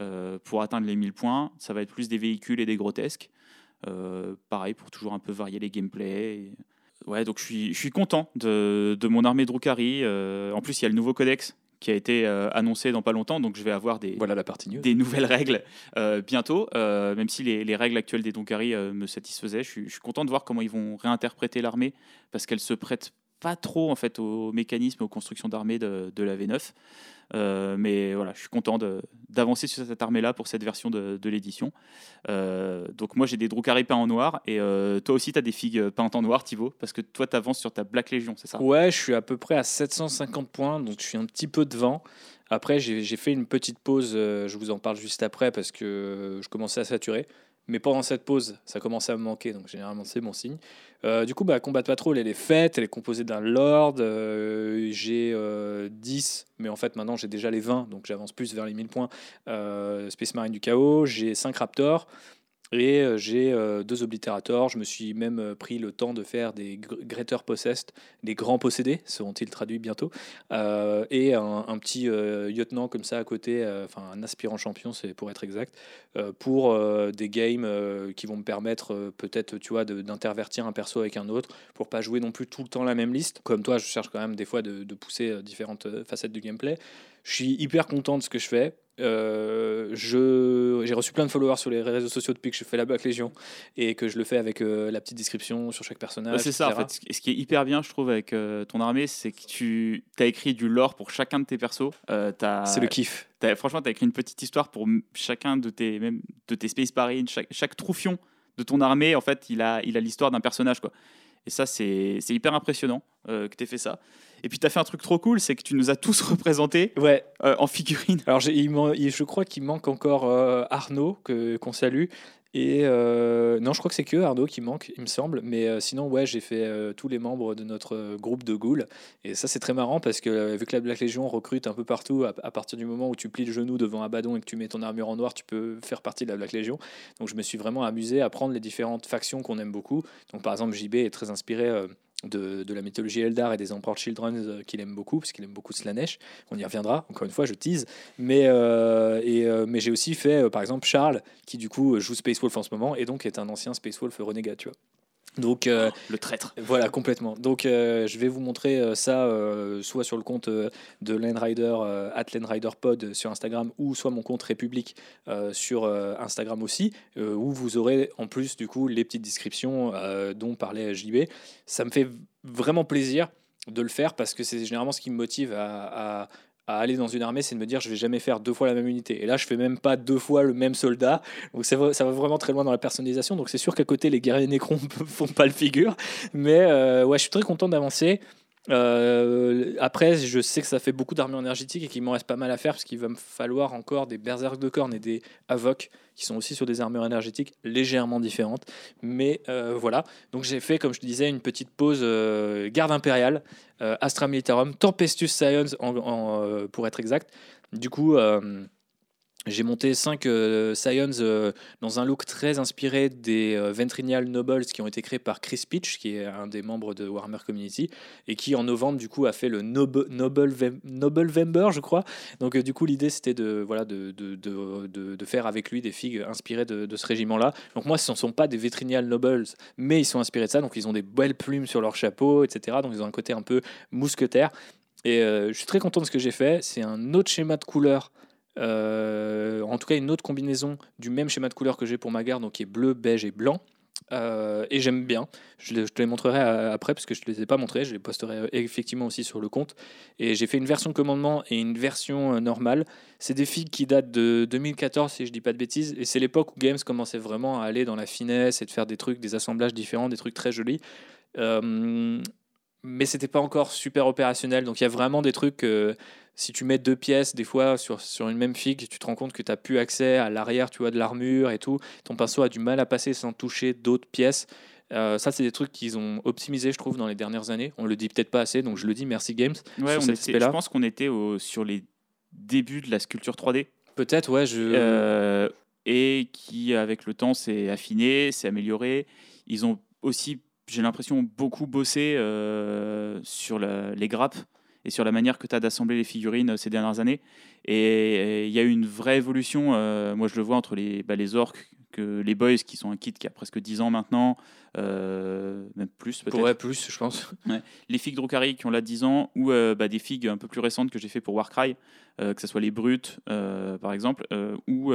euh, pour atteindre les 1000 points, ça va être plus des véhicules et des grotesques. Euh, pareil, pour toujours un peu varier les gameplays. Ouais, donc je suis, je suis content de, de mon armée Drukhari. Euh, en plus, il y a le nouveau codex qui a été annoncé dans pas longtemps, donc je vais avoir des, voilà la partie des nouvelles règles bientôt, même si les, les, règles actuelles des Drukhari me satisfaisaient. Je suis, je suis, content de voir comment ils vont réinterpréter l'armée, parce qu'elle se prête pas trop en fait aux mécanismes, aux constructions d'armée de, de, la V9. Euh, mais voilà, je suis content d'avancer sur cette armée-là pour cette version de, l'édition. Euh, donc moi j'ai des Drukhari peints en noir et euh, toi aussi tu as des figues peintes en noir Thibaut parce que toi tu avances sur ta Black Legion, c'est ça? Ouais, je suis à peu près à 750 points donc je suis un petit peu devant. Après j'ai fait une petite pause, je vous en parle juste après parce que je commençais à saturer. Mais pendant cette pause, ça commençait à me manquer, donc généralement c'est mon signe. Euh, du coup, bah, Combat Patrol, elle est faite, elle est composée d'un Lord. Euh, j'ai 10, euh, mais en fait maintenant j'ai déjà les 20, donc j'avance plus vers les 1000 points. Space Marine du Chaos, j'ai 5 Raptors. Et euh, j'ai euh, deux oblitérateurs. Je me suis même euh, pris le temps de faire des Greater Possessed, des grands possédés, seront-ils traduits bientôt, et un, petit lieutenant comme ça à côté, enfin un aspirant champion, c'est pour être exact, pour des games qui vont me permettre peut-être, tu vois, d'intervertir un perso avec un autre, pour pas jouer non plus tout le temps la même liste. Comme toi, je cherche quand même des fois de pousser différentes facettes du gameplay. Je suis hyper content de ce que je fais. Euh, j'ai reçu plein de followers sur les réseaux sociaux depuis que je fais la Black Légion et que je le fais avec euh, la petite description sur chaque personnage. c'est ça, en fait. Ce qui est hyper bien, je trouve, avec euh, ton armée, c'est que tu as écrit du lore pour chacun de tes persos. c'est le kiff. franchement, tu as écrit une petite histoire pour chacun de tes, même, de tes Space Marines. Chaque, chaque troufion de ton armée, en fait, il a l'histoire il a d'un personnage. Quoi. Et ça, c'est hyper impressionnant que tu aies fait ça. Et puis tu as fait un truc trop cool, c'est que tu nous as tous représentés ouais. Euh, en figurine. Alors il, je crois qu'il manque encore euh, Arnaud, qu'on salue. Et euh, non, je crois que c'est que Arnaud qui manque, il me semble. Mais sinon, ouais, j'ai fait tous les membres de notre groupe de ghouls. Et ça, c'est très marrant parce que vu que la Black Legion recrute un peu partout, à, partir du moment où tu plies le genou devant Abaddon et que tu mets ton armure en noir, tu peux faire partie de la Black Legion. Donc je me suis vraiment amusé à prendre les différentes factions qu'on aime beaucoup. Donc par exemple, JB est très inspiré de, de, la mythologie Eldar et des Emperor Children euh, qu'il aime beaucoup, parce qu'il aime beaucoup Slanesh. On y reviendra, encore une fois, je tease. Mais, euh, et, euh, mais j'ai aussi fait, par exemple, Charles, qui du coup joue Space Wolf en ce moment, et donc est un ancien Space Wolf renégat, tu vois. Donc, euh, le traître. Voilà, complètement. Donc, euh, je vais vous montrer euh, ça soit sur le compte de Landrider, at Landrider Pod sur Instagram, ou soit mon compte République sur Instagram aussi, où vous aurez en plus, du coup, les petites descriptions dont parlait JB. Ça me fait vraiment plaisir de le faire parce que c'est généralement ce qui me motive à, à aller dans une armée, c'est de me dire je vais jamais faire deux fois la même unité. Et là, je fais même pas deux fois le même soldat. Donc ça va, ça va vraiment très loin dans la personnalisation. Donc c'est sûr qu'à côté, les guerriers Nécrons font pas le figure. Mais euh, ouais, je suis très content d'avancer. Euh, après, je sais que ça fait beaucoup d'armures énergétiques et qu'il m'en reste pas mal à faire parce qu'il va me falloir encore des berserk de cornes et des Avoc qui sont aussi sur des armures énergétiques légèrement différentes. Mais euh, voilà, donc j'ai fait, comme je te disais, une petite pause euh, garde impériale, Astra Militarum, Tempestus Science en, pour être exact. Du coup, j'ai monté 5 euh, Scions euh, dans un look très inspiré des euh, Ventrinial Nobles qui ont été créés par Chris Pitch, qui est un des membres de Warhammer Community, et qui en novembre du coup a fait le Noble, Noble, Vember, je crois. Donc du coup l'idée c'était de, voilà, de, de, de, faire avec lui des figues inspirées de, ce régiment-là. Donc moi ce ne sont pas des Ventrinial Nobles, mais ils sont inspirés de ça, donc ils ont des belles plumes sur leur chapeau, etc. Donc ils ont un côté un peu mousquetaire. Et je suis très content de ce que j'ai fait. C'est un autre schéma de couleur euh, en tout cas, une autre combinaison du même schéma de couleur que j'ai pour ma garde, donc qui est bleu, beige et blanc. Euh, et j'aime bien. Je, te les montrerai après parce que je ne les ai pas montrés. Je les posterai euh, effectivement aussi sur le compte. Et j'ai fait une version commandement et une version normale. C'est des figues qui datent de 2014, si je dis pas de bêtises. Et c'est l'époque où Games commençait vraiment à aller dans la finesse et de faire des trucs, des assemblages différents, des trucs très jolis. Mais c'était pas encore super opérationnel. Donc il y a vraiment des trucs si tu mets deux pièces, des fois, sur, sur une même figue, tu te rends compte que tu n'as plus accès à l'arrière tu vois, de l'armure et tout. Ton pinceau a du mal à passer sans toucher d'autres pièces. Euh, ça, c'est des trucs qu'ils ont optimisé, je trouve, dans les dernières années. On le dit peut-être pas assez, donc je le dis, merci Games. Ouais, on je pense qu'on était sur les débuts de la sculpture 3D. Peut-être, ouais. Je... Euh, et qui, avec le temps, s'est affiné, s'est amélioré. Ils ont aussi, j'ai l'impression, beaucoup bossé euh, sur les grappes et sur la manière que tu as d'assembler les figurines euh, ces dernières années. Et il y a eu une vraie évolution, euh, moi je le vois entre les, bah, les orques, que les boys qui sont un kit qui a presque 10 ans maintenant, euh, même plus peut-être. Ouais, plus je pense. Les figues Drukhari qui ont là 10 ans, ou bah, des figues un peu plus récentes que j'ai fait pour Warcry, que ce soit les brutes par exemple, où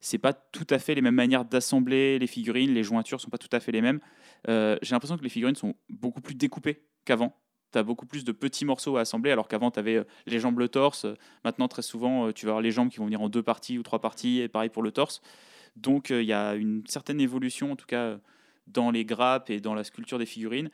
c'est pas tout à fait les mêmes manières d'assembler les figurines, les jointures sont pas tout à fait les mêmes. j'ai l'impression que les figurines sont beaucoup plus découpées qu'avant tu as beaucoup plus de petits morceaux à assembler, alors qu'avant, tu avais euh, les jambes, le torse. Maintenant, très souvent, euh, tu vas avoir les jambes qui vont venir en deux parties ou trois parties, et pareil pour le torse. Donc, euh, il y a une certaine évolution, en tout cas, dans les grappes et dans la sculpture des figurines.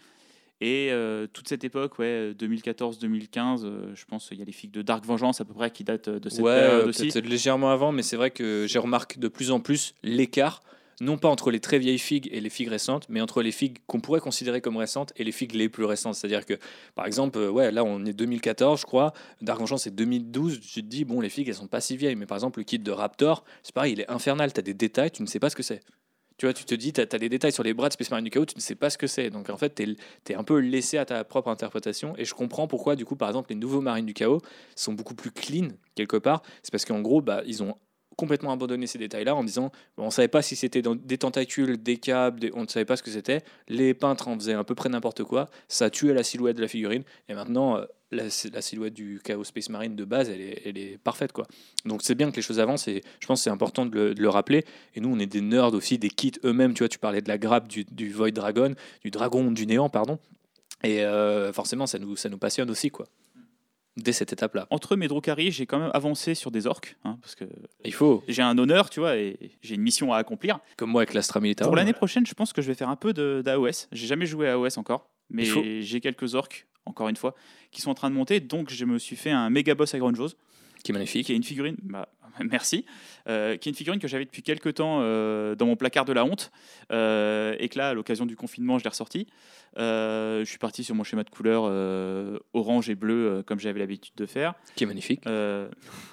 Et toute cette époque, ouais, 2014-2015, je pense qu'il y a les figues de Dark Vengeance à peu près qui datent de cette période aussi. légèrement avant, mais c'est vrai que j'ai remarqué de plus en plus l'écart non pas entre les très vieilles figues et les figues récentes, mais entre les figues qu'on pourrait considérer comme récentes et les figues les plus récentes. C'est-à-dire que, par exemple, euh, ouais, là on est 2014, je crois, d'Argent c'est 2012, tu te dis, bon, les figues elles sont pas si vieilles, mais par exemple, le kit de Raptor, c'est pareil, il est infernal, tu as des détails, tu ne sais pas ce que c'est. Tu vois, tu te dis, tu as, des détails sur les bras de Space Marine du Chaos, tu ne sais pas ce que c'est. Donc en fait, tu es, un peu laissé à ta propre interprétation. Et je comprends pourquoi, du coup, par exemple, les nouveaux Marines du Chaos sont beaucoup plus clean, quelque part. C'est parce qu'en gros, bah, ils ont complètement abandonné ces détails-là en disant on ne savait pas si c'était des tentacules, des câbles, on ne savait pas ce que c'était. Les peintres en faisaient à peu près n'importe quoi. Ça tuait la silhouette de la figurine. Et maintenant, euh, la, silhouette du Chaos Space Marine de base, elle est, elle est parfaite. quoi. Donc c'est bien que les choses avancent et je pense que c'est important de le, rappeler. Et nous, on est des nerds aussi, des kits eux-mêmes. Tu vois, tu parlais de la grappe du, du Void Dragon, du dragon du néant, pardon. Et euh, forcément, ça nous, ça nous passionne aussi. quoi dès cette étape-là. Entre mes Drukhari, j'ai quand même avancé sur des orques, hein, parce que il faut. J'ai un honneur, tu vois, et j'ai une mission à accomplir. Comme moi avec l'Astra Militarum. Pour l'année prochaine, je pense que je vais faire un peu d'AOS. J'ai jamais joué à AOS encore, mais j'ai quelques orques, encore une fois, qui sont en train de monter. Donc, je me suis fait un méga boss à Grande Chose. Qui est magnifique. Qui est une figurine. Bah, merci, euh, qui est une figurine que j'avais depuis quelques temps euh, dans mon placard de la honte, euh, et que là, à l'occasion du confinement, je l'ai ressorti. je suis parti sur mon schéma de couleur orange et bleu, comme j'avais l'habitude de faire. Qui est magnifique.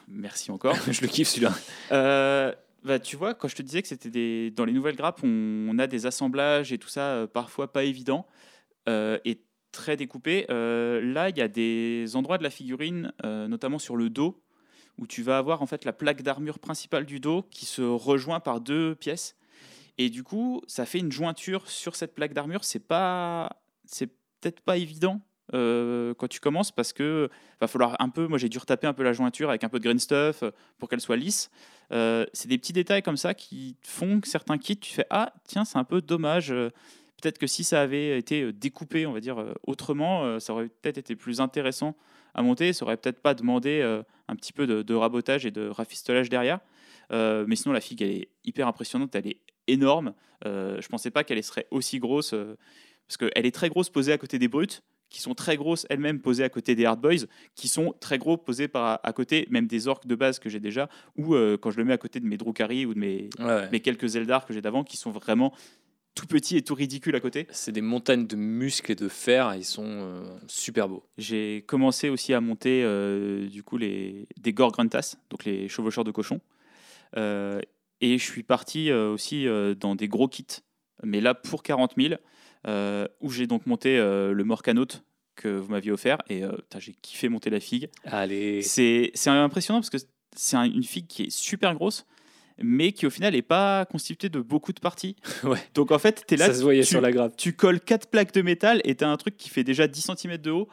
merci encore. je le kiffe celui-là. Bah, tu vois, quand je te disais que c'était des... dans les nouvelles grappes, on, a des assemblages et tout ça, parfois pas évident et très découpé. là, il y a des endroits de la figurine, notamment sur le dos, où tu vas avoir en fait la plaque d'armure principale du dos qui se rejoint par deux pièces. Et du coup, ça fait une jointure sur cette plaque d'armure. C'est pas, c'est peut-être pas évident euh, quand tu commences parce que va falloir un peu. Moi, j'ai dû retaper un peu la jointure avec un peu de green stuff pour qu'elle soit lisse. Euh, c'est des petits détails comme ça qui font que certains kits, tu fais ah tiens, c'est un peu dommage. Peut-être que si ça avait été découpé, on va dire autrement, ça aurait peut-être été plus intéressant à monter. Ça aurait peut-être pas demandé euh, un petit peu de, rabotage et de rafistolage derrière. Euh, mais sinon, la figue, elle est hyper impressionnante. Elle est énorme. Euh, je pensais pas qu'elle serait aussi grosse. parce qu'elle est très grosse posée à côté des brutes qui sont très grosses elles-mêmes posées à côté des Hard Boys, qui sont très gros posés par, à côté même des orques de base que j'ai déjà, ou euh, quand je le mets à côté de mes Drukhari ou de mes, Ouais, ouais. mes quelques Eldar que j'ai d'avant, qui sont vraiment tout petits et tout ridicules à côté. C'est des montagnes de muscles et de fer, ils sont euh, super beaux. J'ai commencé aussi à monter euh, du coup les, des Gorgruntas, donc les chevaucheurs de cochons. Euh, et je suis parti euh, aussi euh, dans des gros kits, mais là pour 40 000, euh, où j'ai donc monté euh, le Morcanote que vous m'aviez offert. Et euh, putain, j'ai kiffé monter la figue. Allez. C'est c'est impressionnant parce que c'est un- une figue qui est super grosse, mais qui au final n'est pas constituée de beaucoup de parties. Ouais. Donc en fait, tu es là, ça se voyait tu- sur la grappe. tu colles quatre plaques de métal et tu as un truc qui fait déjà 10 cm de haut.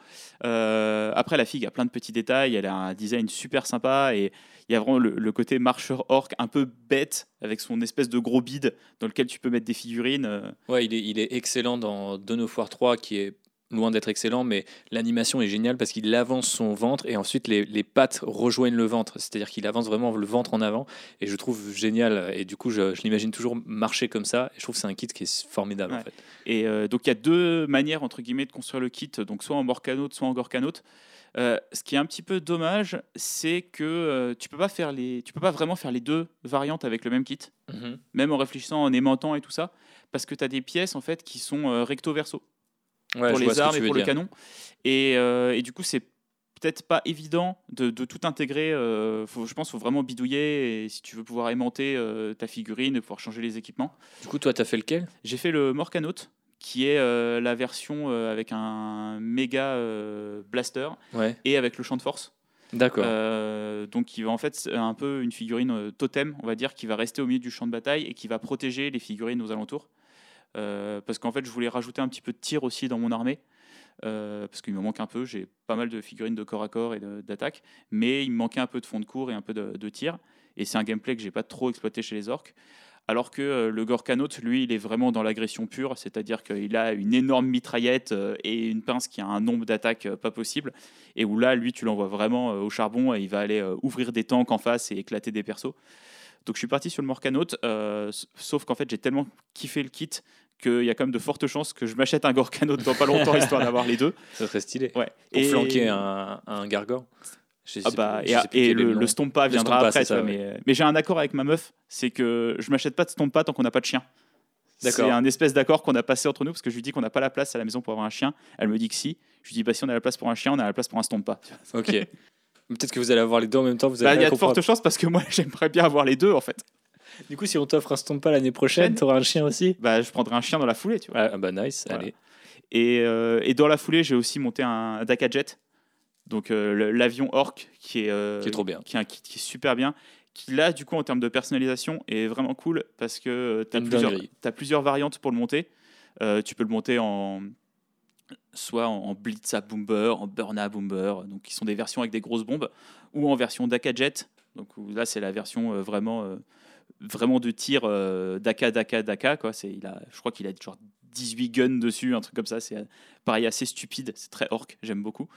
Euh, après, la figue a plein de petits détails, elle a un design super sympa et il y a vraiment le, le côté marcheur orc un peu bête avec son espèce de gros bide dans lequel tu peux mettre des figurines. euh. Ouais, il est, il est excellent dans Dawn of War 3, qui est loin d'être excellent, mais l'animation est géniale parce qu'il avance son ventre et ensuite les, les pattes rejoignent le ventre. C'est-à-dire qu'il avance vraiment le ventre en avant et je trouve génial. Et du coup, je, je l'imagine toujours marcher comme ça. Et je trouve que c'est un kit qui est formidable en fait. Et euh, donc, il y a deux manières, entre guillemets, de construire le kit, donc soit en Morcanote, soit en Gorkanote. Euh, ce qui est un petit peu dommage, c'est que euh, tu peux pas faire les, tu peux pas vraiment faire les deux variantes avec le même kit, Mhm. même en réfléchissant, en aimantant et tout ça, parce que tu as des pièces en fait qui sont euh, recto verso. Ouais, pour les armes tu et pour le dire. canon. Et, euh, et du coup, c'est peut-être pas évident de, de tout intégrer. euh, faut, je pense qu'il faut vraiment bidouiller et si tu veux pouvoir aimanter euh, ta figurine et pouvoir changer les équipements. Du coup, toi, t'as fait lequel? J'ai fait le Morcanote, qui est la version avec un méga blaster Ouais, et avec le champ de force. d'accord. Euh, donc, qui va en fait un peu une figurine euh, totem, on va dire, qui va rester au milieu du champ de bataille et qui va protéger les figurines aux alentours. Euh, parce qu'en fait, je voulais rajouter un petit peu de tir aussi dans mon armée. euh, parce qu'il me manque un peu, j'ai pas mal de figurines de corps à corps et d'attaque, mais il me manquait un peu de fond de cours et un peu de, tir. Et c'est un gameplay que j'ai pas trop exploité chez les orques. Alors que euh, le Gorkanote, lui, il est vraiment dans l'agression pure, c'est-à-dire qu'il a une énorme mitraillette et une pince qui a un nombre d'attaques pas possible. Et où là, lui, tu l'envoies vraiment au charbon et il va aller ouvrir des tanks en face et éclater des persos. Donc je suis parti sur le Morcanote, sauf qu'en fait, j'ai tellement kiffé le kit qu'il y a quand même de fortes chances que je m'achète un Gorkanote dans pas longtemps, histoire d'avoir les deux. Ça serait stylé. Ouais. Pour Et- flanquer un, un Ah bah, plus- et, et le, le Stompa Le viendra Stompa, après. ça, mais euh, mais j'ai un accord avec ma meuf, c'est que je m'achète pas de Stompa tant qu'on n'a pas de chien. C'est un espèce d'accord qu'on a passé entre nous parce que je lui dis qu'on n'a pas la place à la maison pour avoir un chien. Elle me dit que si. Je lui dis bah si on a la place pour un chien, on a la place pour un Stompa. Ok. Peut-être que vous allez avoir les deux en même temps. Vous Bah, Il y a de fortes chances parce que moi j'aimerais bien avoir les deux en fait. Du coup, si on t'offre un Stompa l'année prochaine, t'auras un chien aussi Bah je prendrai un chien dans la foulée, tu vois. Ah bah nice, Voilà. allez. Et, euh, et dans la foulée, j'ai aussi monté un Daka Jet, donc euh, l'avion Orc qui est, euh, Qui est trop bien. qui est un kit qui est super bien. Qui là, du coup, en termes de personnalisation, est vraiment cool parce que tu as Une plusieurs, t'as plusieurs variantes pour le monter. Euh, tu peux le monter en soit en, en Blitza Bomber, en Burna Bomber, donc qui sont des versions avec des grosses bombes, ou en version Daka Jet. Donc là, c'est la version euh, vraiment, euh, vraiment de tir euh, Daka Daka Daka. Quoi. C'est, il a, je crois qu'il a genre 18 guns dessus, un truc comme ça. C'est euh, pareil assez stupide, c'est très orc, j'aime beaucoup.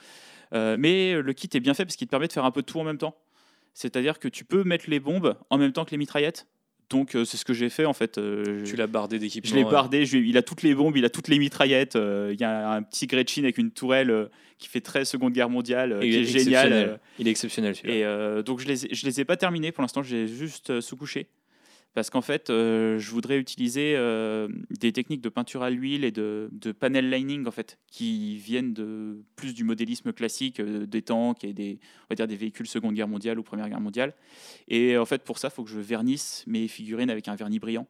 Euh, mais le kit est bien fait parce qu'il te permet de faire un peu de tout en même temps. C'est-à-dire que tu peux mettre les bombes en même temps que les mitraillettes. Donc euh, c'est ce que j'ai fait en fait. Euh, Tu l'as bardé d'équipement. je l'ai bardé, je il a toutes les bombes, il a toutes les mitraillettes. euh, Il y a un petit Gretchen avec une tourelle qui fait très Seconde Guerre mondiale, Il qui est génial. Il est exceptionnel celui-là. et donc je les, je les ai pas terminés pour l'instant, j'ai juste euh, sous-couché. Parce qu'en fait, euh, je voudrais utiliser euh, des techniques de peinture à l'huile et de, de panel lining en fait, qui viennent de plus du modélisme classique euh, des tanks et des, on va dire des véhicules Seconde Guerre mondiale ou Première Guerre mondiale. Et en fait, pour ça, il faut que je vernisse mes figurines avec un vernis brillant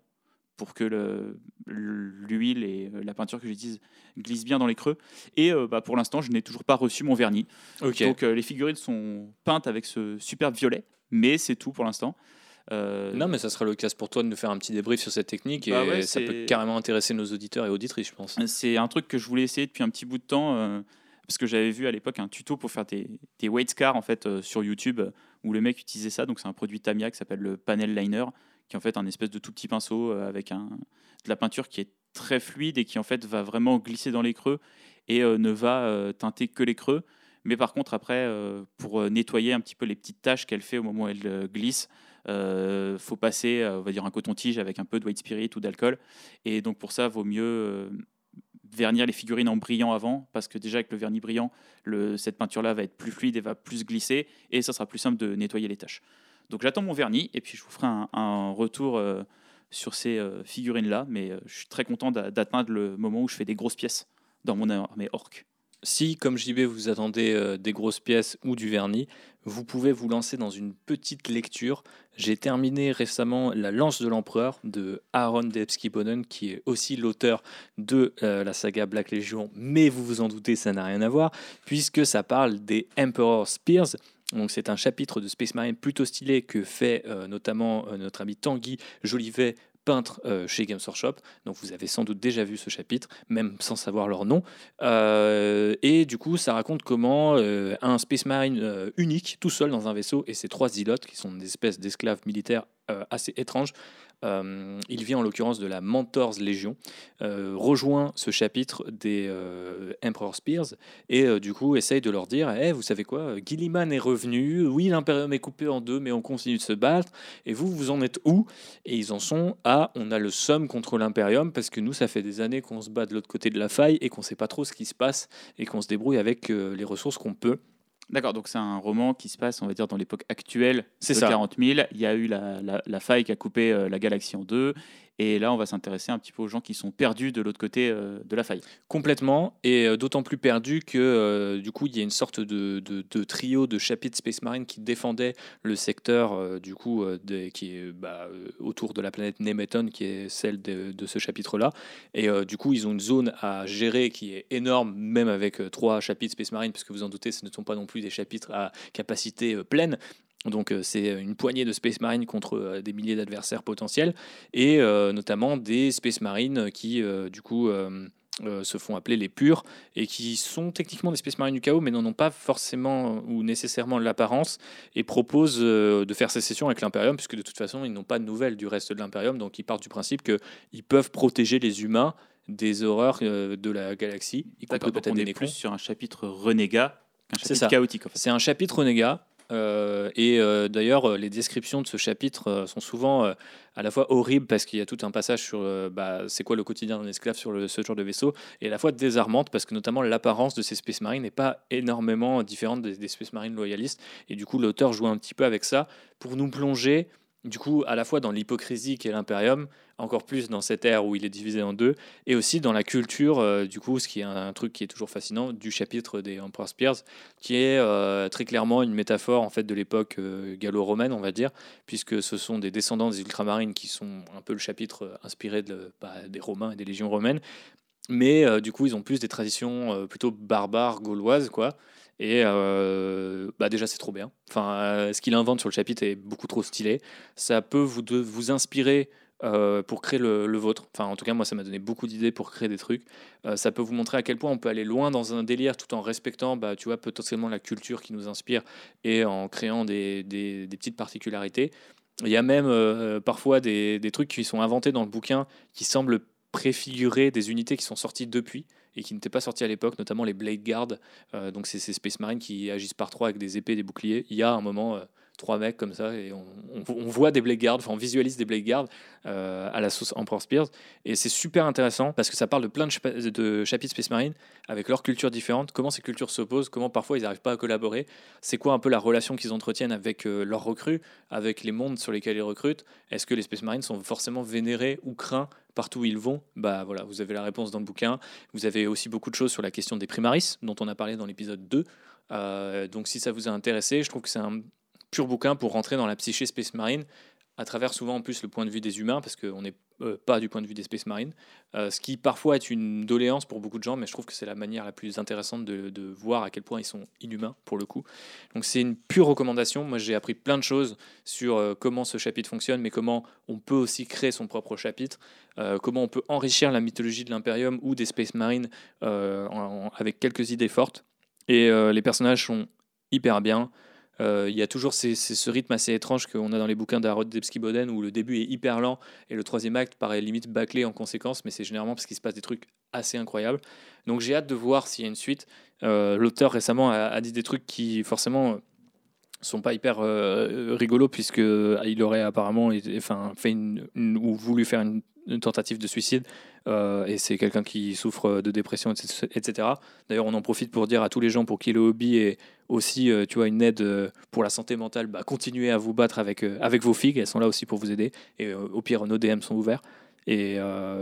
pour que le- l'huile et la peinture que j'utilise glissent bien dans les creux. Et euh, bah, pour l'instant, je n'ai toujours pas reçu mon vernis. Donc euh, les figurines sont peintes avec ce superbe violet, mais c'est tout pour l'instant. Euh, non, mais ça sera l'occasion pour toi de nous faire un petit débrief sur cette technique Bah et ouais, ça peut carrément intéresser nos auditeurs et auditrices, je pense. C'est un truc que je voulais essayer depuis un petit bout de temps, euh, parce que j'avais vu à l'époque un tuto pour faire des, des weight scars en fait, euh, sur YouTube, où le mec utilisait ça. Donc c'est un produit Tamiya qui s'appelle le Panel Liner, qui est en fait un espèce de tout petit pinceau avec un, de la peinture qui est très fluide et qui en fait va vraiment glisser dans les creux et ne va teinter que les creux. Mais par contre, après, pour nettoyer un petit peu les petites taches qu'elle fait au moment où elle glisse, euh, faut passer, euh, on va dire, un coton-tige avec un peu de white spirit ou d'alcool. Et donc pour ça, vaut mieux euh, vernir les figurines en brillant avant, parce que déjà avec le vernis brillant, cette peinture-là va être plus fluide et va plus glisser, et ça sera plus simple de nettoyer les taches. Donc j'attends mon vernis, et puis je vous ferai un, retour euh, sur ces figurines-là, mais je suis très content d'atteindre le moment où je fais des grosses pièces dans mon armée orc. Si, comme JB, vous attendez des grosses pièces ou du vernis, vous pouvez vous lancer dans une petite lecture. J'ai terminé récemment La Lance de l'Empereur de Aaron Debski-Bonen, qui est aussi l'auteur de la saga Black Legion, mais vous vous en doutez, ça n'a rien à voir, puisque ça parle des Emperor Spears, donc c'est un chapitre de Space Marine plutôt stylé que fait euh, notamment euh, notre ami Tanguy Jolivet peintre euh, chez Games Workshop. Donc vous avez sans doute déjà vu ce chapitre, même sans savoir leur nom. et du coup, ça raconte comment un Space Marine unique, tout seul dans un vaisseau, et ses trois zilotes, qui sont des espèces d'esclaves militaires assez étranges, euh, il vient en l'occurrence de la Mentors Légion, euh, rejoint ce chapitre des euh, Emperor Spears et du coup essaye de leur dire eh, Vous savez quoi, Gilliman est revenu, oui, l'Imperium est coupé en deux, mais on continue de se battre, et vous, vous en êtes où? Et ils en sont à On a le somme contre l'Imperium, parce que nous, ça fait des années qu'on se bat de l'autre côté de la faille et qu'on ne sait pas trop ce qui se passe et qu'on se débrouille avec les ressources qu'on peut. D'accord, donc c'est un roman qui se passe, on va dire, dans l'époque actuelle de ça. 40 000. Il y a eu la, la, faille qui a coupé euh, la galaxie en deux. Et là, on va s'intéresser un petit peu aux gens qui sont perdus de l'autre côté euh, de la faille. Complètement, et euh, d'autant plus perdus que euh, du coup, il y a une sorte de, trio de chapitres Space Marine qui défendait le secteur du coup qui est bah, autour de la planète Nemeton, qui est celle de, de ce chapitre-là. Et du coup, ils ont une zone à gérer qui est énorme, même avec trois chapitres Space Marine, parce que vous en doutez, ce ne sont pas non plus des chapitres à capacité pleine. Donc euh, c'est une poignée de Space Marines contre euh, des milliers d'adversaires potentiels et euh, notamment des Space Marines qui du coup se font appeler les purs et qui sont techniquement des Space Marines du chaos mais n'en ont pas forcément ou nécessairement l'apparence et proposent de faire sécession avec l'Imperium puisque de toute façon ils n'ont pas de nouvelles du reste de l'Imperium donc ils partent du principe qu'ils peuvent protéger les humains des horreurs de la galaxie. On est plus sur un chapitre renégat qu'un chapitre chaotique. C'est un chapitre renégat euh, et euh, d'ailleurs, euh, les descriptions de ce chapitre sont souvent à la fois horribles parce qu'il y a tout un passage sur bah, c'est quoi le quotidien d'un esclave sur le, ce genre de vaisseau, et à la fois désarmante parce que notamment l'apparence de ces Space Marines n'est pas énormément différente des, des Space Marines loyalistes. Et du coup, l'auteur joue un petit peu avec ça pour nous plonger du coup, à la fois dans l'hypocrisie qu'est l'Imperium, encore plus dans cette ère où il est divisé en deux, et aussi dans la culture, euh, du coup, ce qui est un, truc qui est toujours fascinant, du chapitre des Emperor Spears, qui est euh, très clairement une métaphore en fait de l'époque euh, gallo-romaine, on va dire, puisque ce sont des descendants des ultramarines qui sont un peu le chapitre inspiré bah, des Romains et des légions romaines, mais du coup, ils ont plus des traditions plutôt barbares gauloises, quoi. Et euh, bah déjà, c'est trop bien. Enfin, euh, ce qu'il invente sur le chapitre est beaucoup trop stylé. Ça peut vous, vous inspirer euh, pour créer le, vôtre. Enfin, en tout cas, moi, ça m'a donné beaucoup d'idées pour créer des trucs. ça peut vous montrer à quel point on peut aller loin dans un délire tout en respectant, bah, tu vois, potentiellement la culture qui nous inspire et en créant des, des, des petites particularités. Il y a même parfois des, des trucs qui sont inventés dans le bouquin qui semblent préfigurer des unités qui sont sorties depuis et qui n'étaient pas sortis à l'époque, notamment les Blade Guard. Euh, donc c'est ces Space Marines qui agissent par trois avec des épées, des boucliers. Il y a un moment euh, trois mecs comme ça et on, voit des Blade Guard, enfin on visualise des Blade Guard euh, à la sauce Emperor Spears et c'est super intéressant parce que ça parle de plein de, de, chapitres Space Marine avec leurs cultures différentes, comment ces cultures s'opposent, comment parfois ils n'arrivent pas à collaborer, c'est quoi un peu la relation qu'ils entretiennent avec leurs recrues, avec les mondes sur lesquels ils recrutent, est-ce que les Space Marines sont forcément vénérés ou craints partout où ils vont, bah voilà, vous avez la réponse dans le bouquin. Vous avez aussi beaucoup de choses sur la question des primaris, dont on a parlé dans l'épisode 2. Euh, donc si ça vous a intéressé, je trouve que c'est un pur bouquin pour rentrer dans la psyché Space Marine, à travers souvent en plus le point de vue des humains, parce qu'on n'est euh, pas du point de vue des Space Marines, euh, ce qui parfois est une doléance pour beaucoup de gens, mais je trouve que c'est la manière la plus intéressante de, voir à quel point ils sont inhumains pour le coup. Donc c'est une pure recommandation. Moi j'ai appris plein de choses sur euh, comment ce chapitre fonctionne, mais comment on peut aussi créer son propre chapitre, comment on peut enrichir la mythologie de l'Imperium ou des Space Marines avec quelques idées fortes. Et les personnages sont hyper bien. Euh, il y a toujours ce rythme assez étrange qu'on a dans les bouquins d'Harold Debski-Boden où le début est hyper lent et le troisième acte paraît limite bâclé en conséquence, mais c'est généralement parce qu'il se passe des trucs assez incroyables. Donc j'ai hâte de voir s'il y a une suite. Euh, l'auteur récemment a, dit des trucs qui forcément sont pas hyper euh, rigolos puisque euh, il aurait apparemment fait ou voulu faire une, une tentative de suicide euh, et c'est quelqu'un qui souffre de dépression etc. D'ailleurs on en profite pour dire à tous les gens pour qui le hobby est aussi euh, tu vois une aide euh, pour la santé mentale bah, continuez à vous battre avec, avec vos figues elles sont là aussi pour vous aider. Et au pire nos DM sont ouverts. Et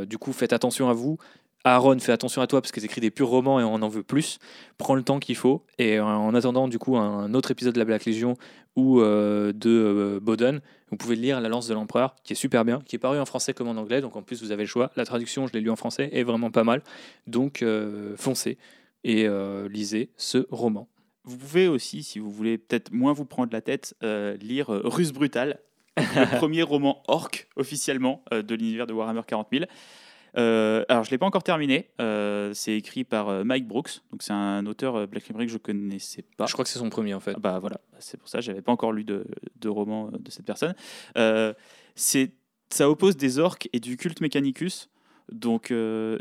du coup faites attention à vous Aaron, fais attention à toi parce que écrit des purs romans et on en veut plus. Prends le temps qu'il faut. Et euh, en attendant, du coup, un autre épisode de la Black Legion ou euh, de euh, Bowden, vous pouvez lire La Lance de l'Empereur, qui est super bien, qui est paru en français comme en anglais. Donc en plus, vous avez le choix. La traduction, je l'ai lu en français, est vraiment pas mal. Donc euh, foncez et lisez ce roman. Vous pouvez aussi, si vous voulez peut-être moins vous prendre la tête, lire Russe Brutal, le premier roman orc officiellement de l'univers de Warhammer 40 000. Euh, alors, je ne l'ai pas encore terminé. Euh, c'est écrit par euh, Mike Brooks. Donc, c'est un auteur Black Library que je ne connaissais pas. Je crois que c'est son premier en fait. Ah Bah voilà, c'est pour ça, j'avais pas encore lu de, de roman de cette personne. C'est, ça oppose des orques et du culte Mechanicus. Donc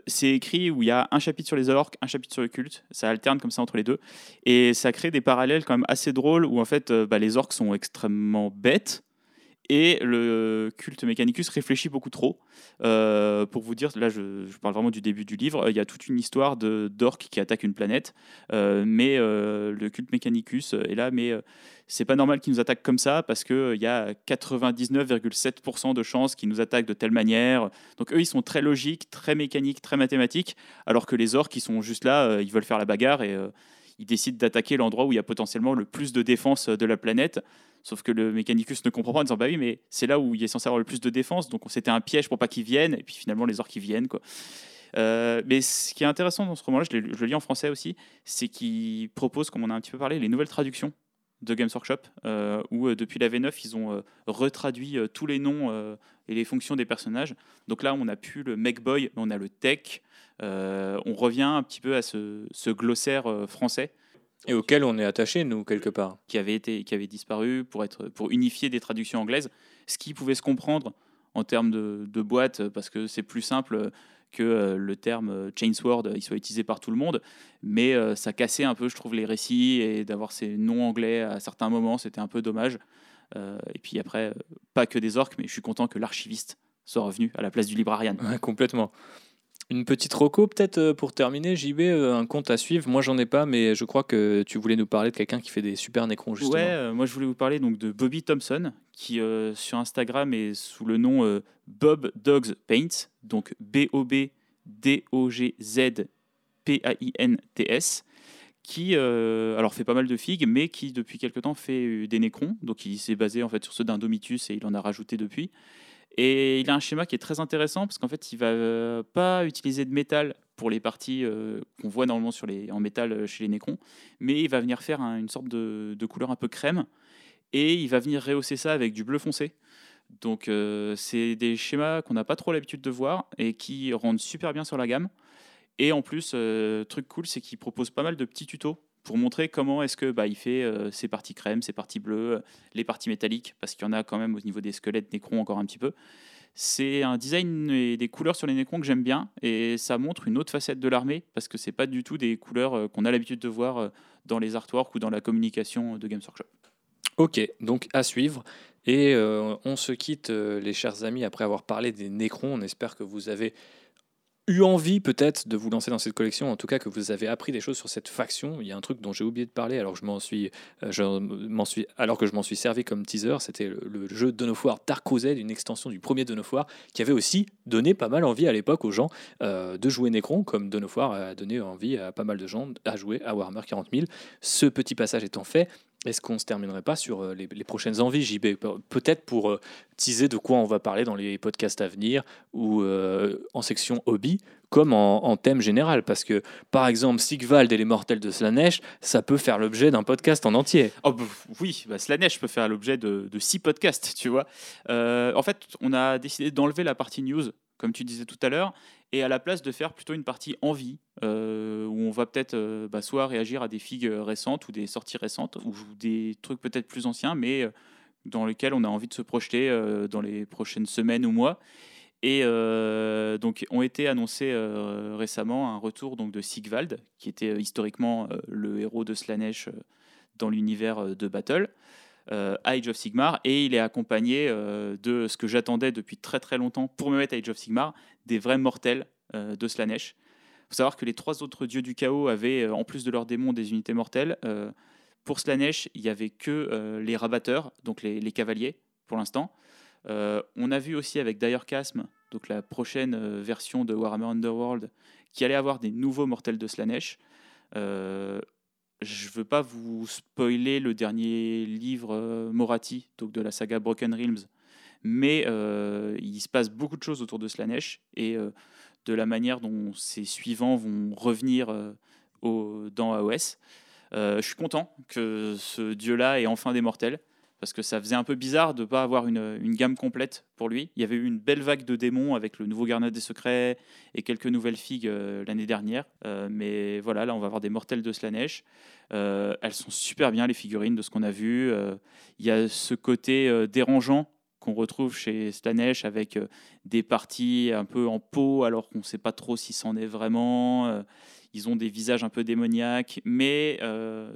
c'est écrit où il y a un chapitre sur les orques, un chapitre sur le culte. Ça alterne comme ça entre les deux. Et ça crée des parallèles quand même assez drôles où en fait bah, les orques sont extrêmement bêtes. Et le culte Mechanicus réfléchit beaucoup trop. Euh, pour vous dire, là je, parle vraiment du début du livre, il y a toute une histoire d'orques qui attaquent une planète. Euh, mais euh, le culte Mechanicus est là, mais c'est pas normal qu'ils nous attaquent comme ça parce qu'il y a 99,7% de chances qu'ils nous attaquent de telle manière. Donc eux, ils sont très logiques, très mécaniques, très mathématiques, alors que les orques, ils sont juste là, ils veulent faire la bagarre et ils décident d'attaquer l'endroit où il y a potentiellement le plus de défense de la planète. Sauf que le Mechanicus ne comprend pas en disant bah oui, mais c'est là où il est censé avoir le plus de défense, donc c'était un piège pour pas qu'ils viennent, et puis finalement les orques ils viennent quoi. Euh, mais ce qui est intéressant dans ce roman-là, je, le lis en français aussi, c'est qu'il propose, comme on a un petit peu parlé, les nouvelles traductions de Games Workshop, euh, où euh, depuis la V9, ils ont retraduit tous les noms et les fonctions des personnages. Donc là, on n'a plus le Mech Boy, mais on a le Tech. On revient un petit peu à ce, glossaire français Et auquel on est attaché, nous, quelque part. qui avait, été, qui avait disparu pour, être, pour unifier des traductions anglaises, ce qui pouvait se comprendre en termes de, de boîte, parce que c'est plus simple que euh, le terme euh, Chainsword euh, il soit utilisé par tout le monde, mais euh, ça cassait un peu, je trouve, les récits, et d'avoir ces noms anglais à certains moments, c'était un peu dommage. Euh, et puis après, euh, pas que des orques, mais je suis content que l'archiviste soit revenu à la place du librarian. Ouais, complètement. Une petite roco peut-être euh, pour terminer, JB, euh, un compte à suivre. Moi j'en ai pas, mais je crois que tu voulais nous parler de quelqu'un qui fait des super nécrons justement. Ouais, euh, moi je voulais vous parler donc de Bobby Thompson, qui sur Instagram est sous le nom euh, Bob Dogs Paints, donc B-O-B-D-O-G-Z-P-A-I-N-T-S, qui euh, alors fait pas mal de figues, mais qui depuis quelque temps fait des nécrons, donc il s'est basé en fait sur ceux d'Indomitus et il en a rajouté depuis. Et il a un schéma qui est très intéressant parce qu'en fait il va euh, pas utiliser de métal pour les parties euh, qu'on voit normalement sur les, en métal euh, chez les nécrons, mais il va venir faire un- une sorte de, couleur un peu crème et il va venir rehausser ça avec du bleu foncé. Donc c'est des schémas qu'on n'a pas trop l'habitude de voir et qui rendent super bien sur la gamme. Et en plus, truc cool, c'est qu'il propose pas mal de petits tutos pour montrer comment est-ce que bah, il fait euh, ses parties crème, ses parties bleues, euh, les parties métalliques, parce qu'il y en a quand même au niveau des squelettes nécrons encore un petit peu. C'est un design et des couleurs sur les nécrons que j'aime bien et ça montre une autre facette de l'armée parce que c'est pas du tout des couleurs euh, qu'on a l'habitude de voir dans les artworks ou dans la communication de Games Workshop. Ok, donc à suivre. Et on se quitte, les chers amis, après avoir parlé des nécrons. On espère que vous avez eu envie peut-être de vous lancer dans cette collection, en tout cas que vous avez appris des choses sur cette faction. Il y a un truc dont j'ai oublié de parler, alors je m'en suis, euh, je suis, alors que je m'en suis servi comme teaser, c'était le, jeu Dawn of War Dark Crusade, une extension du premier Dawn qui avait aussi donné pas mal envie à l'époque aux gens euh, de jouer Necron, comme Dawn a donné envie à pas mal de gens à jouer à Warhammer 40 000. Ce petit passage étant fait, est-ce qu'on se terminerait pas sur euh, les, prochaines envies, JB Pe- Peut-être pour euh, teaser de quoi on va parler dans les podcasts à venir ou euh, en section hobby, comme en, thème général. Parce que, par exemple, Sigvald et les mortels de Slanesh, ça peut faire l'objet d'un podcast en entier. Oh, bah, oui, bah, Slanesh peut faire l'objet de, six podcasts, tu vois. En fait, on a décidé d'enlever la partie news, comme tu disais tout à l'heure, et à la place de faire plutôt une partie envie, euh, où on va peut-être euh, bah, soit réagir à des figues récentes ou des sorties récentes, ou des trucs peut-être plus anciens, mais euh, dans lesquels on a envie de se projeter euh, dans les prochaines semaines ou mois. Et euh, donc, ont été annoncés euh, récemment un retour donc, de Sigvald, qui était euh, historiquement euh, le héros de Slanesh euh, dans l'univers euh, de Battle. Age of Sigmar et il est accompagné de ce que j'attendais depuis très très longtemps pour me mettre Age of Sigmar, des vrais mortels de Slanesh. Il faut savoir que les trois autres dieux du chaos avaient, en plus de leurs démons, des unités mortelles. pour Slanesh, il n'y avait que les rabatteurs, donc les, cavaliers pour l'instant. on a vu aussi avec Dire Chasm, donc la prochaine version de Warhammer Underworld, qui allait avoir des nouveaux mortels de Slanesh. Euh, je veux pas vous spoiler le dernier livre euh, Morati, donc de la saga Broken Realms, mais euh, il se passe beaucoup de choses autour de Slanesh et de la manière dont ses suivants vont revenir au, dans AOS. je suis content que ce dieu-là ait enfin des mortels parce que ça faisait un peu bizarre de ne pas avoir une, gamme complète pour lui. Il y avait eu une belle vague de démons avec le nouveau Garnet des Secrets et quelques nouvelles figues euh, l'année dernière. Euh, mais voilà, là, on va avoir des mortels de Slanesh. Euh, elles sont super bien, les figurines, de ce qu'on a vu. Il y a ce côté dérangeant qu'on retrouve chez Slanesh avec des parties un peu en peau alors qu'on ne sait pas trop si c'en est vraiment. Ils ont des visages un peu démoniaques, mais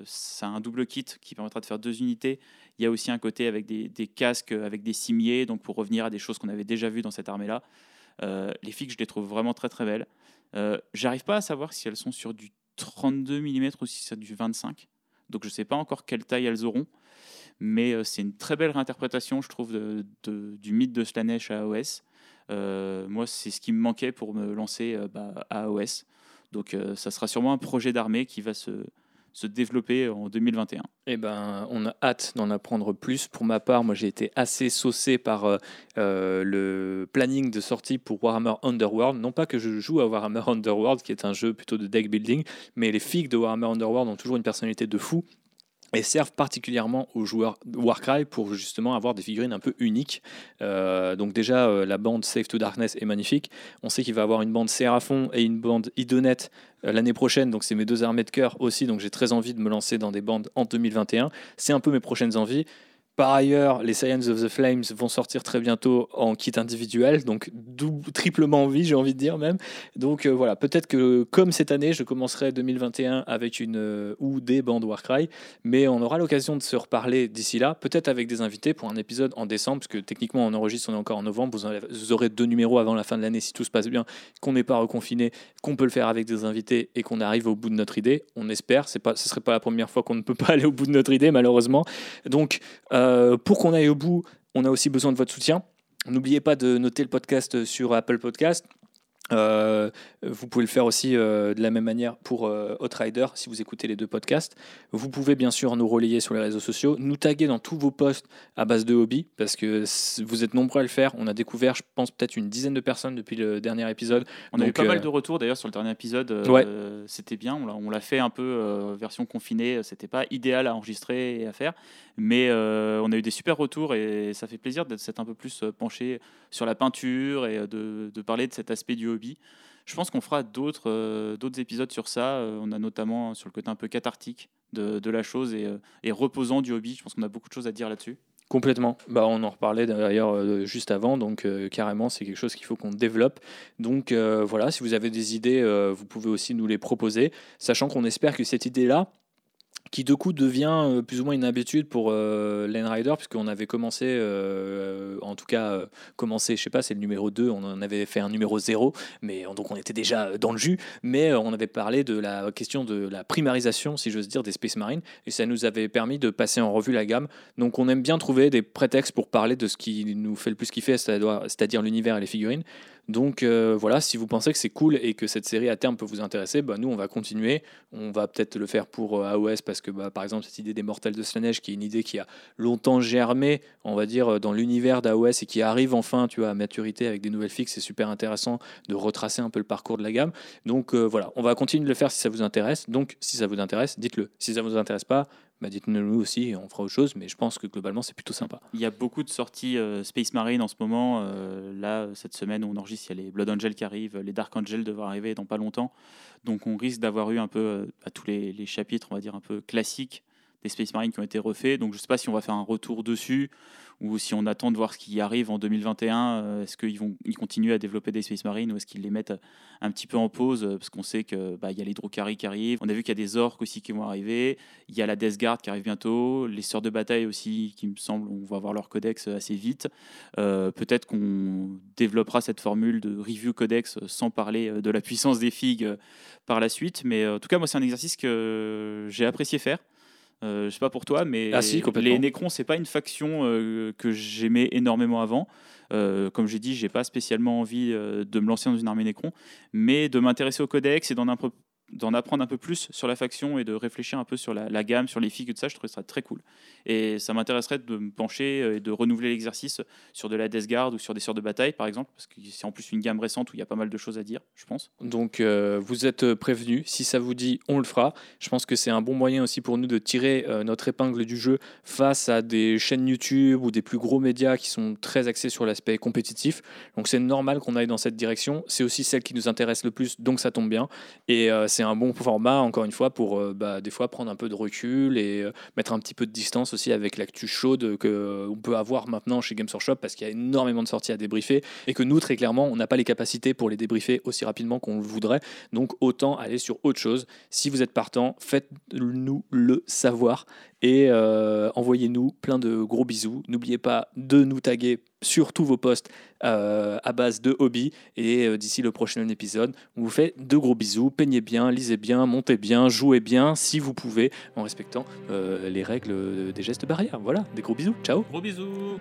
c'est un double kit qui permettra de faire deux unités il y a aussi un côté avec des, casques, avec des cimiers, donc pour revenir à des choses qu'on avait déjà vues dans cette armée-là. Euh, les figues, je les trouve vraiment très très belles. Euh, J'arrive pas à savoir si elles sont sur du 32 mm ou si c'est du 25. Donc je ne sais pas encore quelle taille elles auront. Mais euh, c'est une très belle réinterprétation, je trouve, du mythe de Slanesh à AOS. Euh, moi, c'est ce qui me manquait pour me lancer bah, à AOS. Donc ça sera sûrement un projet d'armée qui va se, se développer en 2021 Eh ben, on a hâte d'en apprendre plus. Pour ma part, moi, j'ai été assez saucé par euh, euh, le planning de sortie pour Warhammer Underworld. Non pas que je joue à Warhammer Underworld, qui est un jeu plutôt de deck building, mais les figues de Warhammer Underworld ont toujours une personnalité de fou et servent particulièrement aux joueurs Warcry pour justement avoir des figurines un peu uniques. Euh, donc déjà, euh, la bande Save to Darkness est magnifique. On sait qu'il va avoir une bande Seraphon et une bande Idonet euh, l'année prochaine, donc c'est mes deux armées de cœur aussi, donc j'ai très envie de me lancer dans des bandes en 2021. C'est un peu mes prochaines envies. Par ailleurs, les Science of the Flames vont sortir très bientôt en kit individuel, donc triplement envie, j'ai envie de dire même. Donc euh, voilà, peut-être que comme cette année, je commencerai 2021 avec une euh, ou des bandes Warcry, mais on aura l'occasion de se reparler d'ici là, peut-être avec des invités pour un épisode en décembre, parce que techniquement on enregistre, on est encore en novembre, vous, aurez deux numéros avant la fin de l'année si tout se passe bien, qu'on n'est pas reconfiné, qu'on peut le faire avec des invités et qu'on arrive au bout de notre idée. On espère, c'est pas, ce serait pas la première fois qu'on ne peut pas aller au bout de notre idée malheureusement. Donc euh, euh, pour qu'on aille au bout, on a aussi besoin de votre soutien. N'oubliez pas de noter le podcast sur Apple Podcast. Euh, vous pouvez le faire aussi euh, de la même manière pour euh, Outrider si vous écoutez les deux podcasts. Vous pouvez bien sûr nous relayer sur les réseaux sociaux, nous taguer dans tous vos posts à base de hobby parce que vous êtes nombreux à le faire. On a découvert, je pense, peut-être une dizaine de personnes depuis le dernier épisode. On a eu pas mal de retours d'ailleurs sur le dernier épisode. C'était bien, on l'a fait un peu version confinée. C'était pas idéal à enregistrer et à faire, mais on a eu des super retours et ça fait plaisir d'être un peu plus penché sur la peinture et de, de parler de cet aspect du hobby. Je pense qu'on fera d'autres euh, épisodes sur ça. Euh, on a notamment sur le côté un peu cathartique de, la chose et, euh, et, reposant du hobby. Je pense qu'on a beaucoup de choses à dire là-dessus. Complètement. Bah, on en reparlait d'ailleurs juste avant, donc carrément c'est quelque chose qu'il faut qu'on développe. Donc voilà, si vous avez des idées, vous pouvez aussi nous les proposer, sachant qu'on espère que cette idée-là, qui de coup devient euh, plus ou moins une habitude pour euh, puisqu'on avait commencé, euh, en tout cas, commencé, je sais pas, c'est le numéro 2, on en avait fait un numéro 0, mais donc on était déjà dans le jus, mais on avait parlé de la question de la primarisation, si j'ose dire, des Space Marines, et ça nous avait permis de passer en revue la gamme. Donc on aime bien trouver des prétextes pour parler de ce qui nous fait le plus kiffer, c'est-à-dire l'univers et les figurines. Donc euh, voilà, si vous pensez que c'est cool et que cette série à terme peut vous intéresser, bah, nous on va continuer. On va peut-être le faire pour euh, AOS parce que bah, par exemple cette idée des mortels de Slanesh qui est une idée qui a longtemps germé, on va dire, dans l'univers d'AOS et qui arrive enfin tu vois, à maturité avec des nouvelles fixes, c'est super intéressant de retracer un peu le parcours de la gamme. Donc euh, voilà, on va continuer de le faire si ça vous intéresse. Donc si ça vous intéresse, dites-le. Si ça ne vous intéresse pas, bah, dites-nous aussi, on fera autre chose, mais je pense que globalement c'est plutôt sympa. Il y a beaucoup de sorties euh, Space Marine en ce moment. Euh, là, cette semaine on enregistre, il y a les Blood Angel qui arrivent, les Dark Angel devraient arriver dans pas longtemps. Donc on risque d'avoir eu un peu euh, à tous les, chapitres, on va dire un peu classiques des Space Marines qui ont été refaits. Donc je ne sais pas si on va faire un retour dessus ou si on attend de voir ce qui arrive en 2021. euh, Est-ce qu'ils vont ils continuent à développer des Space Marines ou est-ce qu'ils les mettent un petit peu en pause euh, Parce qu'on sait qu'il bah, y a les Drukari qui arrivent. On a vu qu'il y a des orques aussi qui vont arriver. Il y a la Death Guard qui arrive bientôt. Les Sœurs de Bataille aussi, qui me semble, on va avoir leur codex assez vite. Euh, Peut-être qu'on développera cette formule de review codex sans parler euh, de la puissance des figues euh, par la suite. Mais euh, en tout cas, moi, c'est un exercice que j'ai apprécié faire. Euh, je sais pas pour toi, mais Ah si, les Necrons, c'est pas une faction euh, que j'aimais énormément avant. Euh, comme j'ai dit, j'ai pas spécialement envie euh, de me lancer dans une armée Necron, mais de m'intéresser au codex et d'en impro- d'en apprendre un peu plus sur la faction et de réfléchir un peu sur la, gamme, sur les figues tout ça, je trouve ça très cool. Et ça m'intéresserait de me pencher euh, et de renouveler l'exercice sur de la Death Guard ou sur des sœurs de bataille, par exemple, parce que c'est en plus une gamme récente où il y a pas mal de choses à dire, je pense. Donc euh, vous êtes prévenus, si ça vous dit, on le fera. Je pense que c'est un bon moyen aussi pour nous de tirer euh, notre épingle du jeu face à des chaînes YouTube ou des plus gros médias qui sont très axés sur l'aspect compétitif. Donc c'est normal qu'on aille dans cette direction. C'est aussi celle qui nous intéresse le plus, donc ça tombe bien. Et euh, c'est un bon format, encore une fois, pour euh, bah, des fois prendre un peu de recul et euh, mettre un petit peu de distance aussi avec l'actu chaude qu'on peut avoir maintenant chez Games Workshop parce qu'il y a énormément de sorties à débriefer et que nous, très clairement, on n'a pas les capacités pour les débriefer aussi rapidement qu'on le voudrait. Donc autant aller sur autre chose. Si vous êtes partant, faites-nous le savoir et euh, envoyez-nous plein de gros bisous. N'oubliez pas de nous taguer sur tous vos posts euh, à base de hobby. Et euh, d'ici le prochain épisode, on vous fait de gros bisous. Peignez bien, lisez bien, montez bien, jouez bien si vous pouvez, en respectant les règles des gestes barrières. Voilà, des gros bisous. Ciao Gros bisous